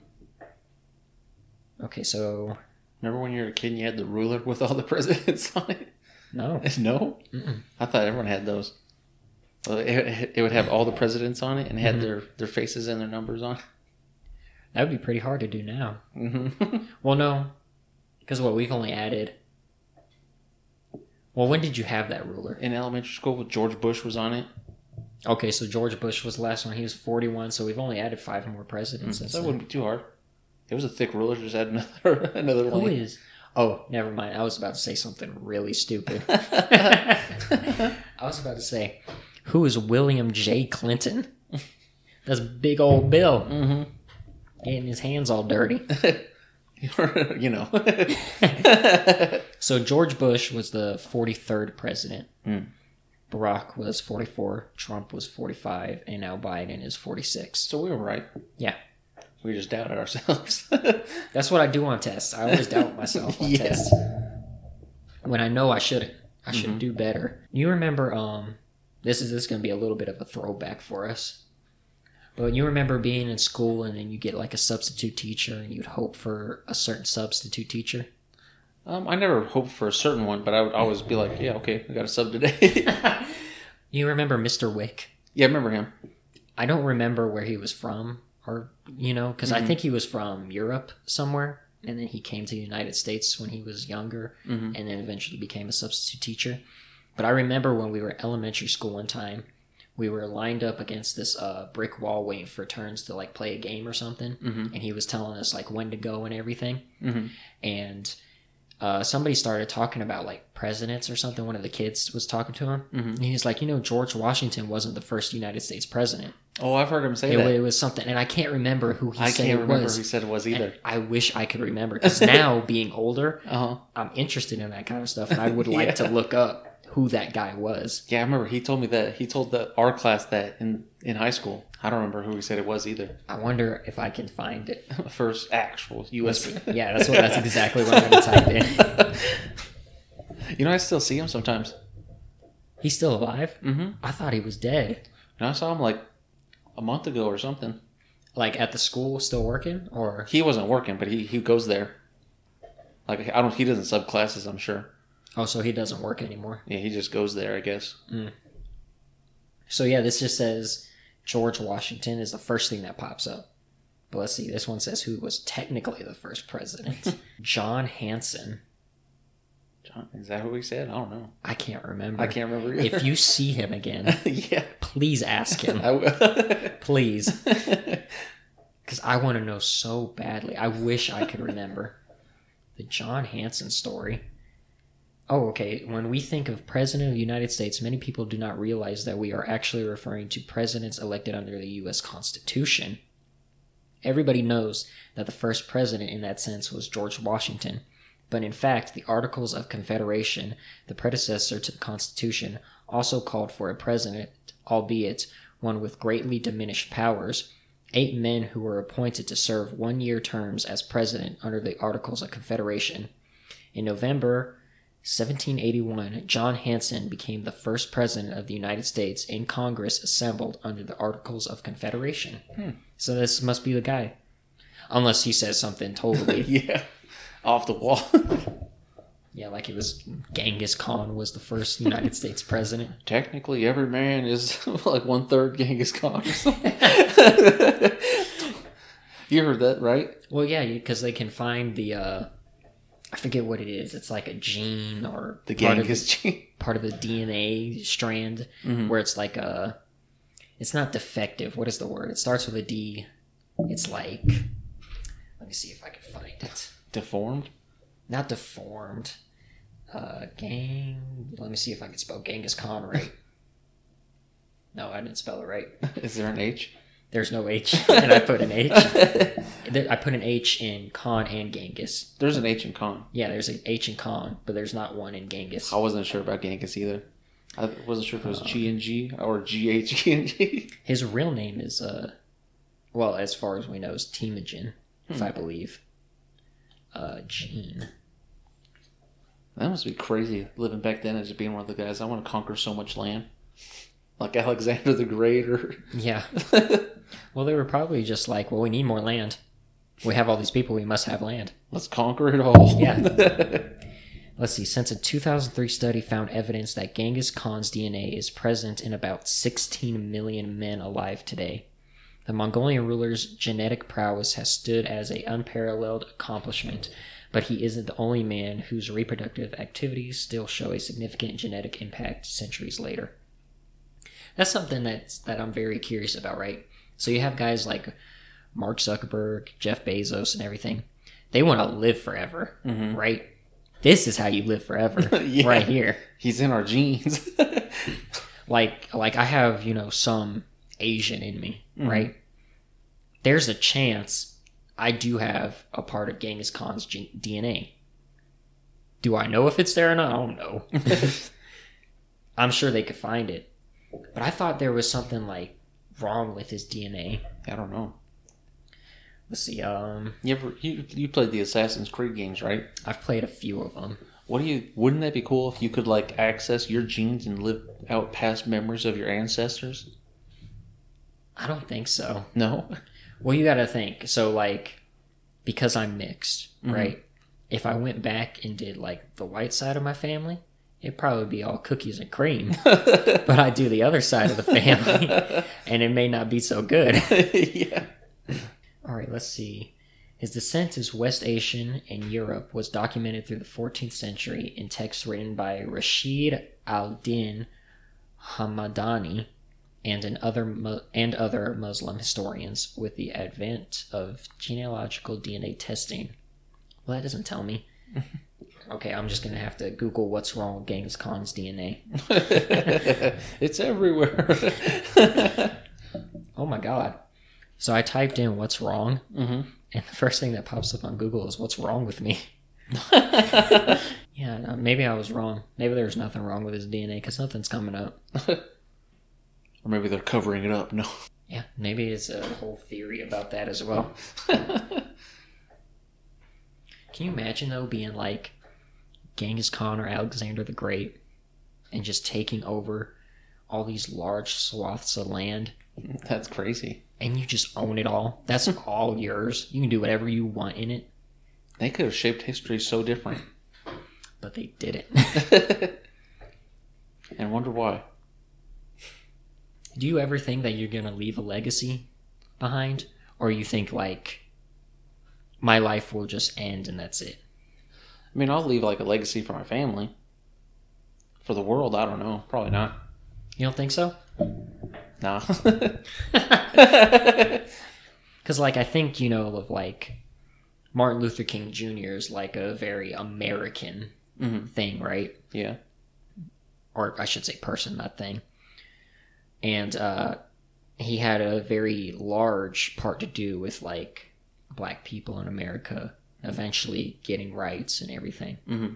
okay, so Remember when you were a kid and you had the ruler with all the presidents (laughs) on it? No. (laughs) no. Mm-mm. I thought everyone had those. Well, it, it would have all the presidents on it and had Mhm. their, their faces and their numbers on. That would be pretty hard to do now. Mm-hmm. (laughs) Well, no. Because what, we've only added. Well, when did you have that ruler? In elementary school, with George Bush was on it. Okay, so George Bush was the last one. He was 41, so we've only added five more presidents. Since that then. wouldn't be too hard. It was a thick ruler. Just add another (laughs) another Who one. is? Oh, never mind. I was about to say something really stupid. (laughs) I was about to say, who is William J. Clinton? (laughs) That's big old Bill mm-hmm. getting his hands all dirty. (laughs) you know. So George Bush was the 43rd president. Hmm. Barack was 44, Trump was 45, and now Biden is 46. so we were right. Yeah. We just doubted ourselves. (laughs) That's what I do on tests. I always doubt myself on (laughs) Yeah. tests. When I know I shouldn't. I should Mhm. do better. You remember um this is this is gonna be a little bit of a throwback for us. But you remember being in school and then you get like a substitute teacher and you'd hope for a certain substitute teacher? um, I never hoped for a certain one, but I would always be like, yeah, okay, I got a sub today. (laughs) you remember Mr. Wick? yeah, I remember him. I don't remember where he was from, or you know, because I Mhm. think he was from Europe somewhere, and then he came to the United States when he was younger, Mhm. and then eventually became a substitute teacher. But I remember when we were elementary school one time, we were lined up against this uh, brick wall waiting for turns to like play a game or something, Mm-hmm. and he was telling us like when to go and everything. Mm-hmm. And uh, somebody started talking about like presidents or something. One of the kids was talking to him, Mm-hmm. and he's like, you know, George Washington wasn't the first United States president. Oh, I've heard him say It, that. it was something, and I can't remember who he I said can't it remember was. who said it was and either. I wish I could remember because (laughs) now, being older, Uh huh. I'm interested in that kind of stuff, and I would (laughs) like to look up who that guy was. Yeah, I remember he told me that. He told the our class that in in high school. I don't remember who he said it was either. I wonder if I can find it. (laughs) First actual U.S. Yeah, that's what. That's exactly what I'm to type in. (laughs) you know, I still see him sometimes. He's still alive. Mm-hmm. I thought he was dead. And I saw him like a month ago or something. Like at the school, still working, or He wasn't working, but he he goes there. Like I don't. He doesn't sub classes. I'm sure. oh, so he doesn't work anymore. Yeah, he just goes there. I guess. So yeah, this just says George Washington is the first thing that pops up. But let's see, this one says who was technically the first president. (laughs) John Hanson. John, is that who he said? I don't know. I can't remember. I can't remember. Either. If you see him again, (laughs) yeah, please ask him. (laughs) I will. Please. Because I want to know so badly. I wish I could remember. The John Hanson story. Oh, okay. When we think of President of the United States, many people do not realize that we are actually referring to presidents elected under the U.S. Constitution. Everybody knows that the first president in that sense was George Washington. But in fact, the Articles of Confederation, the predecessor to the Constitution, also called for a president, albeit one with greatly diminished powers, eight men who were appointed to serve one year terms as president under the Articles of Confederation. In November 1781, John Hanson became the first president of the United States in Congress assembled under the Articles of Confederation. So this must be the guy. Unless he says something totally. (laughs) yeah, off the wall. (laughs) yeah, like it was Genghis Khan was the first United States president. (laughs) Technically, every man is like one third Genghis Khan. Or something. you heard that, right? Well, yeah, because they can find the. uh I forget what it is. It's like a gene or The part of Genghis gene. (laughs) part of the DNA strand Mhm. where it's like a it's not defective. What is the word? It starts with a D. It's like let me see if I can find it. Deformed. Not deformed. Uh gang let me see if I can spell Genghis Khan right. (laughs) no, I didn't spell it right. Is there an H? There's no H (laughs) and I put an H. I put an H in Khan and Genghis. There's an H in Khan. Yeah, there's an H in Khan, but there's not one in Genghis. I wasn't sure about Genghis either. I wasn't sure if it was G and G or G H G and G. (laughs) His real name is, uh, well, as far as we know, is Temujin, if Hmm. I believe. Uh, Gene. That must be crazy living back then and just being one of the guys. I want to conquer so much land, like Alexander the Great, or Yeah. (laughs) Well, they were probably just like, well, we need more land. We have all these people, we must have land. let's conquer it all. Yeah. (laughs) Let's see, since a 2003 study found evidence that Genghis Khan's DNA is present in about 16 million men alive today. The Mongolian ruler's genetic prowess has stood as a unparalleled accomplishment, but he isn't the only man whose reproductive activities still show a significant genetic impact centuries later. That's something that's that I'm very curious about, right? So you have guys like Mark Zuckerberg, Jeff Bezos, and everything. They want to live forever, Mhm. right? This is how you live forever, (laughs) Yeah. right here. He's in our genes. (laughs) Like, like I have, you know, some Asian in me, Mhm. right? There's a chance I do have a part of Genghis Khan's DNA. Do I know if it's there or not? I don't know. (laughs) I'm sure they could find it, but I thought there was something like wrong with his DNA. I don't know. Let's see. Um, You ever you you played the Assassin's Creed games, right? I've played a few of them. What do you? Wouldn't that be cool if you could like access your genes and live out past memories of your ancestors? I don't think so. No. Well, you got to think. So, like, because I'm mixed, Mhm. right? If I went back and did like the white side of my family, it'd probably be all cookies and cream. (laughs) but I do the other side of the family, (laughs) and it may not be so good. (laughs) yeah. All right, let's see. His descent is West Asian and Europe was documented through the 14th century in texts written by Rashid al-Din Hamadani and an other and other Muslim historians with the advent of genealogical DNA testing. Well, that doesn't tell me. Okay, I'm just gonna have to Google what's wrong with Genghis Khan's DNA. (laughs) it's everywhere. (laughs) Oh my god! So I typed in what's wrong, hmm and the first thing that pops up on Google is what's wrong with me. (laughs) Yeah, maybe I was wrong. Maybe there's nothing wrong with his DNA because nothing's coming up. or maybe they're covering it up. No. Yeah, maybe it's a whole theory about that as well. Can you imagine though being like Genghis Khan or Alexander the Great and just taking over all these large swaths of land (laughs) That's crazy. and you just own it all? That's (laughs) all yours. You can do whatever you want in it, They could have shaped history so different. (laughs) but they didn't. and wonder why. do you ever think that you're going to leave a legacy behind or you think like my life will just end and that's it? I mean, I'll leave like a legacy for my family. For the world, I don't know. Probably not. You don't think so? Nah. (laughs) Because, like, I think, you know, of like Martin Luther King Jr. is like a very American hmm thing, right? Yeah. Or I should say person, not thing. And uh, he had a very large part to do with like black people in America eventually getting rights and everything. hmm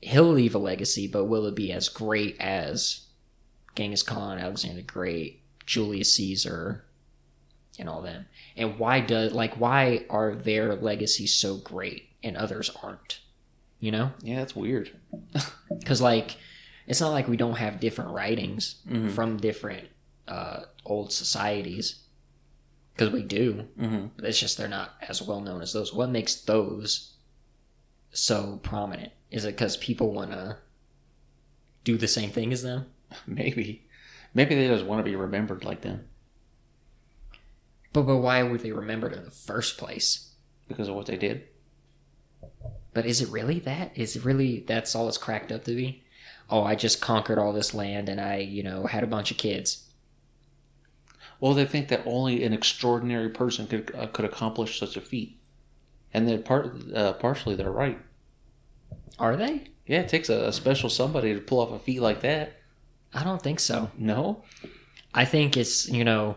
He'll leave a legacy, but will it be as great as Genghis Khan, Alexander the Great, Julius Caesar, and all them? And why does like why are their legacies so great and others aren't? You know, Yeah, that's weird. (laughs) because like it's not like we don't have different writings Mhm. from different uh, old societies, because we do. hmm it's just they're not as well known as those. What makes those so prominent? Is it because people want to do the same thing as them? (laughs) Maybe. Maybe they just want to be remembered like them But but why were they remembered in the first place? because of what they did. But is it really that? Is it really that's all it's cracked up to be? Oh, I just conquered all this land and I, you know, had a bunch of kids. Well, they think that only an extraordinary person could uh, could accomplish such a feat, and then part uh, partially they're right. Are they? Yeah, it takes a, a special somebody to pull off a feat like that. I don't think so. No, I think it's, you know,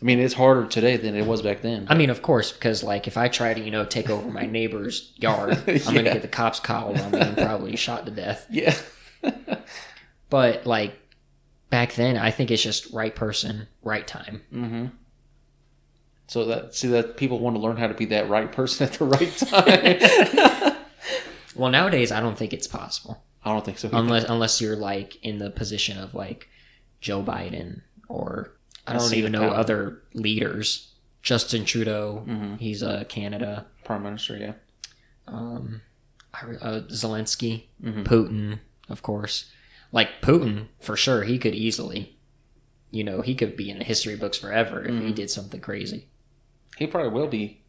I mean it's harder today than it was back then. I mean, of course, because like if I try to, you know, take over my neighbor's (laughs) yard, I'm gonna get the cops called on me and probably shot to death. yeah, (laughs) But like back then, I think it's just right person, right time. hmm So that see that people want to learn how to be that right person at the right (laughs) time. Well, nowadays, I don't think it's possible I don't think so. either. unless unless you're like in the position of like Joe Biden or I don't even know power. other leaders. Justin Trudeau, Mhm. he's uh, Canada. Prime Minister, yeah. Um, uh, Zelensky, Mhm. Putin, of course. Like Putin, for sure, he could easily, you know, he could be in the history books forever if he Mhm. did something crazy. He probably will be.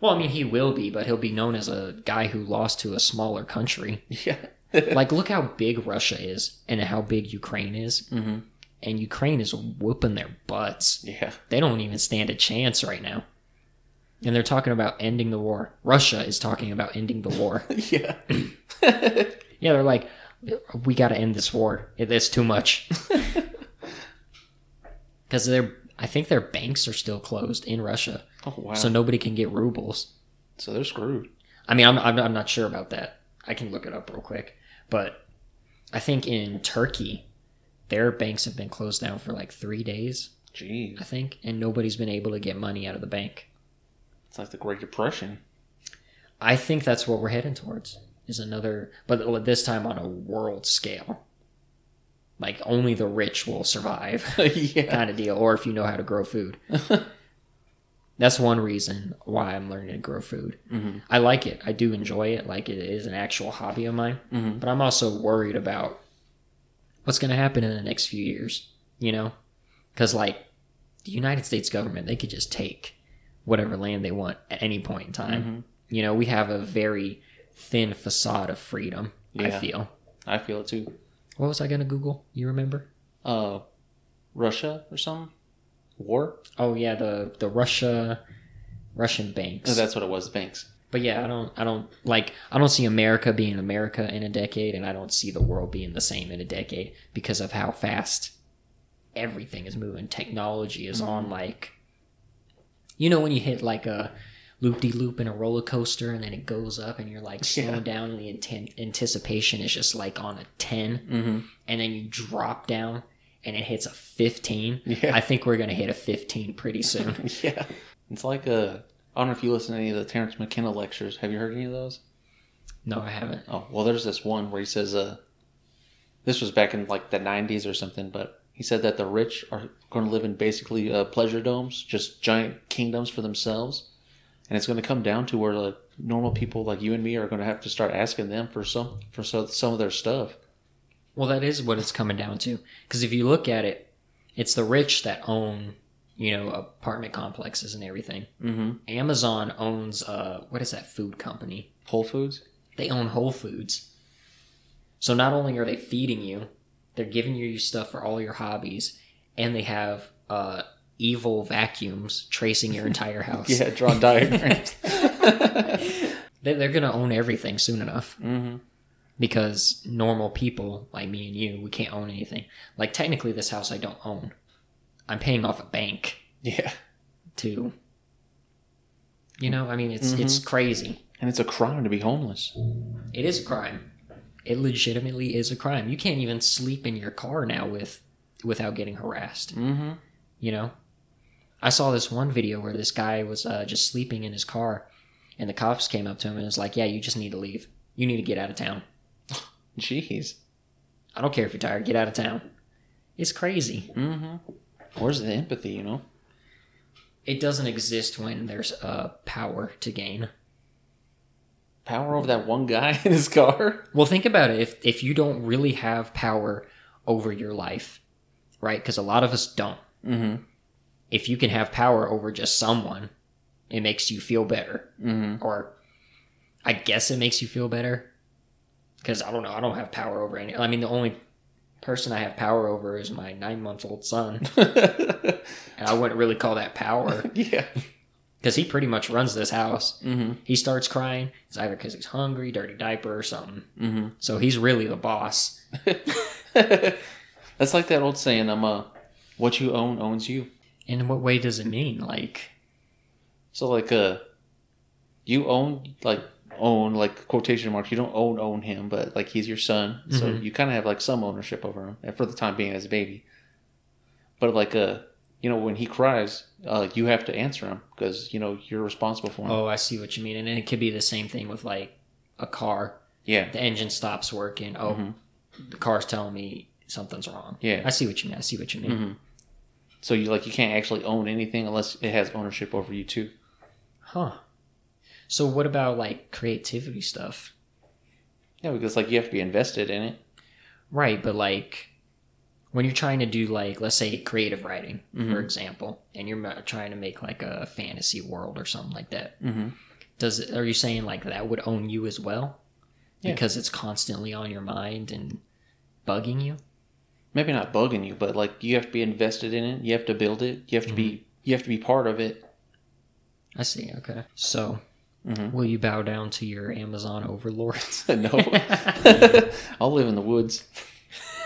Well, I mean, he will be, but he'll be known as a guy who lost to a smaller country. (laughs) Yeah. (laughs) like, look how big Russia is and how big Ukraine is. hmm And Ukraine is whooping their butts. Yeah. They don't even stand a chance right now. And they're talking about ending the war. Russia is talking about ending the war. (laughs) Yeah. (clears throat) Yeah, they're like, we got to end this war. It's too much. (laughs) (laughs) Because they're, I think their banks are still closed in Russia, oh wow. so nobody can get rubles. So they're screwed. I mean, I'm, I'm, I'm not sure about that. I can look it up real quick. But I think in Turkey, their banks have been closed down for like three days, Jeez. I think, and nobody's been able to get money out of the bank. It's like the Great Depression. I think that's what we're heading towards. Is another, but this time on a world scale. Like only the rich will survive. (laughs) yeah. kind of deal, or if you know how to grow food. (laughs) That's one reason why I'm learning to grow food. hmm I like it. I do enjoy it. Like it is an actual hobby of mine. hmm But I'm also worried about what's going to happen in the next few years. You know, because like the United States government, they could just take whatever land they want at any point in time. Mhm. You know, we have a very thin facade of freedom. I feel. I feel it too. What was I going to Google? You remember? Uh, Russia or something? War? Oh yeah, the the Russia Russian banks. No, that's what it was. Banks. But yeah, I don't I don't like I don't see America being America in a decade and I don't see the world being the same in a decade because of how fast everything is moving. Technology is on like you know when you hit like a loop de loop in a roller coaster and then it goes up and you're like slowing Yeah. down and the inten- anticipation is just like on a 10 Mm-hmm. and then you drop down and it hits a 15. Yeah. I think we're going to hit a 15 pretty soon. (laughs) yeah. It's like a. I don't know if you listen to any of the Terence McKenna lectures. Have you heard any of those? no, I haven't. Oh, well, there's this one where he says, uh, this was back in like the 90s or something, but he said that the rich are going to live in basically uh, pleasure domes, just giant kingdoms for themselves. And it's going to come down to where like, normal people like you and me are going to have to start asking them for some for so, some of their stuff. Well, that is what it's coming down to. Because if you look at it, it's the rich that own, you know, apartment complexes and everything. Mm-hmm. Amazon owns, uh, what is that food company? Whole Foods. They own Whole Foods. So not only are they feeding you, they're giving you stuff for all your hobbies, and they have uh, evil vacuums tracing your entire (laughs) house. Yeah, draw diagrams. (laughs) They, they're going to own everything soon enough. mm-hmm. because normal people like me and you we can't own anything like technically this house i don't own i'm paying off a bank Yeah, to you know i mean it's it's crazy and it's a crime to be homeless. it is a crime it legitimately is a crime you can't even sleep in your car now with without getting harassed Mm-hmm. you know i saw this one video where this guy was uh, just sleeping in his car and the cops came up to him and was like yeah you just need to leave you need to get out of town (laughs) Jeez. i don't care if you're tired get out of town it's crazy Mm-hmm. Where's the empathy? You know. it doesn't exist when there's uh, power to gain. Power over that one guy (laughs) in his car. Well, think about it. If if you don't really have power over your life, right? Because a lot of us don't. Mm-hmm. If you can have power over just someone, it makes you feel better, Mm-hmm. or I guess it makes you feel better. Because I don't know, I don't have power over any. I mean, the only person I have power over is my nine month old son, (laughs) and I wouldn't really call that power (laughs) yeah. because he pretty much runs this house. Mm-hmm. He starts crying. It's either because he's hungry, dirty diaper, or something. Mm-hmm. So he's really the boss. (laughs) That's like that old saying, "I'm uh, what you own owns you." And in what way does it mean? Like, So like uh, you own like own like quotation marks. You don't own own him, but like he's your son, so Mhm. you kind of have like some ownership over him and for the time being as a baby. But like uh, you know, when he cries, uh, you have to answer him because you know you're responsible for him. oh, I see what you mean. And it could be the same thing with like a car. Yeah. The engine stops working. Oh, Mhm. the car's telling me something's wrong. Yeah. I see what you mean. I see what you mean. hmm So you like you can't actually own anything unless it has ownership over you too. Huh. So what about like creativity stuff? Yeah, because like you have to be invested in it. Right, but like when you're trying to do like let's say creative writing, for Mhm. example, and you're trying to make like a fantasy world or something like that. Mm-hmm. does it, are you saying like that would own you as well Yeah. because it's constantly on your mind and bugging you Maybe not bugging you, but like you have to be invested in it. You have to build it. You have to be you have to be part of it. i see okay so Mhm. will you bow down to your amazon overlords (laughs) no, (laughs) I'll live in the woods.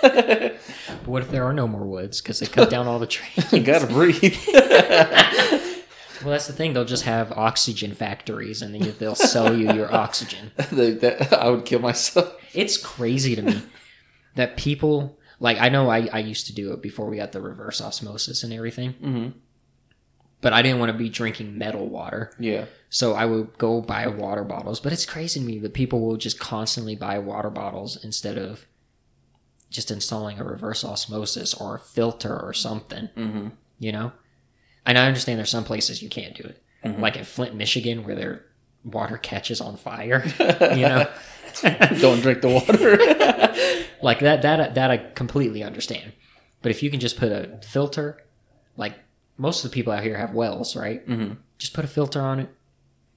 but (laughs) what if there are no more woods because they cut down all the trees you gotta breathe. well that's the thing they'll just have oxygen factories and then they'll sell you your oxygen that- I would kill myself. it's crazy to me that people like i know I, I used to do it before we got the reverse osmosis and everything hmm but i didn't want to be drinking metal water Yeah. So I would go buy water bottles, but it's crazy to me that people will just constantly buy water bottles instead of just installing a reverse osmosis or a filter or something, hmm you know? And I understand there's some places you can't do it. Mhm. Like in Flint, Michigan, where their water catches on fire, (laughs) you know? Don't drink the water. (laughs) like that, that, that I completely understand. But if you can just put a filter, like most of the people out here have wells, right? hmm just put a filter on it.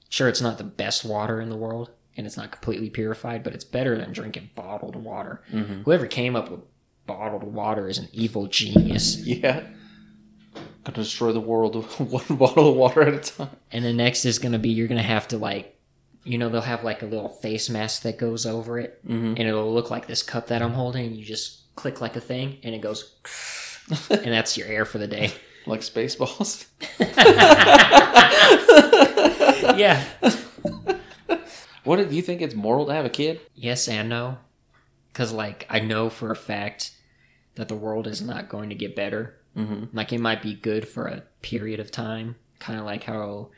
Sure, it's not the best water in the world, and it's not completely purified, but it's better than drinking bottled water. hmm Whoever came up with bottled water is an evil genius. (laughs) Yeah. Gonna destroy the world with (laughs) one bottle of water at a time. And the next is gonna be you're gonna have to like, you know, they'll have like a little face mask that goes over it, Mm-hmm. and it'll look like this cup that I'm holding. And you just click like a thing, and it goes, (laughs) and that's your air for the day. (laughs) Like Spaceballs. (laughs) yeah. What do you think it's moral to have a kid? Yes and no, because like I know for a fact that the world is not going to get better. Mm-hmm. Like it might be good for a period of time, kind of like how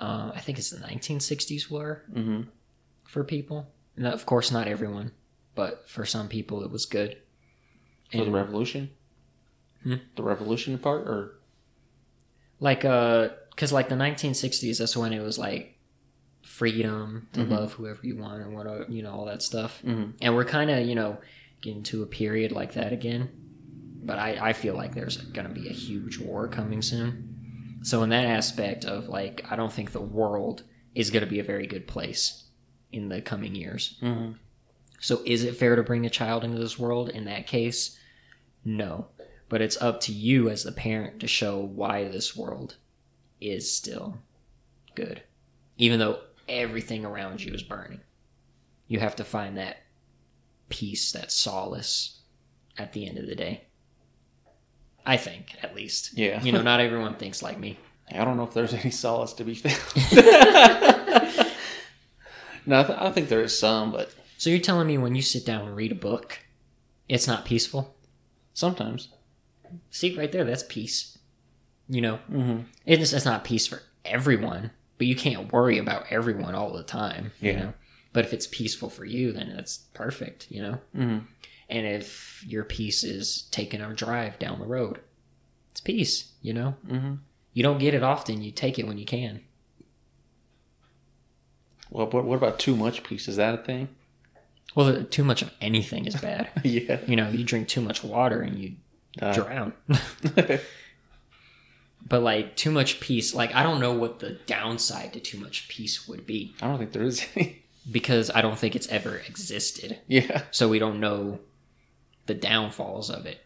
uh, I think it's the 1960s were Mm-hmm. for people. And of course, not everyone, but for some people, it was good. For the revolution? Hmm? The revolution part? Or. like, uh, because like the 1960s, that's when it was like freedom to Mhm. love whoever you want and whatever, you know, all that stuff. Mm-hmm. And we're kind of, you know, getting to a period like that again. But I, I feel like there's going to be a huge war coming soon. So, in that aspect of like, I don't think the world is going to be a very good place in the coming years. Mm-hmm. So, is it fair to bring a child into this world? In that case, no. But it's up to you as the parent to show why this world is still good. Even though everything around you is burning, you have to find that peace, that solace at the end of the day. I think, at least. Yeah. You know, not everyone thinks like me. I don't know if there's any solace to be found. (laughs) no, I, th- I think there is some, but So, you're telling me when you sit down and read a book, it's not peaceful? sometimes. See, right there, that's peace. You know, Mm-hmm. it's, it's not peace for everyone, but you can't worry about everyone all the time. You Yeah. know? But if it's peaceful for you, then that's perfect, you know? Mm-hmm. And if your peace is taking a drive down the road, it's peace, you know? Mm-hmm. You don't get it often, you take it when you can. Well, what, what about too much peace? Is that a thing? Well, too much of anything is bad. (laughs) yeah. you know, you drink too much water and you Uh, drown. (laughs) (laughs) but like too much peace, like I don't know what the downside to too much peace would be I don't think there is any. because I don't think it's ever existed. yeah. so we don't know the downfalls of it.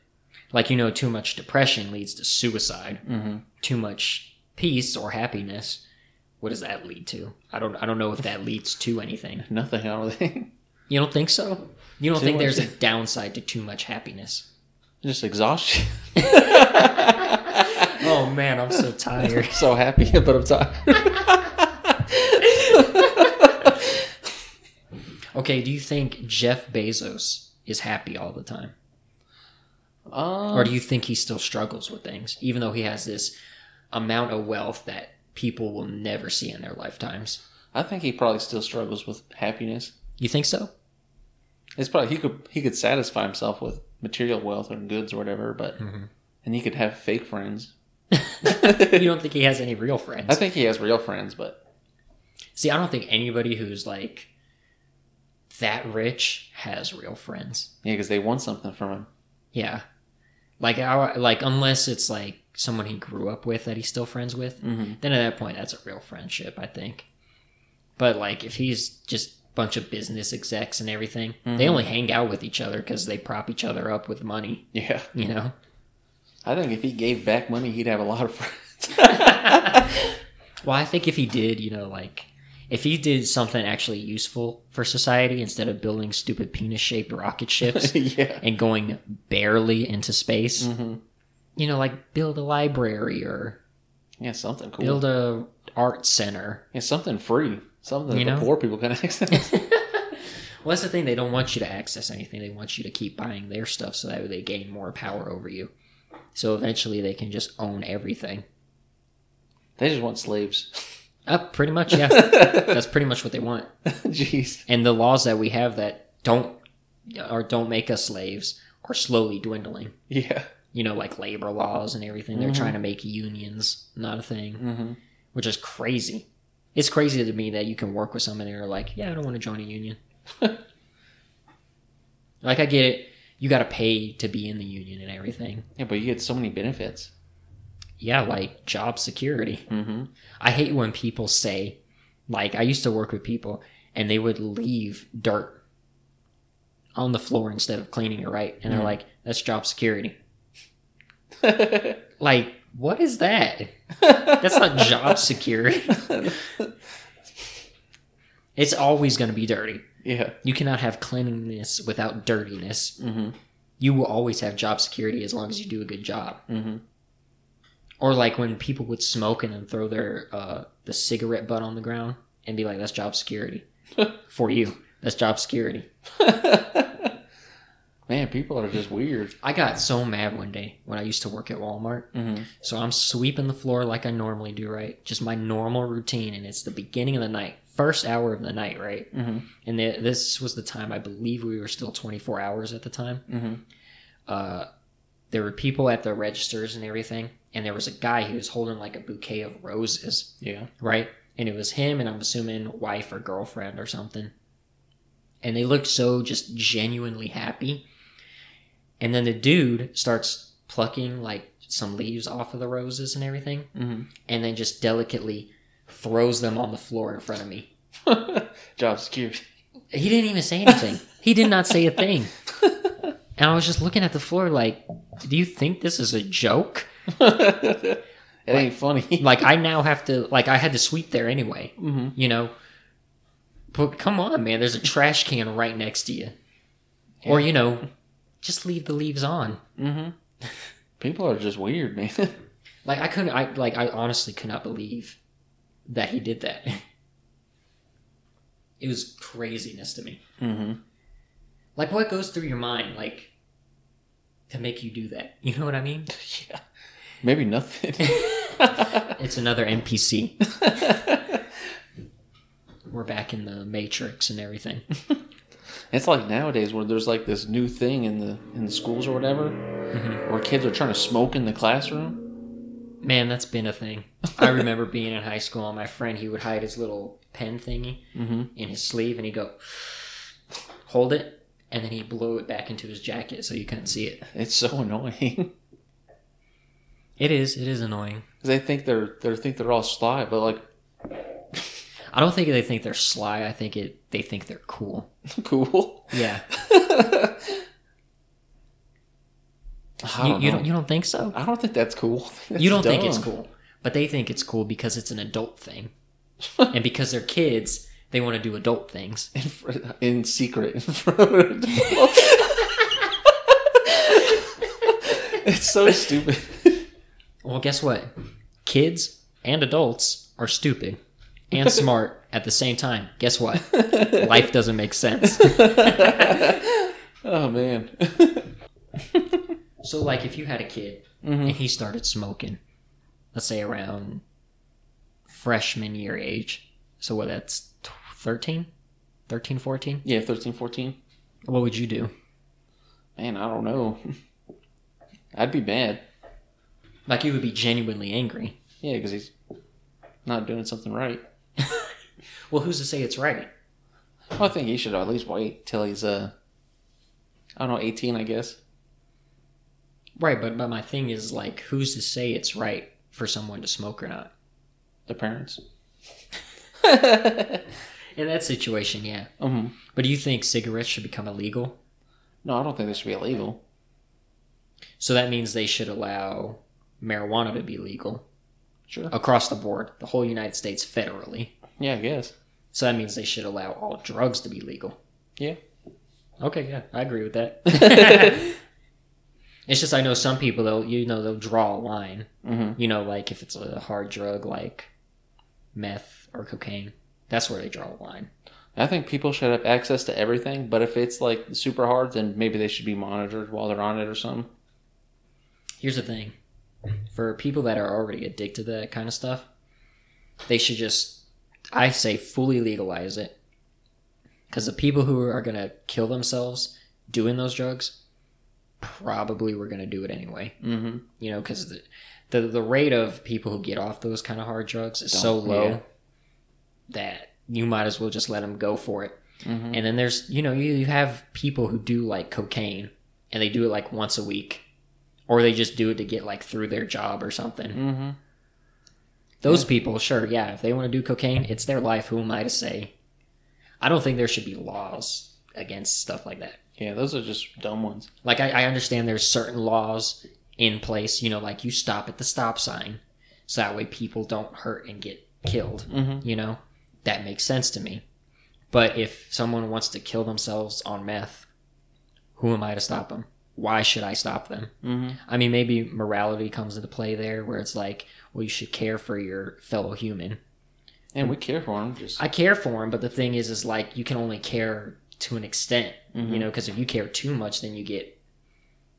Like you know, too much depression leads to suicide. Mm-hmm. Too much peace or happiness, what does that lead to? I don't. I don't know if that (laughs) leads to anything. Nothing, I don't think. You don't think so? You don't Too think there's a downside to too much happiness? Just exhaustion. (laughs) Oh man, I'm so tired. (laughs) so happy, but I'm tired. okay, do you think Jeff Bezos is happy all the time, um, or do you think he still struggles with things, even though he has this amount of wealth that people will never see in their lifetimes? I think he probably still struggles with happiness. You think so? It's probably he could he could satisfy himself with material wealth or goods or whatever, but Mhm. and he could have fake friends. (laughs) you don't think he has any real friends? I think he has real friends, but See, I don't think anybody who's like that rich has real friends. yeah, because they want something from him. Yeah, like our like unless it's like someone he grew up with that he's still friends with, Mm-hmm. then at that point that's a real friendship, I think. But like if he's just a bunch of business execs and everything, they Mhm. only hang out with each other because they prop each other up with money. Yeah, You know. I think if he gave back money, he'd have a lot of friends. (laughs) Well, I think if he did, you know, like if he did something actually useful for society instead of building stupid penis-shaped rocket (laughs) ships yeah. and going barely into space, Mm-hmm. you know, like build a library or Yeah, something cool. build a art center. yeah, something free. Something You that know? the poor people can access. (laughs) (laughs) Well, that's the thing. They don't want you to access anything. They want you to keep buying their stuff so that way they gain more power over you. So eventually they can just own everything. they just want slaves. Uh, pretty much, yeah. (laughs) That's pretty much what they want. Jeez. And the laws that we have that don't or don't make us slaves are slowly dwindling. Yeah. You know, like labor laws and everything. They're Mhm. trying to make unions not a thing, Mm-hmm. which is crazy. It's crazy to me that you can work with someone and you're like, yeah, I don't want to join a union. (laughs) like, I get it. You got to pay to be in the union and everything. Yeah, but you get so many benefits. Yeah, like job security. Mm-hmm. I hate when people say, like, I used to work with people and they would leave dirt on the floor instead of cleaning it right, and they're Mhm. like, "That's job security." (laughs) Like, what is that? That's not job security. (laughs) It's always going to be dirty. yeah. You cannot have cleanliness without dirtiness. Mm-hmm. You will always have job security as long as you do a good job. Mm-hmm. Or like when people would smoke and then throw their uh, the cigarette butt on the ground and be like, "That's job security (laughs) for you. That's job security." (laughs) Man, people are just weird. I got so mad one day when I used to work at Walmart. Mm-hmm. So I'm sweeping the floor like I normally do, right? Just my normal routine, and it's the beginning of the night, first hour of the night, right? Mm-hmm. And the, this was the time I believe we were still 24 hours at the time. Mm-hmm. Uh, there were people at the registers and everything, and there was a guy who was holding like a bouquet of roses, Yeah. right? And it was him, and I'm assuming wife or girlfriend or something. And they looked so just genuinely happy. And then the dude starts plucking like some leaves off of the roses and everything, Mm-hmm. and then just delicately throws them on the floor in front of me. (laughs) Job security. He didn't even say anything. he did not say a thing. (laughs) And I was just looking at the floor like, do you think this is a joke? (laughs) it ain't funny. (laughs) Like I now have to like I had to sweep there anyway, mm-hmm. you know. But come on, man, there's a trash can right next to you. Or, you know, just leave the leaves on. Mm-hmm. People are just weird, man. (laughs) Like I couldn't I like I honestly could not believe that he did that. It was craziness to me. mm-hmm. Like what goes through your mind like to make you do that? You know what I mean? (laughs) Yeah. Maybe nothing. (laughs) It's another NPC. We're back in the Matrix and everything. (laughs) it's like nowadays where there's like this new thing in the in the schools or whatever, where kids are trying to smoke in the classroom. Man, that's been a thing. I remember being in high school and my friend he would hide his little pen thingy Mm-hmm. in his sleeve and he'd go hold it and then he'd blow it back into his jacket so you couldn't see it. (laughs) It's so annoying It is, it is annoying. they think they're they think they're all sly, but like I don't think they think they're sly, I think it they think they're cool. (laughs) cool. Yeah. (laughs) You, don't you don't you don't think so? I don't think that's cool. you don't think it's cool, but they think it's cool because it's an adult thing, and because they're kids, they want to do adult things. in, fr- in secret in front of an adult. it's so stupid. Well, guess what? Kids and adults are stupid and smart at the same time. Guess what? Life doesn't make sense. oh man. So, like, if you had a kid mm-hmm. and he started smoking, let's say around freshman year age, so what, that's 13? 13, 14? Yeah, 13, 14. What would you do? Man, I don't know. (laughs) I'd be mad. Like, you would be genuinely angry. Yeah, because he's not doing something right. (laughs) Well, who's to say it's right? Well, I think he should at least wait till he's uh, I don't know, 18, I guess. Right, but, but my thing is, like, who's to say it's right for someone to smoke or not? The parents. (laughs) In that situation, yeah. um, But do you think cigarettes should become illegal? no, I don't think they should be illegal. So that means they should allow marijuana to be legal Sure. across the board, the whole United States federally. Yeah, I guess. So that means they should allow all drugs to be legal. Yeah. Okay, yeah, I agree with that. (laughs) it's just I know some people they'll you know they'll draw a line. hmm You know, like if it's a hard drug like meth or cocaine, that's where they draw the line. I think people should have access to everything, but if it's like super hard, then maybe they should be monitored while they're on it or something. Here's the thing. For people that are already addicted to that kind of stuff, they should just I say fully legalize it. Cuz the people who are going to kill themselves doing those drugs probably were going to do it anyway. Mm-hmm. You know, cuz the, the the rate of people who get off those kind of hard drugs is so Don't- low yeah. That you might as well just let them go for it. Mm-hmm. And then there's, you know, you, you have people who do like cocaine and they do it like once a week. Or they just do it to get like through their job or something. Mm-hmm. Those people, sure, yeah, if they want to do cocaine, it's their life. Who am I to say? I don't think there should be laws against stuff like that. Yeah, those are just dumb ones. Like I, I understand there's certain laws in place, you know, like you stop at the stop sign, so that way people don't hurt and get killed. Mm-hmm. You know, that makes sense to me. But if someone wants to kill themselves on meth, who am I to stop them? Why should I stop them? Mm-hmm. I mean, maybe morality comes into play there, where it's like, well, you should care for your fellow human. And we care for them. Just I care for him, but the thing is, is like you can only care to an extent, Mhm. you know, because if you care too much, then you get,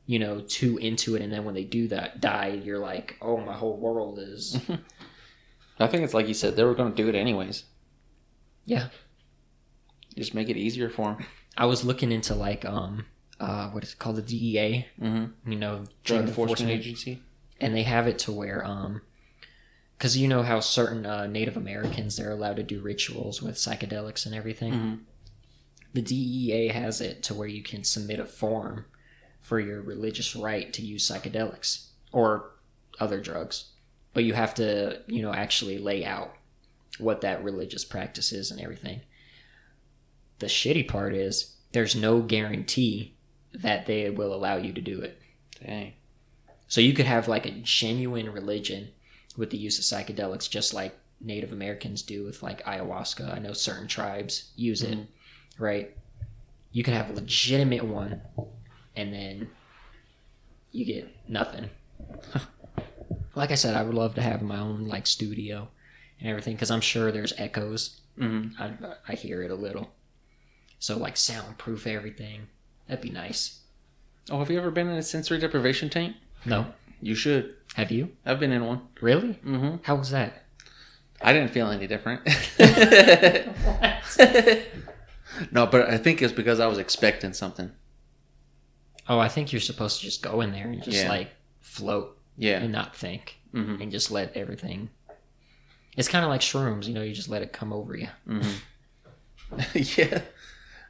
you know, too into it, and then when they do that, die, you're like, oh, my whole world is, (laughs) I think it's like you said, they were going to do it anyways. Yeah. Just make it easier for them. I was looking into like, um, uh, what is it called, the DEA, Mm-hmm. you know, Drug Enforcement Agency. and they have it to where, um, because you know how certain uh, Native Americans they're allowed to do rituals with psychedelics and everything. Mhm. the DEA has it to where you can submit a form for your religious right to use psychedelics or other drugs. But you have to, you know, actually lay out what that religious practice is and everything. The shitty part is there's no guarantee that they will allow you to do it. Dang. So you could have like a genuine religion with the use of psychedelics, just like Native Americans do with like ayahuasca. I know certain tribes use it, Mhm. right? You could have a legitimate one, and then you get nothing. like I said, I would love to have my own like studio and everything because I'm sure there's echoes. Mm-hmm. I, I hear it a little, so like soundproof everything. That'd be nice. Oh, have you ever been in a sensory deprivation tank? No, You should. have you I've been in one. really? Mm-hmm. How was that? I didn't feel any different. (laughs) (laughs) no, but I think it's because I was expecting something. Oh, I think you're supposed to just go in there and just Yeah. like float Yeah. and not think Mm-hmm. and just let everything. It's kind of like shrooms, you know, you just let it come over you. Mm-hmm. (laughs) (laughs) yeah.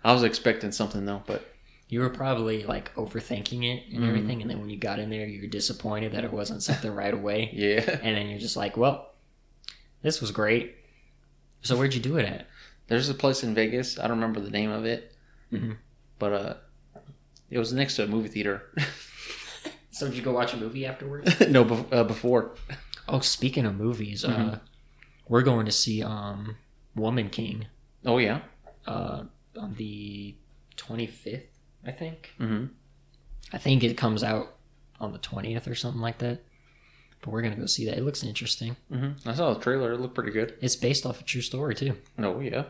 I was expecting something though, but You were probably like overthinking it and Mhm. everything, and then when you got in there, you were disappointed that it wasn't something right away, (laughs) yeah. and then you're just like, "Well, this was great." So where'd you do it at? There's a place in Vegas. I don't remember the name of it, Mhm. but uh, it was next to a movie theater. So did you go watch a movie afterwards? no, bef- uh, before. oh, speaking of movies, uh, Mhm. We're going to see um, Woman King Oh yeah. uh, on the 25th, I think. Mm-hmm. I think it comes out on the 20th or something like that. But we're going to go see that. It looks interesting. Mm-hmm. I saw the trailer. It looked pretty good. It's based off a true story, too. Oh yeah.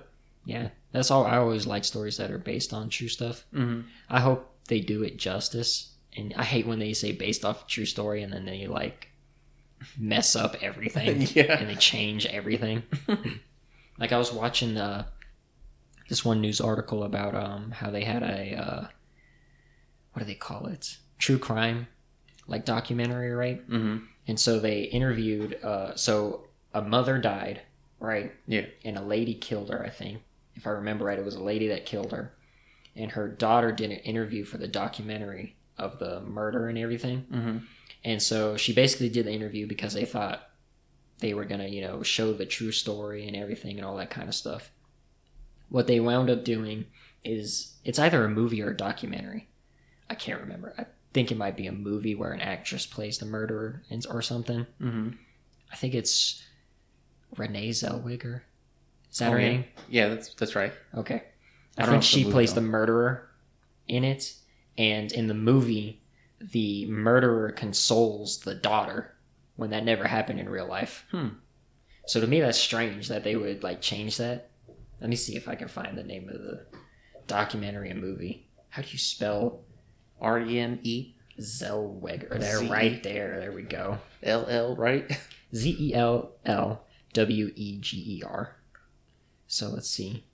Yeah. That's all. I always like stories that are based on true stuff. Mm-hmm. I hope they do it justice. And I hate when they say based off a true story and then they like mess up everything (laughs) Yeah. and they change everything. (laughs) like I was watching uh, this one news article about um, how they had a uh, what do they call it? True crime like documentary, right? Mm-hmm. And so they interviewed. Uh, so a mother died, right? Yeah. And a lady killed her. I think, if I remember right, it was a lady that killed her, and her daughter did an interview for the documentary of the murder and everything. Mm-hmm. And so she basically did the interview because they thought they were gonna, you know, show the true story and everything and all that kind of stuff. What they wound up doing is it's either a movie or a documentary. I can't remember. I think it might be a movie where an actress plays the murderer and, or something. Mm-hmm. I think it's Renee Zellweger. Is that Oh, her yeah. name? Yeah, that's that's right. Okay. I I, don't think she plays though. the murderer in it, and in the movie, the murderer consoles the daughter when that never happened in real life. Hmm. So to me, that's strange that they would like change that. Let me see if I can find the name of the documentary and movie. How do you spell R E N E Zellweger? There, Z- right there. There we go. L L, right? (laughs) Z E L L W E G E R. So let's see.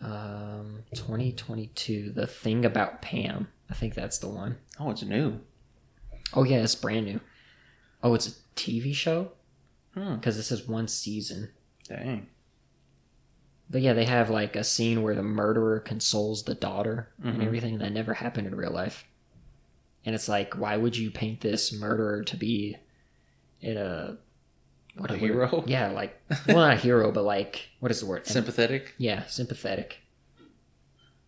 Um, 2022. The thing about Pam. I think that's the one. Oh, it's new. Oh yeah, it's brand new. Oh, it's a TV show Hmm. because this is one season. Dang. But yeah, they have like a scene where the murderer consoles the daughter and Mhm. everything that never happened in real life. And it's like, why would you paint this murderer to be in a what A word- hero? Yeah, like (laughs) well, not a hero, but like what is the word? Sympathetic. Yeah, sympathetic.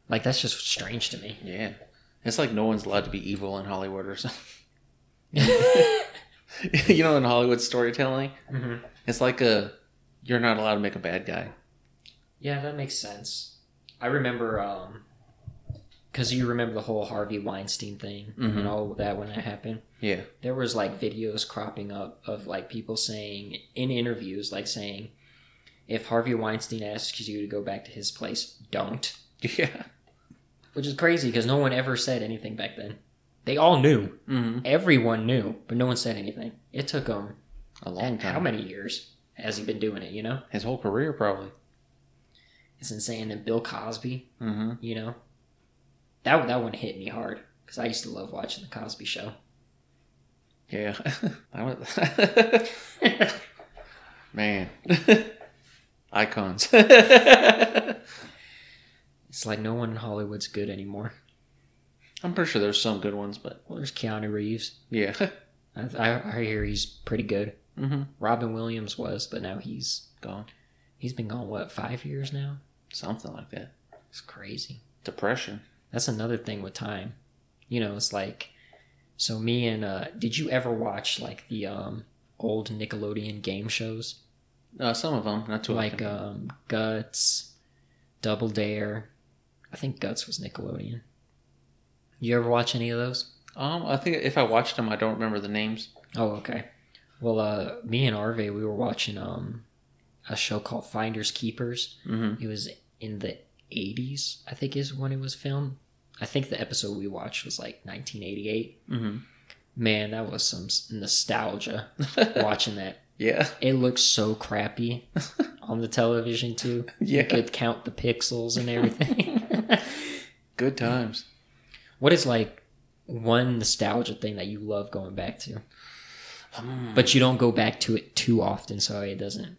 Like that's just strange to me. Yeah. It's like no one's allowed to be evil in Hollywood or something. (laughs) you know, in Hollywood storytelling, hmm it's like a you're not allowed to make a bad guy. Yeah, that makes sense. I remember, um, because you remember the whole Harvey Weinstein thing Mhm. and all of that when that happened. Yeah. There was like videos cropping up of like people saying in interviews, like saying, if Harvey Weinstein asks you to go back to his place, don't. (laughs) Yeah. Which is crazy because no one ever said anything back then. They all knew. Mm-hmm. Everyone knew, but no one said anything. It took him A long time. how many years has he been doing it? You know, His whole career, probably. it's insane. And Bill Cosby, Mm-hmm. you know, that that one hit me hard because I used to love watching the Cosby Show. Yeah. (laughs) Was... (laughs) Man. (laughs) Icons. It's like no one in Hollywood's good anymore. I'm pretty sure there's some good ones, but Well, there's Keanu Reeves. yeah. (laughs) I, I, I hear he's pretty good. mm-hmm. Robin Williams was, but now he's Gone. he's been gone what five years now. Something like that. It's crazy. Depression. That's another thing with time. You know, it's like so me and uh did you ever watch like the um old Nickelodeon game shows? Uh, some of them, not too like often. um Guts, Double Dare. I think Guts was Nickelodeon. You ever watch any of those? Um, I think if I watched them, I don't remember the names. Oh, okay. Well, uh me and Arve we were watching um a show called Finders Keepers. Mm-hmm. It was in the 80s, I think is when it was filmed. I think the episode we watched was like 1988. Mm-hmm. Man, that was some nostalgia (laughs) watching that. yeah. It looks so crappy (laughs) on the television too. Yeah. You could count the pixels and everything. (laughs) (laughs) Good times. what is like one nostalgia thing that you love going back to, Um, but you don't go back to it too often, so it doesn't.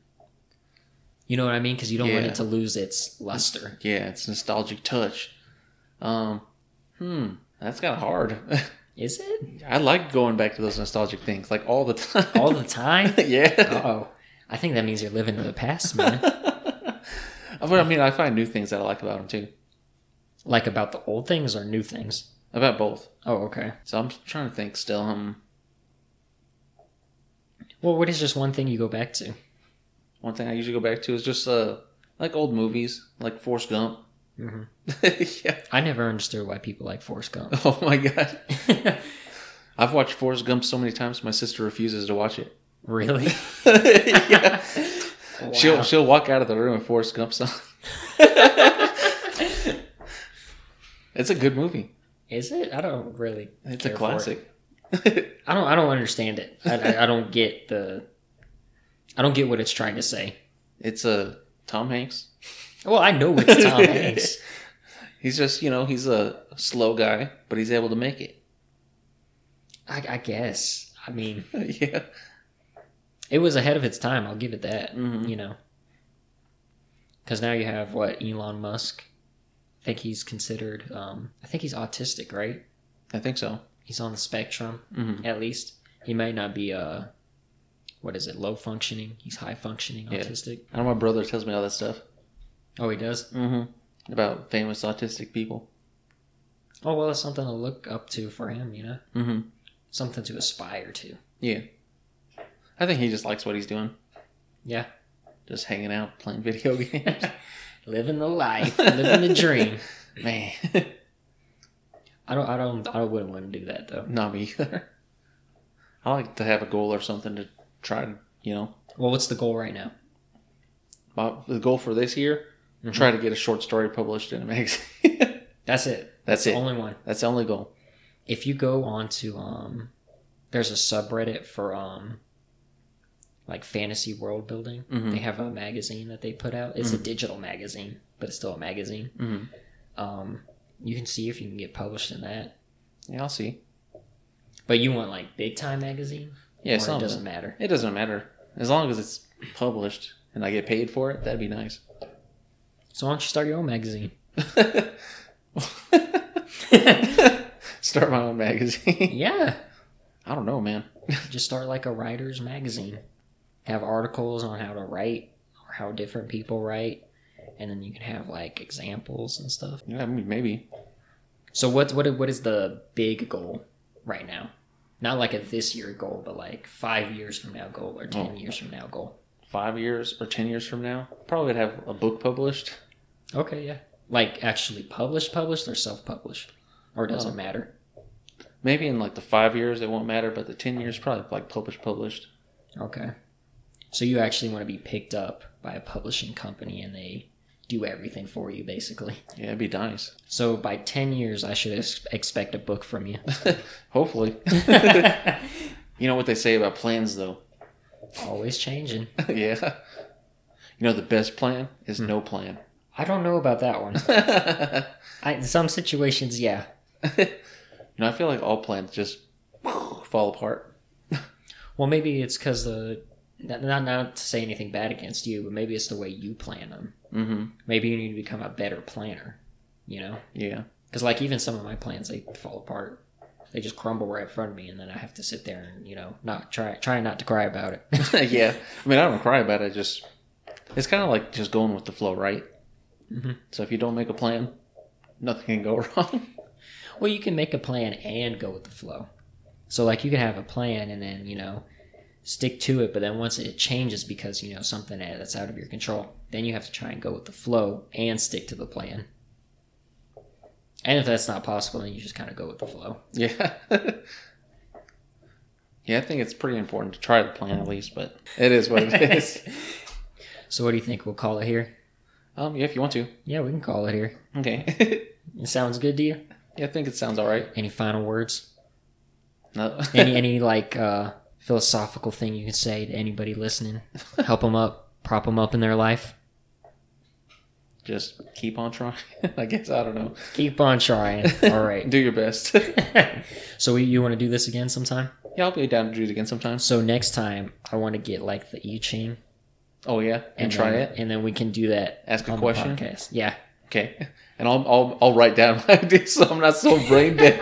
You know what I mean? Because you don't want it to lose its luster. yeah, it's nostalgic touch. Um, hmm, that's kind of hard. (laughs) Is it I like going back to those nostalgic things like all the time. all the time? (laughs) yeah. oh, I think that means you're living in the past, man. but I mean, I find new things that I like about them too. Like about the old things or new things? About both. Oh, okay. So I'm trying to think still. Um, Well, what is just one thing you go back to? one thing I usually go back to is just uh like old movies like Forrest Gump. Mm-hmm. (laughs) yeah. I never understood why people like Forrest Gump. (laughs) Oh my god. (laughs) I've watched Forrest Gump so many times. My sister refuses to watch it. really? yeah. Wow. She'll she'll walk out of the room with Forrest Gump's song. It's a good movie. Is it? I don't really. It's a for it. classic. (laughs) I don't. I don't understand it. I, I, I don't get the. I don't get what it's trying to say. it's a Tom Hanks. Well, I know it's Tom (laughs) Hanks. He's just you know he's a slow guy, but he's able to make it. I, I guess. I mean, (laughs) yeah. it was ahead of its time. I'll give it that. Mhm. You know. Because now you have what Elon Musk. I think he's considered. Um, I think he's autistic, right? I think so. He's on the spectrum. hmm at least he might not be uh what is it low functioning he's high functioning Yeah. autistic I know my brother tells me all that stuff. oh he does hmm About famous autistic people. oh well it's something to look up to for him you know hmm something to aspire to Yeah. I think he just likes what he's doing. yeah Just hanging out, playing video (laughs) games. Living the life living the dream (laughs) Man. i don't i don't i wouldn't want to do that though Not me either. I like to have a goal or something to try to, you know. well what's the goal right now My, the goal for this year, Mhm. try to get a short story published in a magazine. (laughs) that's it That's the it. only one That's the only goal. if you go on to um there's a subreddit for um like fantasy world building Mhm. they have a magazine that they put out it's a digital magazine but it's still a magazine hmm um you can see if you can get published in that Yeah, I'll see. but you want like big time magazine Yeah, it doesn't matter It doesn't matter. As long as it's published and I get paid for it, that'd be nice. so why don't you start your own magazine (laughs) Start my own magazine. yeah I don't know, man. just start like a writer's magazine have articles on how to write or how different people write and then you can have like examples and stuff. Yeah, I mean, maybe. So what what what is the big goal right now? Not like a this year goal, but like five years from now goal or ten Oh. years from now goal. Five years or ten years from now, probably have a book published. Okay, yeah. Like actually published, published, or self published, or does Oh. it uh, matter? Maybe in like the five years it won't matter, but the ten years probably like published, published. Okay. So you actually want to be picked up by a publishing company and they do everything for you, basically. Yeah, it'd be nice. So by 10 years, I should ex- expect a book from you. (laughs) Hopefully. (laughs) you know what they say about plans, though. Always changing. (laughs) yeah. You know the best plan is hmm. no plan. I don't know about that one. I, in some situations, yeah. you know, I feel like all plans just (sniffs) fall apart. Well, maybe it's because the. Not, not not to say anything bad against you, but maybe it's the way you plan them. Mm-hmm. Maybe you need to become a better planner, you know? Yeah. Because, like, even some of my plans, they fall apart. They just crumble right in front of me, and then I have to sit there and, you know, not try, try not to cry about it. (laughs) yeah. I mean, I don't cry about it. I just it's kind of like just going with the flow, right? Mhm. So if you don't make a plan, nothing can go (laughs) wrong. Well, you can make a plan and go with the flow. So, like, you can have a plan and then, you know, stick to it, but then once it changes because, you know, something that's out of your control, then you have to try and go with the flow and stick to the plan. And if that's not possible, then you just kind of go with the flow. yeah. (laughs) yeah, I think it's pretty important to try the plan at least, but it is what it is. (laughs) So, what do you think? We'll call it here? um, yeah, if you want to. Yeah, we can call it here. Okay. (laughs) It sounds good to you? yeah, I think it sounds all right. Any final words? No. Any, any like, uh, philosophical thing you can say to anybody listening? Help them up, prop them up in their life? just keep on trying. (laughs) I guess I don't know. Keep on trying. All right. (laughs) Do your best. (laughs) so you want to do this again sometime? yeah, I'll be down to do it again sometime. So next time I want to get like the I Ching Oh yeah, and, try then, it. and then we can do that. Ask a question? podcast. Yeah. Okay, and I'll I'll, I'll write down my ideas so I'm not so brain dead.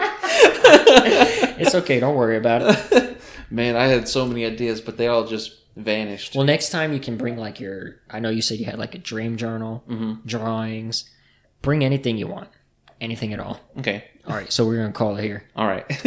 It's okay. Don't worry about it. Man, I had so many ideas, but they all just vanished. Well, next time you can bring like your. I know you said you had like a dream journal, Mhm. drawings. Bring anything you want, anything at all. Okay, All right. So we're gonna call it here. all right. (laughs)